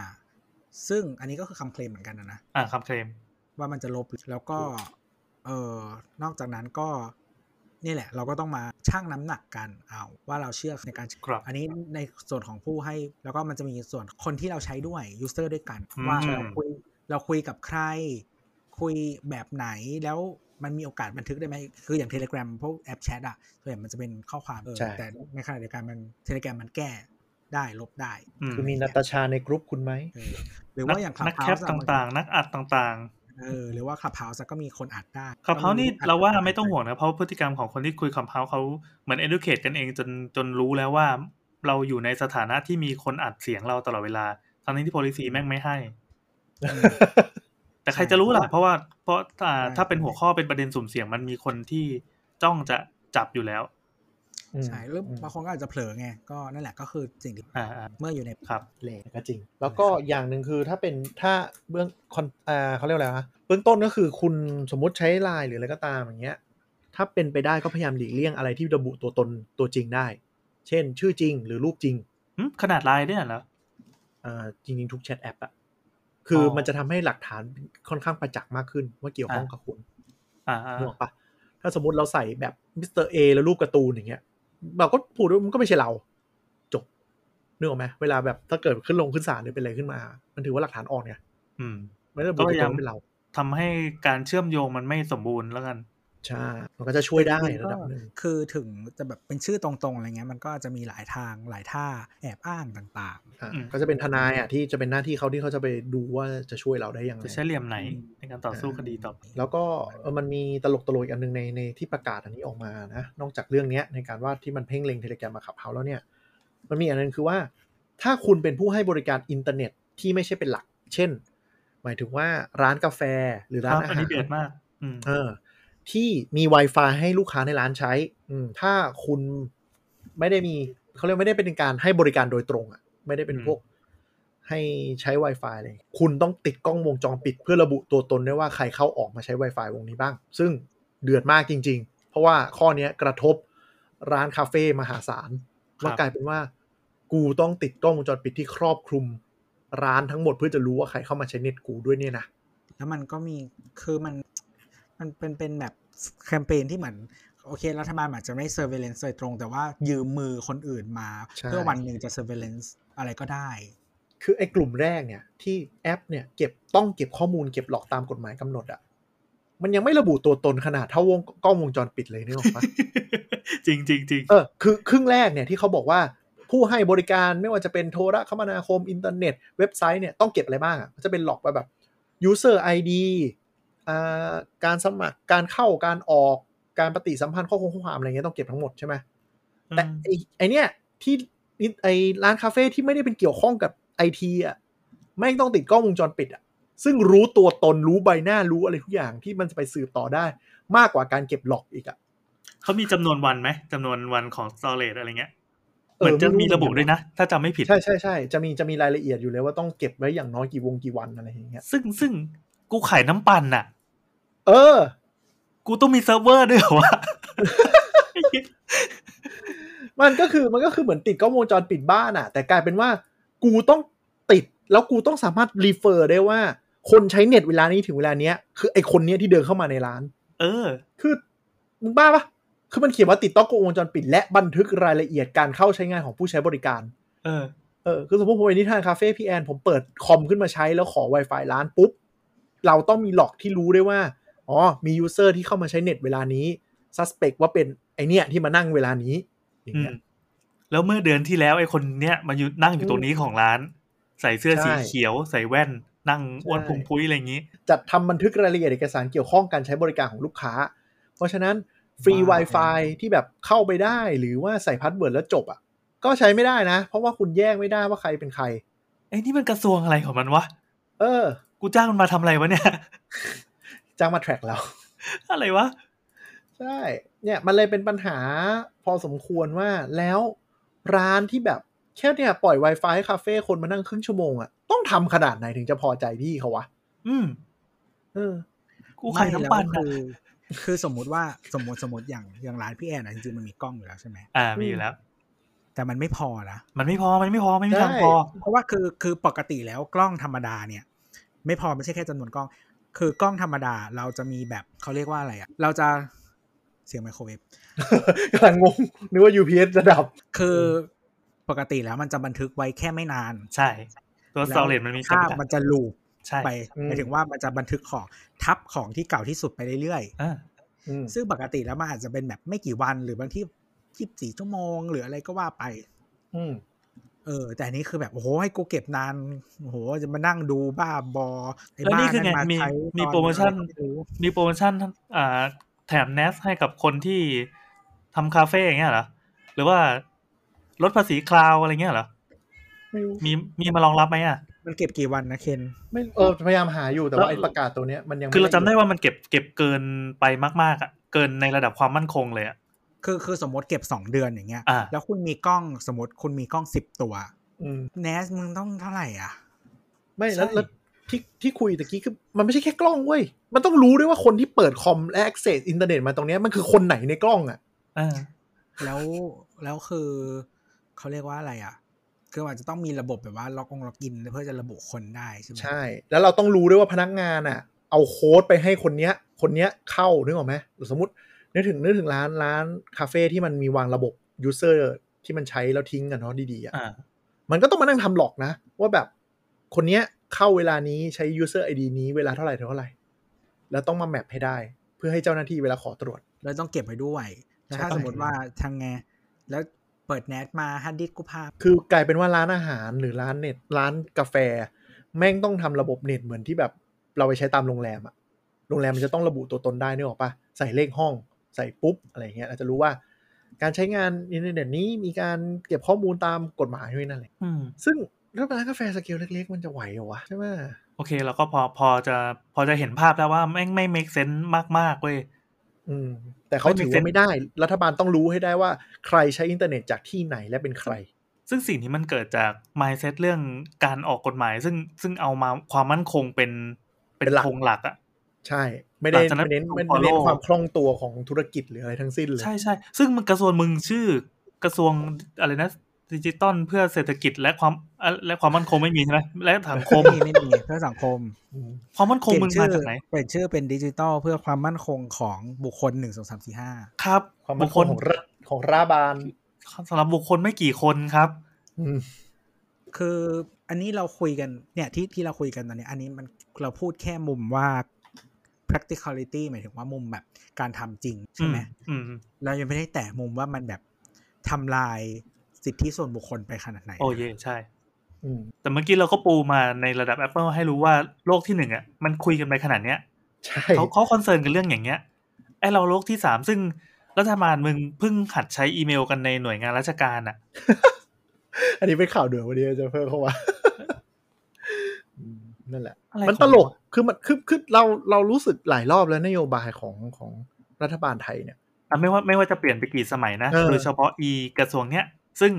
ซึ่งอันนี้ก็คือคำเคลมเหมือนกันนะนะอ่าคำเคลม ว่ามันจะลบแล้วก็ เออนอกจากนั้นก็นี่แหละ เราก็ต้องมาชั่งน้ำหนักกันเอาว่าเราเชื่อในการครับอันนี้ในส่วนของผู้ให้ แล้วก็มันจะมีส่วนคนที่เราใช้ด้วย user ด้วยกันอืมว่าเราคุยเราคุยกับใคร คุยแบบไหนแล้วมันมีโอกาสบันทึกได้ไหมคืออย่าง Telegram พวกแอปแชทอะส่วนใหญ่มันจะเป็นข้อความเออแต่ในขณะเดียวกันมัน Telegram มันแก้ได้ลบได้ คือมีนาตาชาในกรุ๊ปคุณไหมหรือว่าอย่างนักแคปต่างๆ นักอัดต่างๆเออหรือว่าขับเฮาส์ก็มีคนอัดได้ขับเฮานี่เราว่าไม่ต้องห่วงนะเพราะพฤติกรรมของคนที่คุยขับเฮาเขาเหมือน educate กันเองจนจนรู้แล้วว่าเราอยู่ในสถานะที่มีคนอัดเสียงเราตลอดเวลาทั้งที่ policy แม่งไม่ให้ แต่ใครจะรู้ล่ะ เพราะว่าเพราะถ้าเป็นหัวข้อเป็นประเด็นสุ่มเสี่ยงมันมีคนที่จ้องจะจับอยู่แล้วใช่แล้วบางคนก็อาจจะเผลอไงก็นั่นแหละก็คือสิ่งที่เมื่ออยู่ในครับเลก็จริง แล้วก็อย่างหนึ่งคือถ้าเป็นถ้าเบื้องคอนอ่าเขาเรียกอะไรวะเบื้องต้นก็คือคุณสมมุติใช้ไลน์หรืออะไรก็ตามอย่างเงี้ย ถ้าเป็นไปได้ก็พยายามหลีกเลี่ยงอะไรที่ระบุตัวตนตัวจริงได้ เช่น ชื่อจริงหรือรูปจริงขนาดไลน์เนี่ยเหรออ่าจริงๆทุกแชทแอปอะ คือมันจะทำให้หลักฐานค่อนข้างประจักษ์มากขึ้นว่าเกี่ยวข้องกับคุณอ่านึกออกปะถ้าสมมติเราใส่แบบ Mister A แล้วรูปการ์ตูนอย่างเงี้ยเราก็พูดว่ามันก็ไม่ใช่เรา จบนึกออกไหมเวลาแบบถ้าเกิดขึ้นลงขึ้นศาลหรือเป็นอะไรขึ้นมา มันถือว่าหลักฐานอ่อนไงอืมไม่ได้บอกว่าเป็นเราทำให้การเชื่อมโยงมันไม่สมบูรณ์แล้วกัน ใช่ มันก็จะช่วยได้ระดับหนึ่งคือถึงจะแบบเป็นชื่อตรงๆอะไรเงี้ยมันก็จะมีหลายทางหลายท่าแอบอ้างต่างๆ ก็จะเป็นทนายอะที่จะเป็นหน้าที่เขาที่เขาจะไปดูว่าจะช่วยเราได้ยังไงจะใช้เหลี่ยมไหนในการต่อสู้คดีต่อแล้วก็มันมีตลกตลกอันหนึ่งในในที่ประกาศอันนี้ออกมานะนอกจากเรื่องเนี้ยในการว่าที่มันเพ่งเล็งเทเลแกรมมาขับเขาแล้วเนี่ย มันมีอันนึงคือว่า ถ้าคุณเป็นผู้ให้บริการอินเทอร์เน็ตที่ไม่ใช่เป็นหลัก เช่น หมายถึงว่าร้านกาแฟหรือร้านอาหารอันนี้เดือดมากเออ ที่มี Wi-Fi ให้ลูกค้าในร้านใช้ถ้าคุณไม่ได้มีเขาเรียกไม่ได้เป็นการให้บริการโดยตรงอะ ไม่ได้เป็นพวกให้ใช้ Wi-Fi เลย คุณต้องติดกล้องวงจรปิด เพื่อระบุตัวตนได้ว่าใครเข้าออกมาใช้ Wi-Fi วงนี้บ้าง ซึ่งเดือดมากจริง ๆ เพราะว่าข้อนี้กระทบร้านคาเฟ่มหาศาลว่ากลายเป็นว่า กูต้องติดกล้องวงจรปิดที่ครอบคลุม ร้านทั้งหมดเพื่อจะรู้ว่าใครเข้ามาใช้เน็ตกูด้วยเนี่ยนะแล้วมันก็มีคือมัน มันเป็นเป็นแบบแคมเปญที่เหมือนโอเค รัฐบาลอาจจะไม่ surveillance โดยตรง แต่ว่ายืมมือคนอื่นมา เพื่อวันหนึ่งจะ surveillance อะไรก็ได้ คือไอ้กลุ่มแรกเนี่ย ที่แอปเนี่ยเก็บต้องเก็บข้อมูลเก็บ log ตามกฎหมายกำหนดอะ่ะมันยังไม่ระบุตัวตนขนาดเท่าวงกล้องวงจรปิดเลยนี่หรอปะจริงจริงจริงเออคือครึ่งแรกเนี่ยที่เขาบอกว่าผู้ให้บริการไม่ว่าจะเป็นโทรคมนาคมอินเทอร์เน็ต เว็บไซต์เนี่ยต้องเก็บอะไรบ้างอะ่ะจะเป็น log file แบบ user ID การสมัครการเข้าการออกการปฏิสัมพันธ์ข้อคงข้อความอะไรเงี้ยต้องเก็บทั้งหมดใช่ไหมแต่ไอไอเนี้ยที่ไอร้านคาเฟ่ที่ไม่ได้เป็นเกี่ยวข้องกับไอทีอะไม่ต้องติดกล้องวงจรปิดอะซึ่งรู้ตัวตนรู้ใบหน้ารู้อะไรทุกอย่างที่มันจะไปสืบต่อได้ มากกว่าการเก็บ log อีกอะเขามีจำนวนวันไหมจำนวนวันของ storage อะไรเงี้ยเหมือนจะมีระบุด้วยนะ ถ้าจำไม่ผิด ใช่ใช่ใช่จะมีจะมีรายละเอียดอยู่เลยว่าต้องเก็บไว้อย่างน้อยกี่วงกี่วันอะไรอย่างเงี้ยซึ่งซึ่งกูขายน้ำปั่นอะ เออ กูต้องมีเซิร์ฟเวอร์ด้วยเหรอวะมันก็คือมันก็คือเหมือนติดกล้องวงจรปิดบ้านอะแต่กลายเป็นว่ากูต้องติดแล้วกูต้องสามารถ refer ได้ว่า คนใช้เน็ตเวลานี้ถึงเวลาเนี้ย คือไอคนเนี้ยที่เดินเข้ามาในร้าน เออ คือมึงบ้าปะคือมันเขียนว่าติดต้องกล้องวงจรปิด และบันทึกรายละเอียดการเข้าใช้งานของผู้ใช้บริการ เออ เออ คือสมมติผมไปนิทานคาเฟ่พี่แอนผมเปิดคอมขึ้นมาใช้แล้วขอ Wi-Fi ร้านปุ๊บเราต้องมี log ที่รู้ได้ว่า อ๋อมี user ที่เข้ามาใช้เน็ตเวลานี้suspect ว่าเป็นไอเนี้ยที่มานั่งเวลานี้อย่างเงี้ยแล้วเมื่อเดือนที่แล้วไอคนเนี้ยมาอยู่นั่งอยู่ตรงนี้ของร้าน ใส่เสื้อสีเขียว ใส่แว่น นั่งอ้วนพุงพุ้ยอะไรอย่างนี้ จัดทำบันทึกรายละเอียดเอกสารเกี่ยวข้องการใช้บริการของลูกค้า เพราะฉะนั้นฟรี Wi-Fi ที่แบบเข้าไปได้หรือว่าใส่ password แล้วจบอะ ก็ใช้ไม่ได้นะ เพราะว่าคุณแยกไม่ได้ว่าใครเป็นใครไอ้นี่มันกระทรวงอะไรของมันวะ เออ กูจ้างมันมาทำอะไรวะเนี่ย จ้างมาแทร็กเรา อะไรวะ ใช่ เนี่ยมันเลยเป็นปัญหาพอสมควรว่าแล้วร้านที่แบบแค่เนี่ยปล่อย Wi-Fi ให้คาเฟ่คนมานั่งครึ่งชั่วโมงอะต้องทำขนาดไหนถึงจะพอใจพี่เขาวะ อืม เออ กูขายน้ำปั่นคือ คือสมมุติว่าสมมติสมมติอย่างอย่างร้านพี่แอนอะจริงๆมันมีกล้องอยู่แล้วใช่ไหมอ่ามีอยู่แล้ว แต่มันไม่พอนะมันไม่พอมันไม่พอไม่มีทางพอ เพราะว่าคือคือปกติแล้วกล้องธรรมดาเนี่ย ไม่พอไม่ใช่แค่จำนวนกล้อง คือกล้องธรรมดาเราจะมีแบบเขาเรียกว่าอะไรอะเราจะเสียงไมโครเวฟกำลังงงนึกว่า UPS จะดับ คือปกติแล้วมันจะบันทึกไว้แค่ไม่นาน ใช่ ตัวสตอเรจมันมีภาพมันจะลูปไปหมายถึงว่ามันจะบันทึกของทับของที่เก่าที่สุดไปเรื่อยๆซึ่งปกติแล้วมันอาจจะเป็นแบบไม่กี่วันหรือบางที่ยี่สิบสี่ชั่วโมง หรืออะไรก็ว่าไปอื เออ แต่นี้คือแบบโอ้โหให้กูเก็บนานโอ้โหจะมานั่งดูบ้าบอไอ้บ้านั่นมาใช้มีโปรโมชั่นมีโปรโมชั่นอ่าแถมเนสให้กับคนที่ทำคาเฟ่อย่างเงี้ยเหรอหรือว่าลดภาษีคลาวอะไรเงี้ยเหรอไม่รู้มีมีมาลองรับไหมอะมันเก็บกี่วันนะเคนไม่เออพยายามหาอยู่แต่ว่าไอ้ประกาศตัวเนี้ยมันยังคือเราจำได้ว่ามันเก็บเก็บเกินไปมากๆอะเกินในระดับความมั่นคงเลยอะ คือคือสมมติเก็บสองเดือนอย่างเงี้ย แล้วคุณมีกล้องสมมติคุณมีกล้องสิบตัว NAS มึงต้องเท่าไหร่อะ ไม่แล้วแล้วที่ที่คุยตะกี้คือมันไม่ใช่แค่กล้องเว้ย มันต้องรู้ด้วยว่าคนที่เปิดคอมและ access อินเทอร์เน็ตมาตรงนี้มันคือคนไหนในกล้องอะแล้วแล้วคือเขาเรียกว่าอะไรอะคืออาจจะต้องมีระบบแบบว่าล็อกอง login เพื่อจะระบุคนได้ใช่ไหมใช่ แล้วเราต้องรู้ด้วยว่าพนักงานอะ เอาโค้ดไปให้คนเนี้ย คนเนี้ยเข้านึกออกไหมสมมติ นึกถึงนึกถึงร้านร้านคาเฟ่ที่มันมีวางระบบ user ที่มันใช้แล้วทิ้งกันเนาะดีๆอะมันก็ต้องมานั่งทำ log นะ ว่าแบบคนเนี้ยเข้าเวลานี้ใช้ user ID นี้เวลาเท่าไหร่เท่าไหร่ แล้วต้องมา map ให้ได้ เพื่อให้เจ้าหน้าที่เวลาขอตรวจ แล้วต้องเก็บไว้ด้วยแล้วถ้าสมมติว่าทางไงแล้วเปิดเน็ตมา hard disk กูภาพคือกลายเป็นว่าร้านอาหารหรือร้านเน็ตร้านกาแฟ แม่งต้องทำระบบเน็ตเหมือนที่แบบเราไปใช้ตามโรงแรมอะโรงแรมมันจะต้องระบุตัวตนได้นึกออกปะใส่เลขห้อง ใส่ปุ๊บอะไรเงี้ยเราจะรู้ว่า การใช้งานอินเทอร์เน็ตนี้มีการเก็บข้อมูลตามกฎหมายด้วยนั่นแหละซึ่งร้านกาแฟสเกลเล็กๆ มันจะไหวเหรอวะใช่ไหมโอเคเราก็พอพอจะพอจะเห็นภาพแล้วว่าแม่งไม่ make sense มากๆเว้ยอืม แต่เขาถือว่าไม่ได้ รัฐบาลต้องรู้ให้ได้ว่า ใครใช้อินเทอร์เน็ตจากที่ไหนและเป็นใคร ซึ่งสิ่งที่มันเกิดจาก mindset เรื่องการออกกฎหมาย ซึ่งซึ่งเอามาความมั่นคงเป็นเป็นธงหลักอะ ใช่ ไม่ได้ไม่เน้นไม่เน้นความคล่องตัวของธุรกิจหรืออะไรทั้งสิ้นเลย ใช่ใช่ซึ่งมันกระทรวงมึงชื่อกระทรวงอะไรนะดิจิตอลเพื่อเศรษฐกิจและความและความมั่นคงไม่มีใช่ไหมและสังคมไม่มีเพื่อสังคม ความมั่นคงมึงมาจากไหนเปลี่ยนชื่อเป็นดิจิตอลเพื่อความมั่นคงของบุคคลหนึ่งสองสามสี่ห้าครับความมั่นคงของรัฐของรัฐบาลสำหรับบุคคลไม่กี่คนครับคืออันนี้เราคุยกันเนี่ยที่ที่เราคุยกันตอนนี้ อันนี้มันเราพูดแค่มุมว่า practicality หมายถึงว่ามุมแบบการทำจริงใช่ไหมเรายังไม่ได้แตะมุมว่ามันแบบทำลายสิทธิส่วนบุคคลไปขนาดไหน โอ้เย่ใช่แต่เมื่อกี้เราก็ปูมาในระดับ Apple ให้รู้ว่าโลกที่หนึ่งอะมันคุยกันไปขนาดเนี้ยใช่เขาเขาคอนเซิร์นกันเรื่องอย่างเงี้ยไอเราโลกที่สามซึ่งรัฐบาลมึงเพิ่งหัดใช้อีเมลกันในหน่วยงานราชการอะ อันนี้เป็นข่าวเดือดวันนี้จะเพิ่มเข้ามา นั่นแหละ มันตลกคือมันคือคือเราเรารู้สึกหลายรอบแล้วนโยบายของของรัฐบาลไทยเนี่ยไม่ว่าไม่ว่าจะเปลี่ยนไปกี่สมัยนะโดยเฉพาะอีกระทรวงเนี้ยซึ่ง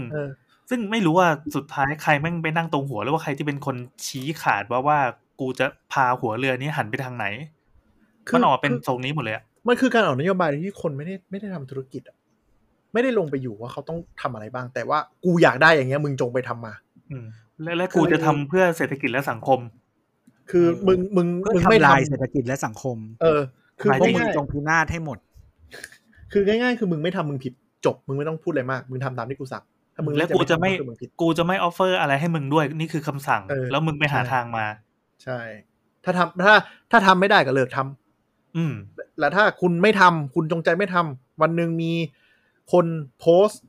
ซึ่งไม่รู้ว่าสุดท้ายใครแม่งไปนั่งตรงหัวหรือว่าใครที่เป็นคนชี้ขาดว่าว่ากูจะพาหัวเรือนี้หันไปทางไหนมันออกเป็นทรงนี้หมดเลยมันคือการออกนโยบายที่คนไม่ได้ไม่ได้ทำธุรกิจอะไม่ได้ลงไปอยู่ว่าเขาต้องทำอะไรบ้าง แต่ว่ากูอยากได้อย่างเงี้ยมึงจงไปทำมา อืมและและกูจะทำเพื่อเศรษฐกิจและสังคม คือมึงมึงมึงไม่ทำเศรษฐกิจและสังคม เออ คือพวกมึงจงพินาศให้หมด คือง่าย ๆ คือมึงไม่ทำมึงผิดจบ มึงไม่ต้องพูดอะไรมาก มึงทำตามที่กูสั่งถ้ามึงแล้วกูจะไม่กูจะไม่ออฟเฟอร์อะไรให้มึงด้วยนี่คือคำสั่ง แล้วมึงไปหาทางมา ใช่ ถ้าทำถ้าถ้าทำไม่ได้ก็เลิกทำอืม แล้วถ้าคุณไม่ทำคุณจงใจไม่ทำวันหนึ่งมีคนโพสต์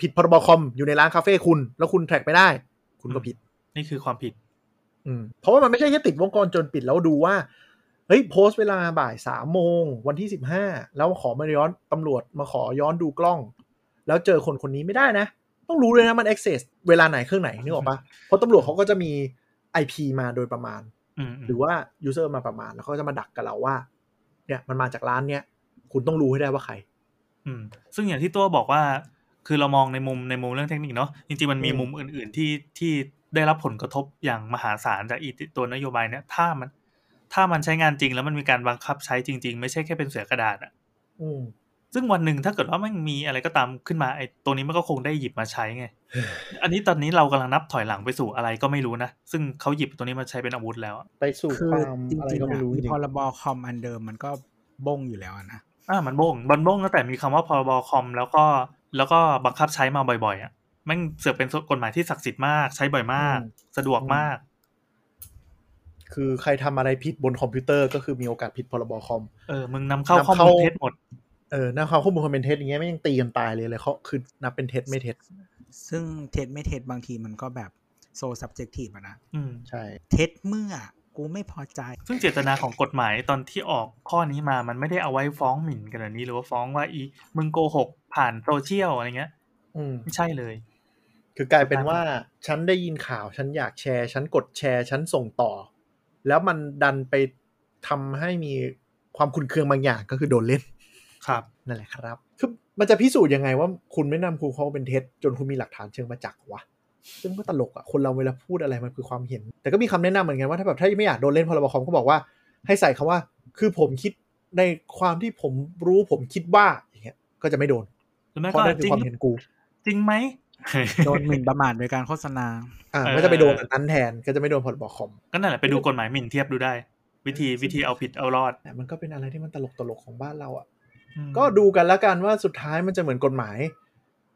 ผิดพรบคอมอยู่ในร้านคาเฟ่คุณ แล้วคุณแท็กไม่ได้ คุณก็ผิด นี่คือความผิดอืม เพราะว่ามันไม่ใช่แค่ติดวงจรจนปิดแล้วดูว่าเฮ้ยโพสต์เวลาบ่ายสามโมงวันที่สิบห้าแล้วขอมาย้อนตำรวจมาขอย้อนดูกล้อง แล้วเจอคนคนนี้ไม่ได้นะ ต้องรู้เลยนะมัน access เวลาไหนเครื่องไหนนึกออกปะเพราะตำรวจเขาก็จะมี IP มาโดยประมาณหรือว่า user มาประมาณแล้วเขาจะมาดักกับเราว่า เนี่ยมันมาจากร้านเนี้ยคุณต้องรู้ให้ได้ว่าใคร อืม ซึ่งอย่างที่ตัวบอกว่า คือเรามองในมุมในมุมเรื่องเทคนิคเนาะจริงๆมันมีมุมอื่น ๆที่ที่ ได้รับผลกระทบอย่างมหาศาลจากอีตัวนโยบายเนี้ยถ้ามัน ถ้ามันใช้งานจริงแล้วมันมีการบังคับใช้จริง ๆ ไม่ใช่แค่เป็นเสือกระดาษอะซึ่งวันหนึ่งถ้าเกิดว่ามันมีอะไรก็ตามขึ้นมาไอ้ตัวนี้มันก็คงได้หยิบมาใช้ไง อันนี้ตอนนี้เรากำลังนับถอยหลังไปสู่อะไรก็ไม่รู้นะ ซึ่งเขาหยิบตัวนี้มาใช้เป็นอาวุธแล้ว ไปสู่ความอะไรก็ไม่รู้พรบคอมอันเดิมมันก็บ้งอยู่แล้วนะอ่ามันบ้งมันบ้งตั้งแต่มีคำว่าพรบคอมแล้วก็แล้วก็บังคับใช้มาบ่อยๆอะ มันเสือกเป็นกฎหมายที่ศักดิ์สิทธิ์มาก ใช้บ่อยมาก สะดวกมาก คือใครทำอะไรผิดบนคอมพิวเตอร์ก็คือมีโอกาสผิดพรบคอม เออ มึงนำเข้าข้อมูลเท็จหมด เออนำเข้าข้อมูลคอมเป็นเท็จอย่างเงี้ยไม่ยังตีกันตายเลยเลยเขาคือนับเป็นเท็จไม่เท็จ ซึ่งเท็จไม่เท็จบางทีมันก็แบบโซ subjective อะนะ อืมใช่ เท็จเมื่อกูไม่พอใจ ซึ่งเจตนาของกฎหมายตอนที่ออกข้อนี้มา มันไม่ได้เอาไว้ฟ้องหมิ่นกันแบบนี้ หรือว่าฟ้องว่าอี มึงโกหกผ่านโซเชียลอะไรเงี้ย อืมไม่ใช่เลย คือกลายเป็นว่าฉันได้ยินข่าว ฉันอยากแชร์ ฉันกดแชร์ ฉันส่งต่อ แล้วมันดันไปทำให้มีความคุนเคืองบางอย่างก็คือโดนเล่นครับนั่นแหละครับ คือมันจะพิสูจน์ยังไงว่าคุณไม่นำครูเขาเป็นเท็จจนคุณมีหลักฐานเชิงประจักษ์วะซึ่งก็ตลกอะคนเราเวลาพูดอะไรมันคือความเห็น แต่ก็มีคำแนะนำเหมือนกันว่าถ้าแบบถ้าไม่อยากโดนเล่นพรบคอมก็บอกว่า ให้ใส่คำว่า คือผมคิดในความที่ผมรู้ผมคิดว่าอย่างเงี้ยก็จะไม่โดนหรือไม่เพก็ราะนั่นคืจอริงความเห็นกู จริงไหม โดนหมิ่นประมาทโดยการโฆษณาอ่าเออก็จะไปโดนอันนั้นแทนก็จะไม่โดนพรบคอมก็นั่นแหละไปดูกฎหมายหมิ่นเทียบดูได้ วิธีวิธีเอาผิดเอารอดแต่มันก็เป็นอะไรที่มันตลกตลกๆของบ้านเราอะ่ะอืมก็ดูกันแล้วกันว่าสุดท้ายมันจะเหมือนกฎหมาย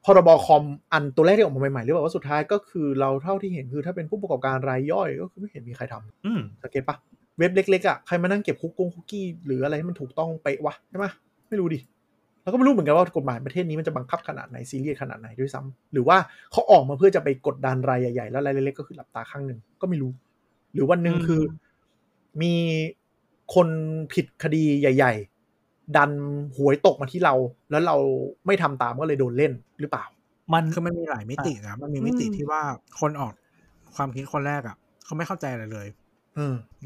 พรบคอมอันตัวแรกที่ออกมาใหม่ๆหรือเปล่าว่าสุดท้ายก็คือเราเท่าที่เห็นคือถ้าเป็นผู้ประกอบการรายย่อยก็คือไม่เห็นมีใครทำอืมสังเกตปะเว็บเล็กๆอะ่ะใครมานั่งเก็บคุกกงคุกกี้หรืออะไรให้มันถูกต้องเป๊ะวะใช่ไหมไม่รู้ดิ แล้วก็ไม่รู้เหมือนกันว่ากฎหมายประเทศนี้มันจะบังคับขนาดไหนซีเรียสขนาดไหนด้วยซ้ำหรือว่าเขาออกมาเพื่อจะไปกดดันรายใหญ่ๆแล้วรายเล็กๆก็คือหลับตาข้างหนึ่งก็ไม่รู้ หรือวันหนึ่งอืมคือ มีคนผิดคดีใหญ่ ๆ ดันหวยตกมาที่เรา แล้วเราไม่ทำตามก็เลยโดนเล่นหรือเปล่า มันคือมันมีหลายมิตินะมันมีมิติอืมที่ว่าคนออกความคิดคนแรกอะเขาไม่เข้าใจอะไรเลยเออ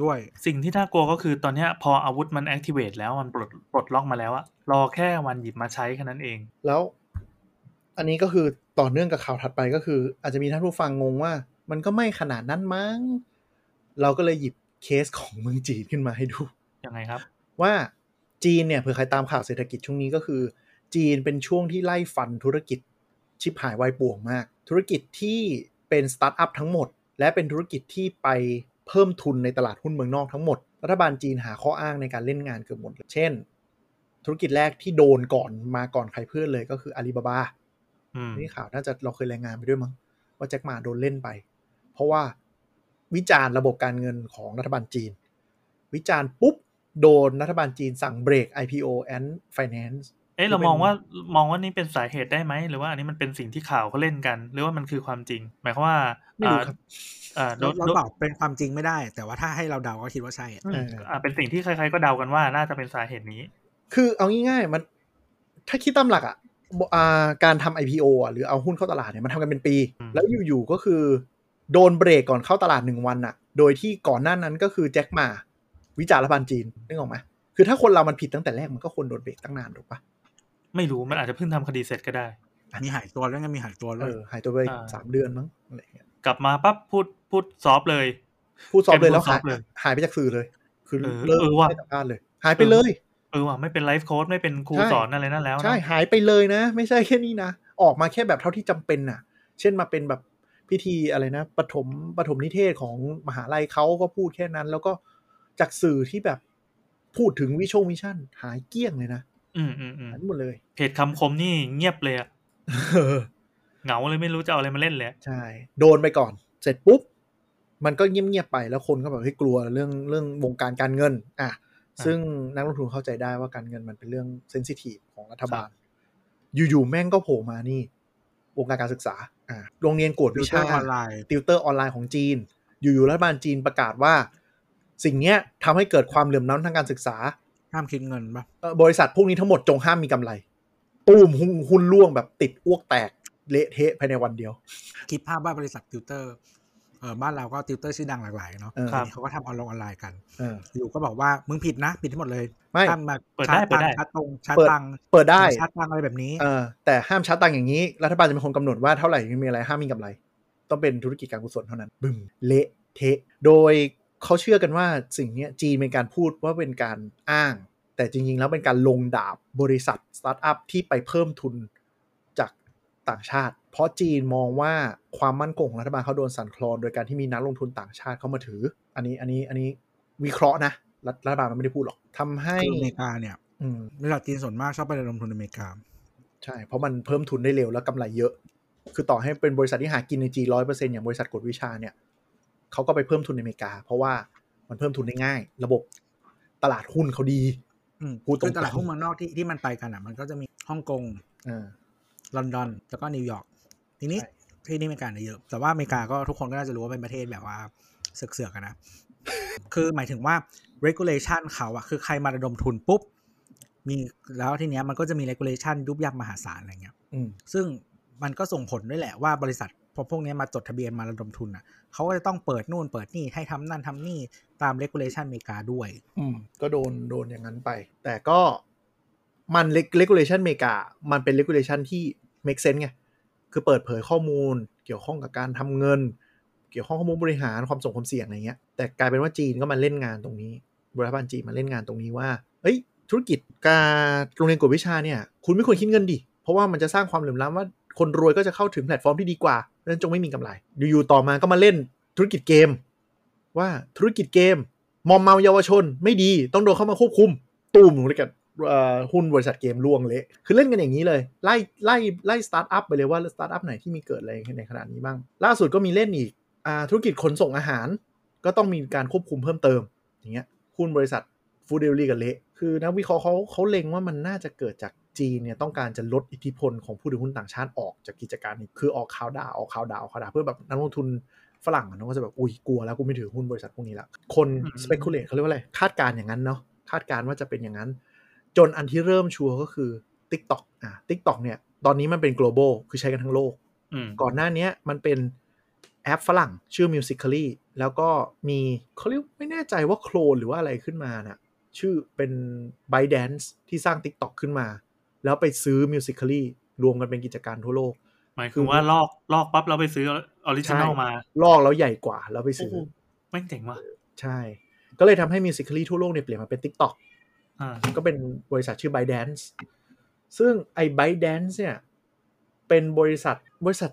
ด้วย สิ่งที่น่ากลัวก็คือตอนเนี้ยพออาวุธมัน activate แล้วมันปลดปลดล็อกมาแล้วอะรอแค่วันหยิบมาใช้แค่นั้นเอง แล้ว อันนี้ก็คือต่อเนื่องกับข่าวถัดไปก็คือ อาจจะมีท่านผู้ฟังงงว่า มันก็ไม่ขนาดนั้นมั้ง เราก็เลยหยิบเคสของเมืองจีนขึ้นมาให้ดูยังไงครับ ว่าจีนเนี่ยเผื่อใครตามข่าวเศรษฐกิจช่วงนี้ก็คือ จีนเป็นช่วงที่ไล่ฟันธุรกิจชิบหายวายป่วงมาก ธุรกิจที่เป็นสตาร์ทอัพทั้งหมด และเป็นธุรกิจที่ไป เพิ่มทุนในตลาดหุ้นเมืองนอกทั้งหมด รัฐบาลจีนหาข้ออ้างในการเล่นงานเกือบหมดเลยเช่น ธุรกิจแรกที่โดนก่อนมาก่อนใครเพื่อนเลยก็คืออาลีบาบาอืมนี่ข่าวน่าจะเราเคยรายงานไปด้วยมั้งว่าแจ็คหม่าโดนเล่นไป เพราะว่าวิจารณ์ระบบการเงินของรัฐบาลจีน วิจารณ์ปุ๊บ โดนรัฐบาลจีนสั่งเบรก IPO and Finance เอ๊ะเราที่เป็นมองว่ามองว่านี่เป็นสาเหตุได้ไหมหรือว่าอันนี้มันเป็นสิ่งที่ข่าวเขาเล่นกัน หรือว่ามันคือความจริง หมายความว่าไม่รู้ครับอ่าโดเรานเราโดนตอบเป็นความจริงไม่ได้ แต่ว่าถ้าให้เราเดาก็คิดว่าใช่อะอืมเอออ่อ่าเป็นสิ่งที่ใครๆก็เดากันว่าน่าจะเป็นสาเหตุนี้ คือเอาง่ายๆมัน ถ้าคิดตามหลักอะบอ่าการทำ IPO อะหรือเอาหุ้นเข้าตลาดเนี่ยมันทำกันเป็นปีอืมแล้วอยู่ๆก็คือ โดนเบรกก่อนเข้าตลาดหนึ่งวันอะ โดยที่ก่อนหน้านั้นก็คือแจ็คหมา วิจารณ์รัฐบาลจีนนึกออกไหมคือถ้าคนเรามันผิดตั้งแต่แรกมันก็ควรโดนเบรกตั้งนานถูกปะ ไม่รู้มันอาจจะเพิ่งทำคดีเสร็จก็ได้ มีหายตัวแล้วไงมีหายตัวเลเอยอหายตัวไปอ่าสามเดือนมั้งอะไรอย่างเงี้ยกลับมาปั๊บพูดพูด soft เลย พูด soft เลยแล้วเป็นผู้หาย soft เลยหายไปจากสื่อเลย คือเออเลิกเออว่ะไม่สัมภาษณ์เลย หายไปเลยเออว่ะไม่เป็น life coach ไม่เป็นครูใช่สอนอะไรนั่นแล้วนะใช่หายไปเลยนะ ไม่ใช่แค่นี้นะออกมาแค่แบบเท่าที่จำเป็นน่ะ เช่นมาเป็นแบบพิธีอะไรนะปฐมปฐมนิเทศของมหาลัยเขาก็พูดแค่นั้น แล้วก็จากสื่อที่แบบพูดถึงวิชงวิชั่น หายเกลี้ยงเลยนะ อืมอืมอืมหายหมดเลยเพจคำคมนี่เงียบเลยอะเหงาเลยไม่รู้จะเอาอะไรมาเล่นเลยใช่ โดนไปก่อน เสร็จปุ๊บ มันก็เงียบๆไปแล้วคนก็แบบเฮ้ยกลัวเรื่องเรื่องวงการการเงิน อะ ซึ่งนักลงทุนเข้าใจได้ว่าการเงินมันเป็นเรื่องเซนซิทีฟของรัฐบาล อยู่ๆแม่งก็โผล่มานี่ วงการการศึกษา อะโรงเรียนกวดวิชาติวเตอร์ออนไลน์ติวเตอร์ออนไลน์ของจีน อยู่ๆรัฐบาลจีนประกาศว่า สิ่งเนี้ยทำให้เกิดความเหลื่อมล้ำทางการศึกษา ห้ามคิดเงินปะเอ่อบริษัทพวกนี้ทั้งหมดจงห้ามมีกำไร ตู้มหุ้นหุ้นร่วงแบบติดอ้วกแตกเละเทะภายในวันเดียว คิดภาพว่าบริษัทติวเตอร์เออบ้านเราก็ติวเตอร์ชื่อดังหลากหลายเนาะเออทีนี้เขาก็ทำออนไลน์ออนไลน์กันเอออยู่ก็บอกว่ามึงผิดนะผิดทั้งหมดเลยไม่ห้ามมาเปิดได้ชาร์จเปิดได้ตังค์ชาร์จตรงชาร์จเปิดตังค์เปิดได้ชาร์จตังค์อะไรแบบนี้เออแต่ห้ามชาร์จตังค์อย่างนี้ รัฐบาลจะเป็นคนกำหนดว่าเท่าไหร่มีอะไรห้ามมีกำไร ต้องเป็นธุรกิจการกุศลเท่านั้นบึมเละเทะโดย เขาเชื่อกันว่าสิ่งเนี้ยจีนเป็นการพูดว่าเป็นการอ้าง แต่จริง ๆ แล้วเป็นการลงดาบบริษัทสตาร์ทอัพที่ไปเพิ่มทุนจากต่างชาติ เพราะจีนมองว่าความมั่นคงของรัฐบาลเขาโดนสั่นคลอน โดยการที่มีนักลงทุนต่างชาติเข้ามาถือ อันนี้อันนี้อันนี้วิเคราะห์นะรัฐรัฐบาลมันไม่ได้พูดหรอกทำให้คืออเมริกาเนี่ยอืมบริษัทจีนส่วนมากชอบไปลงทุนอเมริกา ใช่ เพราะมันเพิ่มทุนได้เร็วแล้วกำไรเยอะ คือต่อให้เป็นบริษัทที่หากินในจีร้อยเปอร์เซ็นอย่างบริษัทกฎวิชาเนี่ย เขาก็ไปเพิ่มทุนในอเมริกา เพราะว่ามันเพิ่มทุนได้ง่าย ระบบตลาดหุ้นเขาดีอืมพูดตรงคือตลาดหุ้นเมืองนอกที่ที่มันไปกันอะ มันก็จะมีฮ่องกงอ่าลอนดอน แล้วก็นิวยอร์กทีนี้ใช่ที่นี่อเมริกาเนี่ยเยอะแต่ว่าอเมริกาก็ทุกคนก็น่าจะรู้ว่าเป็นประเทศแบบว่าเสือกๆกันนะคือหมายถึงว่า regulation เขาอะคือใครมาระดมทุนปุ๊บมีแล้วทีเนี้ยมันก็จะมี regulation ยุบยับมหาศาลอะไรเงี้ยอืมซึ่งมันก็ส่งผลด้วยแหละว่าบริษัท พอพวกนี้มาจดทะเบียนมาระดมทุนอะเขาก็จะต้องเปิดนู่นเปิดนี่ให้ทำนั่นทำนี่ตาม regulation อเมริกาด้วย อืมก็โดนโดนอย่างนั้นไป แต่ก็มัน regulation อเมริกา มันเป็น regulation ที่ make sense ไงคือเปิดเผยข้อมูลเกี่ยวข้องกับการทำเงิน เกี่ยวข้องข้อมูลบริหารความส่งความเสี่ยงอะไรเงี้ย แต่กลายเป็นว่าจีนก็มาเล่นงานตรงนี้รัฐบาลจีนมาเล่นงานตรงนี้ว่าเอ้ยธุรกิจการโรงเรียนกวดวิชาเนี่ย คุณไม่ควรคิดเงินดิ เพราะว่ามันจะสร้างความเหลื่อมล้ำว่า คนรวยก็จะเข้าถึงแพลตฟอร์มที่ดีกว่าเพราะฉะนั้นจงไม่มีกำไร อยู่ๆต่อมาก็มาเล่นธุรกิจเกม ว่าธุรกิจเกม มอมเมาเยาวชน ไม่ดีต้องโดนเข้ามาควบคุม ตูมเลยกับหุ้นบริษัทเกมร่วงเละ คือเล่นกันอย่างนี้เลย ไล่ไล่ไล่สตาร์ทอัพไปเลยว่าสตาร์ทอัพไหนที่มีเกิดอะไรในขนาดนี้บ้าง ล่าสุดก็มีเล่นอีกอธุรกิจขนส่งอาหาร ก็ต้องมีการควบคุมเพิ่มเติม อย่างเงี้ยหุ้นบริษัทฟูดเดลิกันเละ คือนักวิเคราะห์เขาเขาเล็งว่ามันน่าจะเกิดจาก จีนเนี่ยต้องการจะลดอิทธิพลของผู้ถือหุ้นต่างชาติออกจากกิจการนี้คือออกข่าวด่าออกข่าวด่าออกข่าวด่าเพื่อแบบนักลงทุนฝรั่งอะเนาะก็จะแบบอุ้ยกลัวแล้วกูไม่ถือหุ้นบริษัทพวกนี้ละคนอืม speculate เขาเรียกว่าอะไรคาดการณ์อย่างนั้นเนาะคาดการณ์ว่าจะเป็นอย่างนั้น จนอันที่เริ่มชัวร์ก็คือ TikTok อะ TikTok เนี่ยตอนนี้มันเป็น global คือใช้กันทั้งโลกอืมก่อนหน้าเนี้ยมันเป็นแอปฝรั่งชื่อ Musically แล้วก็มีเขาเรียกไม่แน่ใจว่าโคลนหรือว่าอะไรขึ้นมานะชื่อเป็น ByteDance ที่สร้าง TikTok ขึ้นมา แล้วไปซื้อ Musically รวมกันเป็นกิจการทั่วโลก หมายถึงว่าลอกลอกปั๊บเราไปซื้อ original ใช่มา ลอกแล้วใหญ่กว่าแล้วไปโอ้ซื้อโหแม่งเจ๋งว่ะใช่ ก็เลยทำให้ Musically ทั่วโลกเนี่ยเปลี่ยนมาเป็น TikTok อ่าก็เป็นบริษัทชื่อ ByteDance ซึ่งไอ้ ByteDance เนี่ย เป็นบริษัทบริษัท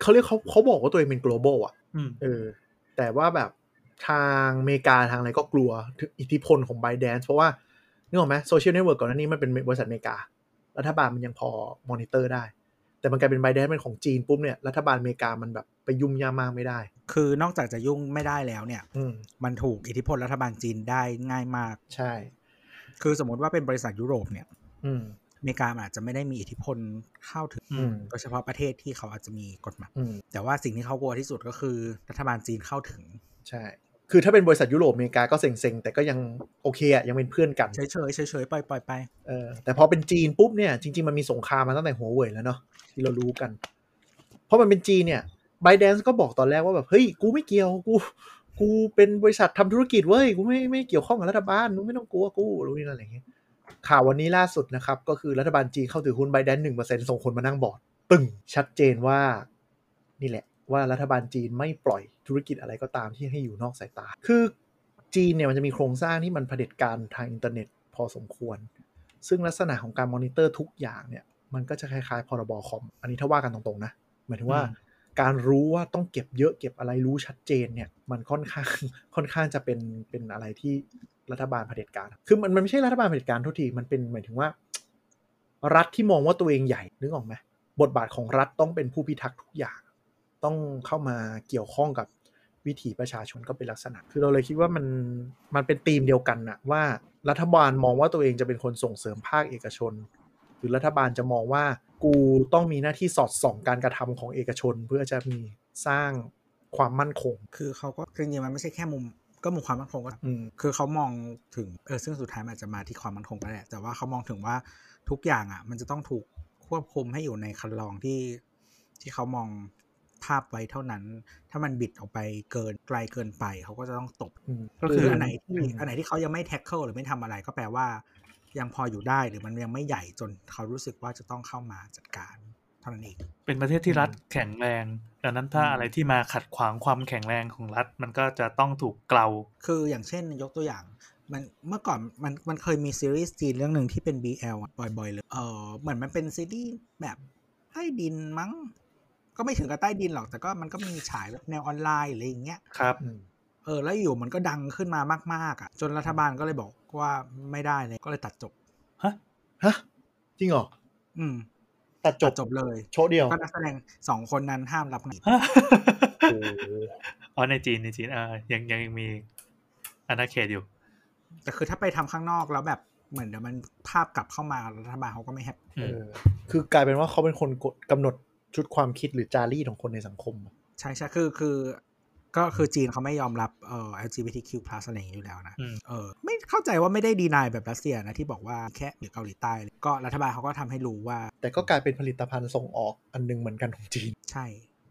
เขาเรียกเขาเขาบอกว่าตัวเองเป็น global อะอืมเออ แต่ว่าแบบทางอเมริกาทางอะไรก็กลัวถึงอิทธิพลของ ByteDance เพราะว่านึกออกไหมโซเชียลเน็ตเวิร์กก่อนหน้านี้มันเป็นบริษัทอเมริกา รัฐบาลมันยังพอมอนิเตอร์ได้ แต่มันกลายเป็น ByteDance เป็นของจีนปุ๊บเนี่ยรัฐบาลอเมริกามันแบบไปยุ่มย่ามมากไม่ได้ คือนอกจากจะยุ่งไม่ได้แล้วเนี่ยอืมมันถูกอิทธิพลรัฐบาลจีนได้ง่ายมาก ใช่ คือสมมติว่าเป็นบริษัทยุโรปเนี่ย อืมอเมริกาอาจจะไม่ได้มีอิทธิพลเข้าถึงอือืมมโดยเฉพาะประเทศที่เขาอาจจะมีกฎหมายอืมแต่ว่าสิ่งที่เขากลัวที่สุดก็คือรัฐบาลจีนเข้าถึง ใช่ คือถ้าเป็นบริษัทยุโรปอเมริกาก็เซ็งๆ แต่ก็ยังโอเคอะยังเป็นเพื่อนกันเฉยเฉยๆเฉยๆปล่อยปล่อยไปเออแต่พอเป็นจีนปุ๊บเนี่ยจริงๆ มันมีสงครามมาตั้งแต่หัวเว่ยแล้วเนาะที่เรารู้กัน เพราะมันเป็นจีนเนี่ย ByteDance ก็บอกตอนแรกว่าแบบเฮ้ยกูไม่เกี่ยวกู กูเป็นบริษัททำธุรกิจเว้ยกูไม่ไม่เกี่ยวข้องกับรัฐบาลมึงไม่ต้องกลัวกูรู้นี่นั่นอะไรอย่างเงี้ยข่าววันนี้ล่าสุดนะครับ ก็คือรัฐบาลจีนเข้าถือหุ้น b บ d ด n c e หนึ่งเปอร์เซ็นส่งคนมานั่งบอร์ด ปึ้งชัดเจนว่า นี่แหละ ว่ารัฐบาลจีนไม่ปล่อยธุรกิจอะไรก็ตามที่ให้อยู่นอกสายตา คือจีนเนี่ยมันจะมีโครงสร้างที่มันเผด็จการทางอินเทอร์เน็ตพอสมควร ซึ่งลักษณะของการมอนิเตอร์ทุกอย่างเนี่ยมันก็จะคล้ายๆพรบคอม อันนี้ถ้าว่ากันตรงๆนะหมายถึงว่าการรู้ว่าต้องเก็บเยอะเก็บอะไรรู้ชัดเจนเนี่ยมันค่อนข้างค่อนข้างจะเป็นเป็นอะไรที่รัฐบาลเผด็จการ คือมันมันไม่ใช่รัฐบาลเผด็จการทุกที มันเป็นหมายถึงว่า รัฐที่มองว่าตัวเองใหญ่นึกออกไหมบทบาทของรัฐต้องเป็นผู้พิทักษ์ทุกอย่าง ต้องเข้ามาเกี่ยวข้องกับวิถีประชาชนก็เป็นลักษณะ คือเราเลยคิดว่ามันมันเป็นธีมเดียวกันนะว่ารัฐบาลมองว่าตัวเองจะเป็นคนส่งเสริมภาคเอกชน หรือรัฐบาลจะมองว่ากูต้องมีหน้าที่สอดส่องการกระทำของเอกชน เพื่อจะมีสร้างความมั่นคง คือเขาก็จริงๆมันไม่ใช่แค่มุมก็มุมความมั่นคงก็อืมคือเขามองถึงเออซึ่งสุดท้ายมันอาจจะมาที่ความมั่นคงก็แหละแต่ว่าเขามองถึงว่าทุกอย่างอะ มันจะต้องถูกควบคุมให้อยู่ในคันลองที่ที่เขามอง ภาพไว้เท่านั้น ถ้ามันบิดออกไปเกินไกลเกินไปเขาก็จะต้องตบอืมก็คืคือออันไหนที่อืมอันไหนที่เขายังไม่แท็กเกิลหรือไม่ทำอะไรก็แปลว่า ยังพออยู่ได้หรือมันยังไม่ใหญ่จนเขารู้สึกว่าจะต้องเข้ามาจัดการเท่านั้นเอง เป็นประเทศที่รัฐแข็งแรง ดังนั้นถ้าอืมอะไรที่มาขัดขวางความแข็งแรงของรัฐมันก็จะต้องถูกเกลา คืออย่างเช่นยกตัวอย่างมันเมื่อก่อนมันมันเคยมีซีรีส์จีนเรื่องหนึ่งที่เป็น BL อะบ่อยๆเลย เออเหมือนมันเป็นซีรีส์แบบใต้ดินมั้ง ก็ไม่ถึงกับใต้ดินหรอก แต่ก็มันก็มีฉายแบบแนวออนไลน์อะไรอย่างเงี้ยครับอืมเออแล้วอยู่มันก็ดังขึ้นมามากๆอะ จนรัฐบาลก็เลยบอกว่าไม่ได้เลยก็เลยตัดจบฮะฮะจริงเหรออืมตัดจตับดจบเลย โชว์เดียวก็นักแสดงสองคนนั้นห้ามรับงานฮะโอ้โหอ๋อในจีนในจีนเออยังยังมีอาณาเขตอยู่ แต่คือถ้าไปทำข้างนอกแล้วแบบเหมือนเดี๋ยวมันภาพกลับเข้ามารัฐบาลเขาก็ไม่แฮปอืเอมอคือกลายเป็นว่าเขาเป็นคนกดกำหนด ชุดความคิดหรือจารีตของคนในสังคมอะใช่ใช่คือคือก็คือจีนเขาไม่ยอมรับเอ่อ LGBTQ+ อะไรอย่างนี้อยู่แล้วนะอืมเออไม่เข้าใจว่าไม่ได้ดีนายแบบรัสเซียนะที่บอกว่าแค่หรือเกาหลีใต้เลยก็รัฐบาลเขาก็ทำให้รู้ว่า แต่ก็กลายเป็นผลิตภัณฑ์ส่งออกอันหนึงเหมือนกันของจีน ใช่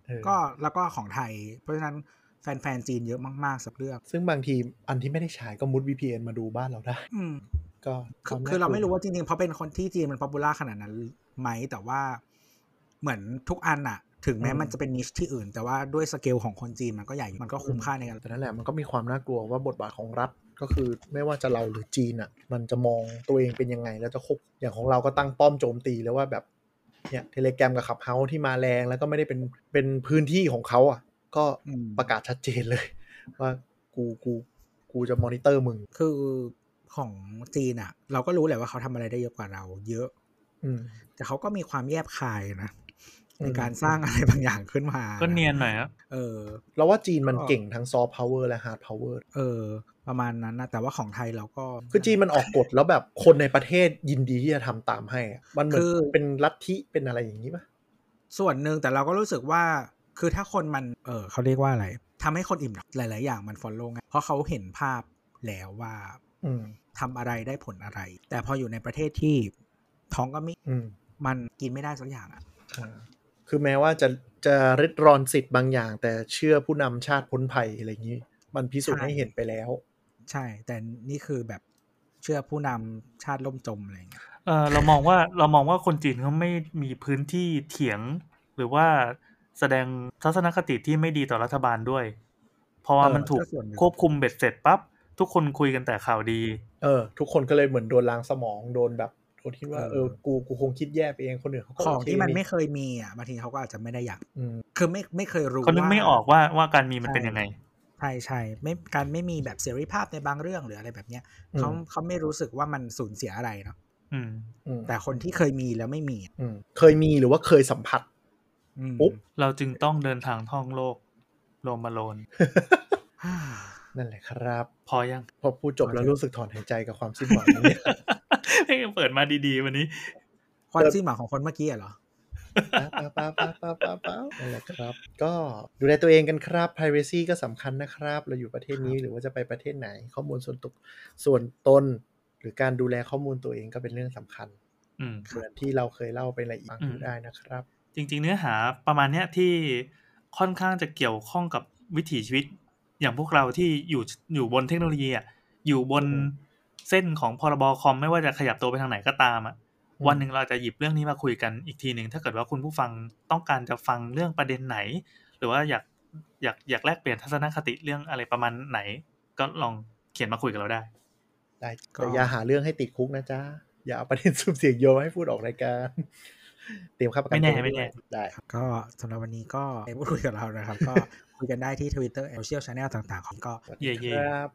เออก็แล้วก็ของไทย เพราะฉะนั้นแฟนๆจีนเยอะมากๆสักเรื่องซึ่งบางทีอันที่ไม่ได้ฉายก็มุด VPN มาดูบ้านเราได้อืมก็คือวคือเราไม่รู้น่กลัว่าจริงๆเพราะเป็นคนที่จีนมัน popular ขนาดนั้นไหมแต่ว่า เหมือนทุกอันอะถึงแม้มันจะเป็น niche ที่อื่น แต่ว่าด้วยสเกลของคนจีนมันก็ใหญ่อยู่มันก็คุ้มค่าในการแต่นั่นแหละมันก็มีความน่ากลัวว่าบทบาทของรัฐก็คือไม่ว่าจะเราหรือจีนอะ มันจะมองตัวเองเป็นยังไง แล้วจะควบอย่างของเราก็ตั้งป้อมโจมตีแล้วว่าแบบเนี่ย Telegram กับ Clubhouse ที่มาแรงแล้วก็ไม่ได้เป็นเป็นพื้นที่ของเขาอะ ก็อืมประกาศชัดเจนเลย ว่ากูกูกูจะมอนิเตอร์มึง คือของจีนอะเราก็รู้แหละว่าเขาทำอะไรได้เยอะกว่าเรา เยอะ อืมแต่เขาก็มีความแยบคายนะอืม ในการสร้างอะไรบางอย่างขึ้นมา ก็เนียนหน่อยครับเออเราว่าจีนมันก็เก่งทั้งซอฟต์พาวเวอร์และฮาร์ดพาวเวอร์เออ ประมาณนั้นนะแต่ว่าของไทยเราก็ คือจีนมันออกกฎแล้วแบบคนในประเทศยินดีที่จะทำตามให้อะมันเหมือนคือเป็นลัทธิเป็นอะไรอย่างนี้ปะส่วนหนึ่งแต่เราก็รู้สึกว่าคือถ้าคนมันเออเขาเรียกว่าอะไรทำให้คนอิ่มหลาย ๆ อย่างมันฟอลโล่งเพราะเขาเห็นภาพแล้วว่า อืมทำอะไรได้ผลอะไร แต่พออยู่ในประเทศที่ท้องก็ไม่อืมมันกินไม่ได้สักอย่างอะอ่า คือแม้ว่าจะจะริดรอนสิทธิ์บางอย่าง แต่เชื่อผู้นำชาติพ้นภัยอะไรอย่างนี้ มันพิสูจน์ใช่ให้เห็นไปแล้ว ใช่ แต่นี่คือแบบเชื่อผู้นำชาติล่มจมอะไรอย่างเงี้ยเออเรามองว่าเรามองว่าคนจีนเขาไม่มีพื้นที่เถียง หรือว่าแสดงทัศนคติที่ไม่ดีต่อรัฐบาลด้วย เพราะว่าเออมันถูกก็ส่วนหนึ่งควบคุมเบ็ดเสร็จปั๊บทุกคนคุยกันแต่ข่าวดี เออ ทุกคนก็เลยเหมือนโดนล้างสมองโดนแบบ โดนที่ว่าเออกูกูคงคิดแย่ไปเองคนอื่นเขาก็ของโเคที่มันไม่เคยมีอะบางทีเขาก็อาจจะไม่ได้อยากอืมคือไม่ไม่เคยรู้เขานึกว่าไม่ออกว่าว่าการมีมันเป็นยังไงใช่ใช่ไม่การไม่มีแบบเสรีภาพในบางเรื่องหรืออะไรแบบเนี้ยอืมเขาเขาไม่รู้สึกว่ามันสูญเสียอะไรเนาะอืมอืมแต่คนที่เคยมีแล้วไม่มีอะอืมเคยมีหรือว่าเคยสัมผัสอืมปุ๊บเราจึงต้องเดินทางท่องโลกโลมาโลนนั่นแหละครับ พอยัง พอพูดจบแล้วรู้สึกถอนหายใจกับความสิ้นหวังนี้ให้ เปิดมาดีๆวันนี้ความสิ้นหวังของคนเมื่อกี้อะเหรอป้าป้าป้าป้าป้าป้านั่นแหละครับ ก็ดูแลตัวเองกันครับ privacy ก็สำคัญนะครับ เราอยู่ประเทศนี้หรือว่าจะไปประเทศไหน ข้อมูลส่วนตัวส่วนตน หรือการดูแลข้อมูลตัวเองก็เป็นเรื่องสำคัญอืมเหมือนที่เราเคยเล่าไปละเอียดอืมได้นะครับ จริง ๆ เนื้อหาประมาณเนี้ยที่ค่อนข้างจะเกี่ยวข้องกับวิถีชีวิต อย่างพวกเราที่อยู่อยู่บนเทคโนโลยีอะอยู่บนอืม เส้นของพรบคอมไม่ว่าจะขยับตัวไปทางไหนก็ตามอะอืมวันหนึ่งเราจะหยิบเรื่องนี้มาคุยกันอีกทีหนึ่งถ้าเกิดว่าคุณผู้ฟังต้องการจะฟังเรื่องประเด็นไหน หรือว่าอยากอยากอยากแลกเปลี่ยนทัศนคติเรื่องอะไรประมาณไหน ก็ลองเขียนมาคุยกับเราได้ได้ก็แต่อย่าหาเรื่องให้ติดคุกนะจ๊ะอย่าเอาประเด็นสุ่มเสี่ยงโยนมาให้พูดออกรายการเตรียมค่าประกันไม่แน่ตัวไม่แน่ด้วยได้ก็สำหรับวันนี้ก็ไปพูดคุยกับเรานะครับ ก็คุยกันได้ที่ Twitter Social Channel ต่าง ๆ ของก็สวัสเย่ดีๆครับ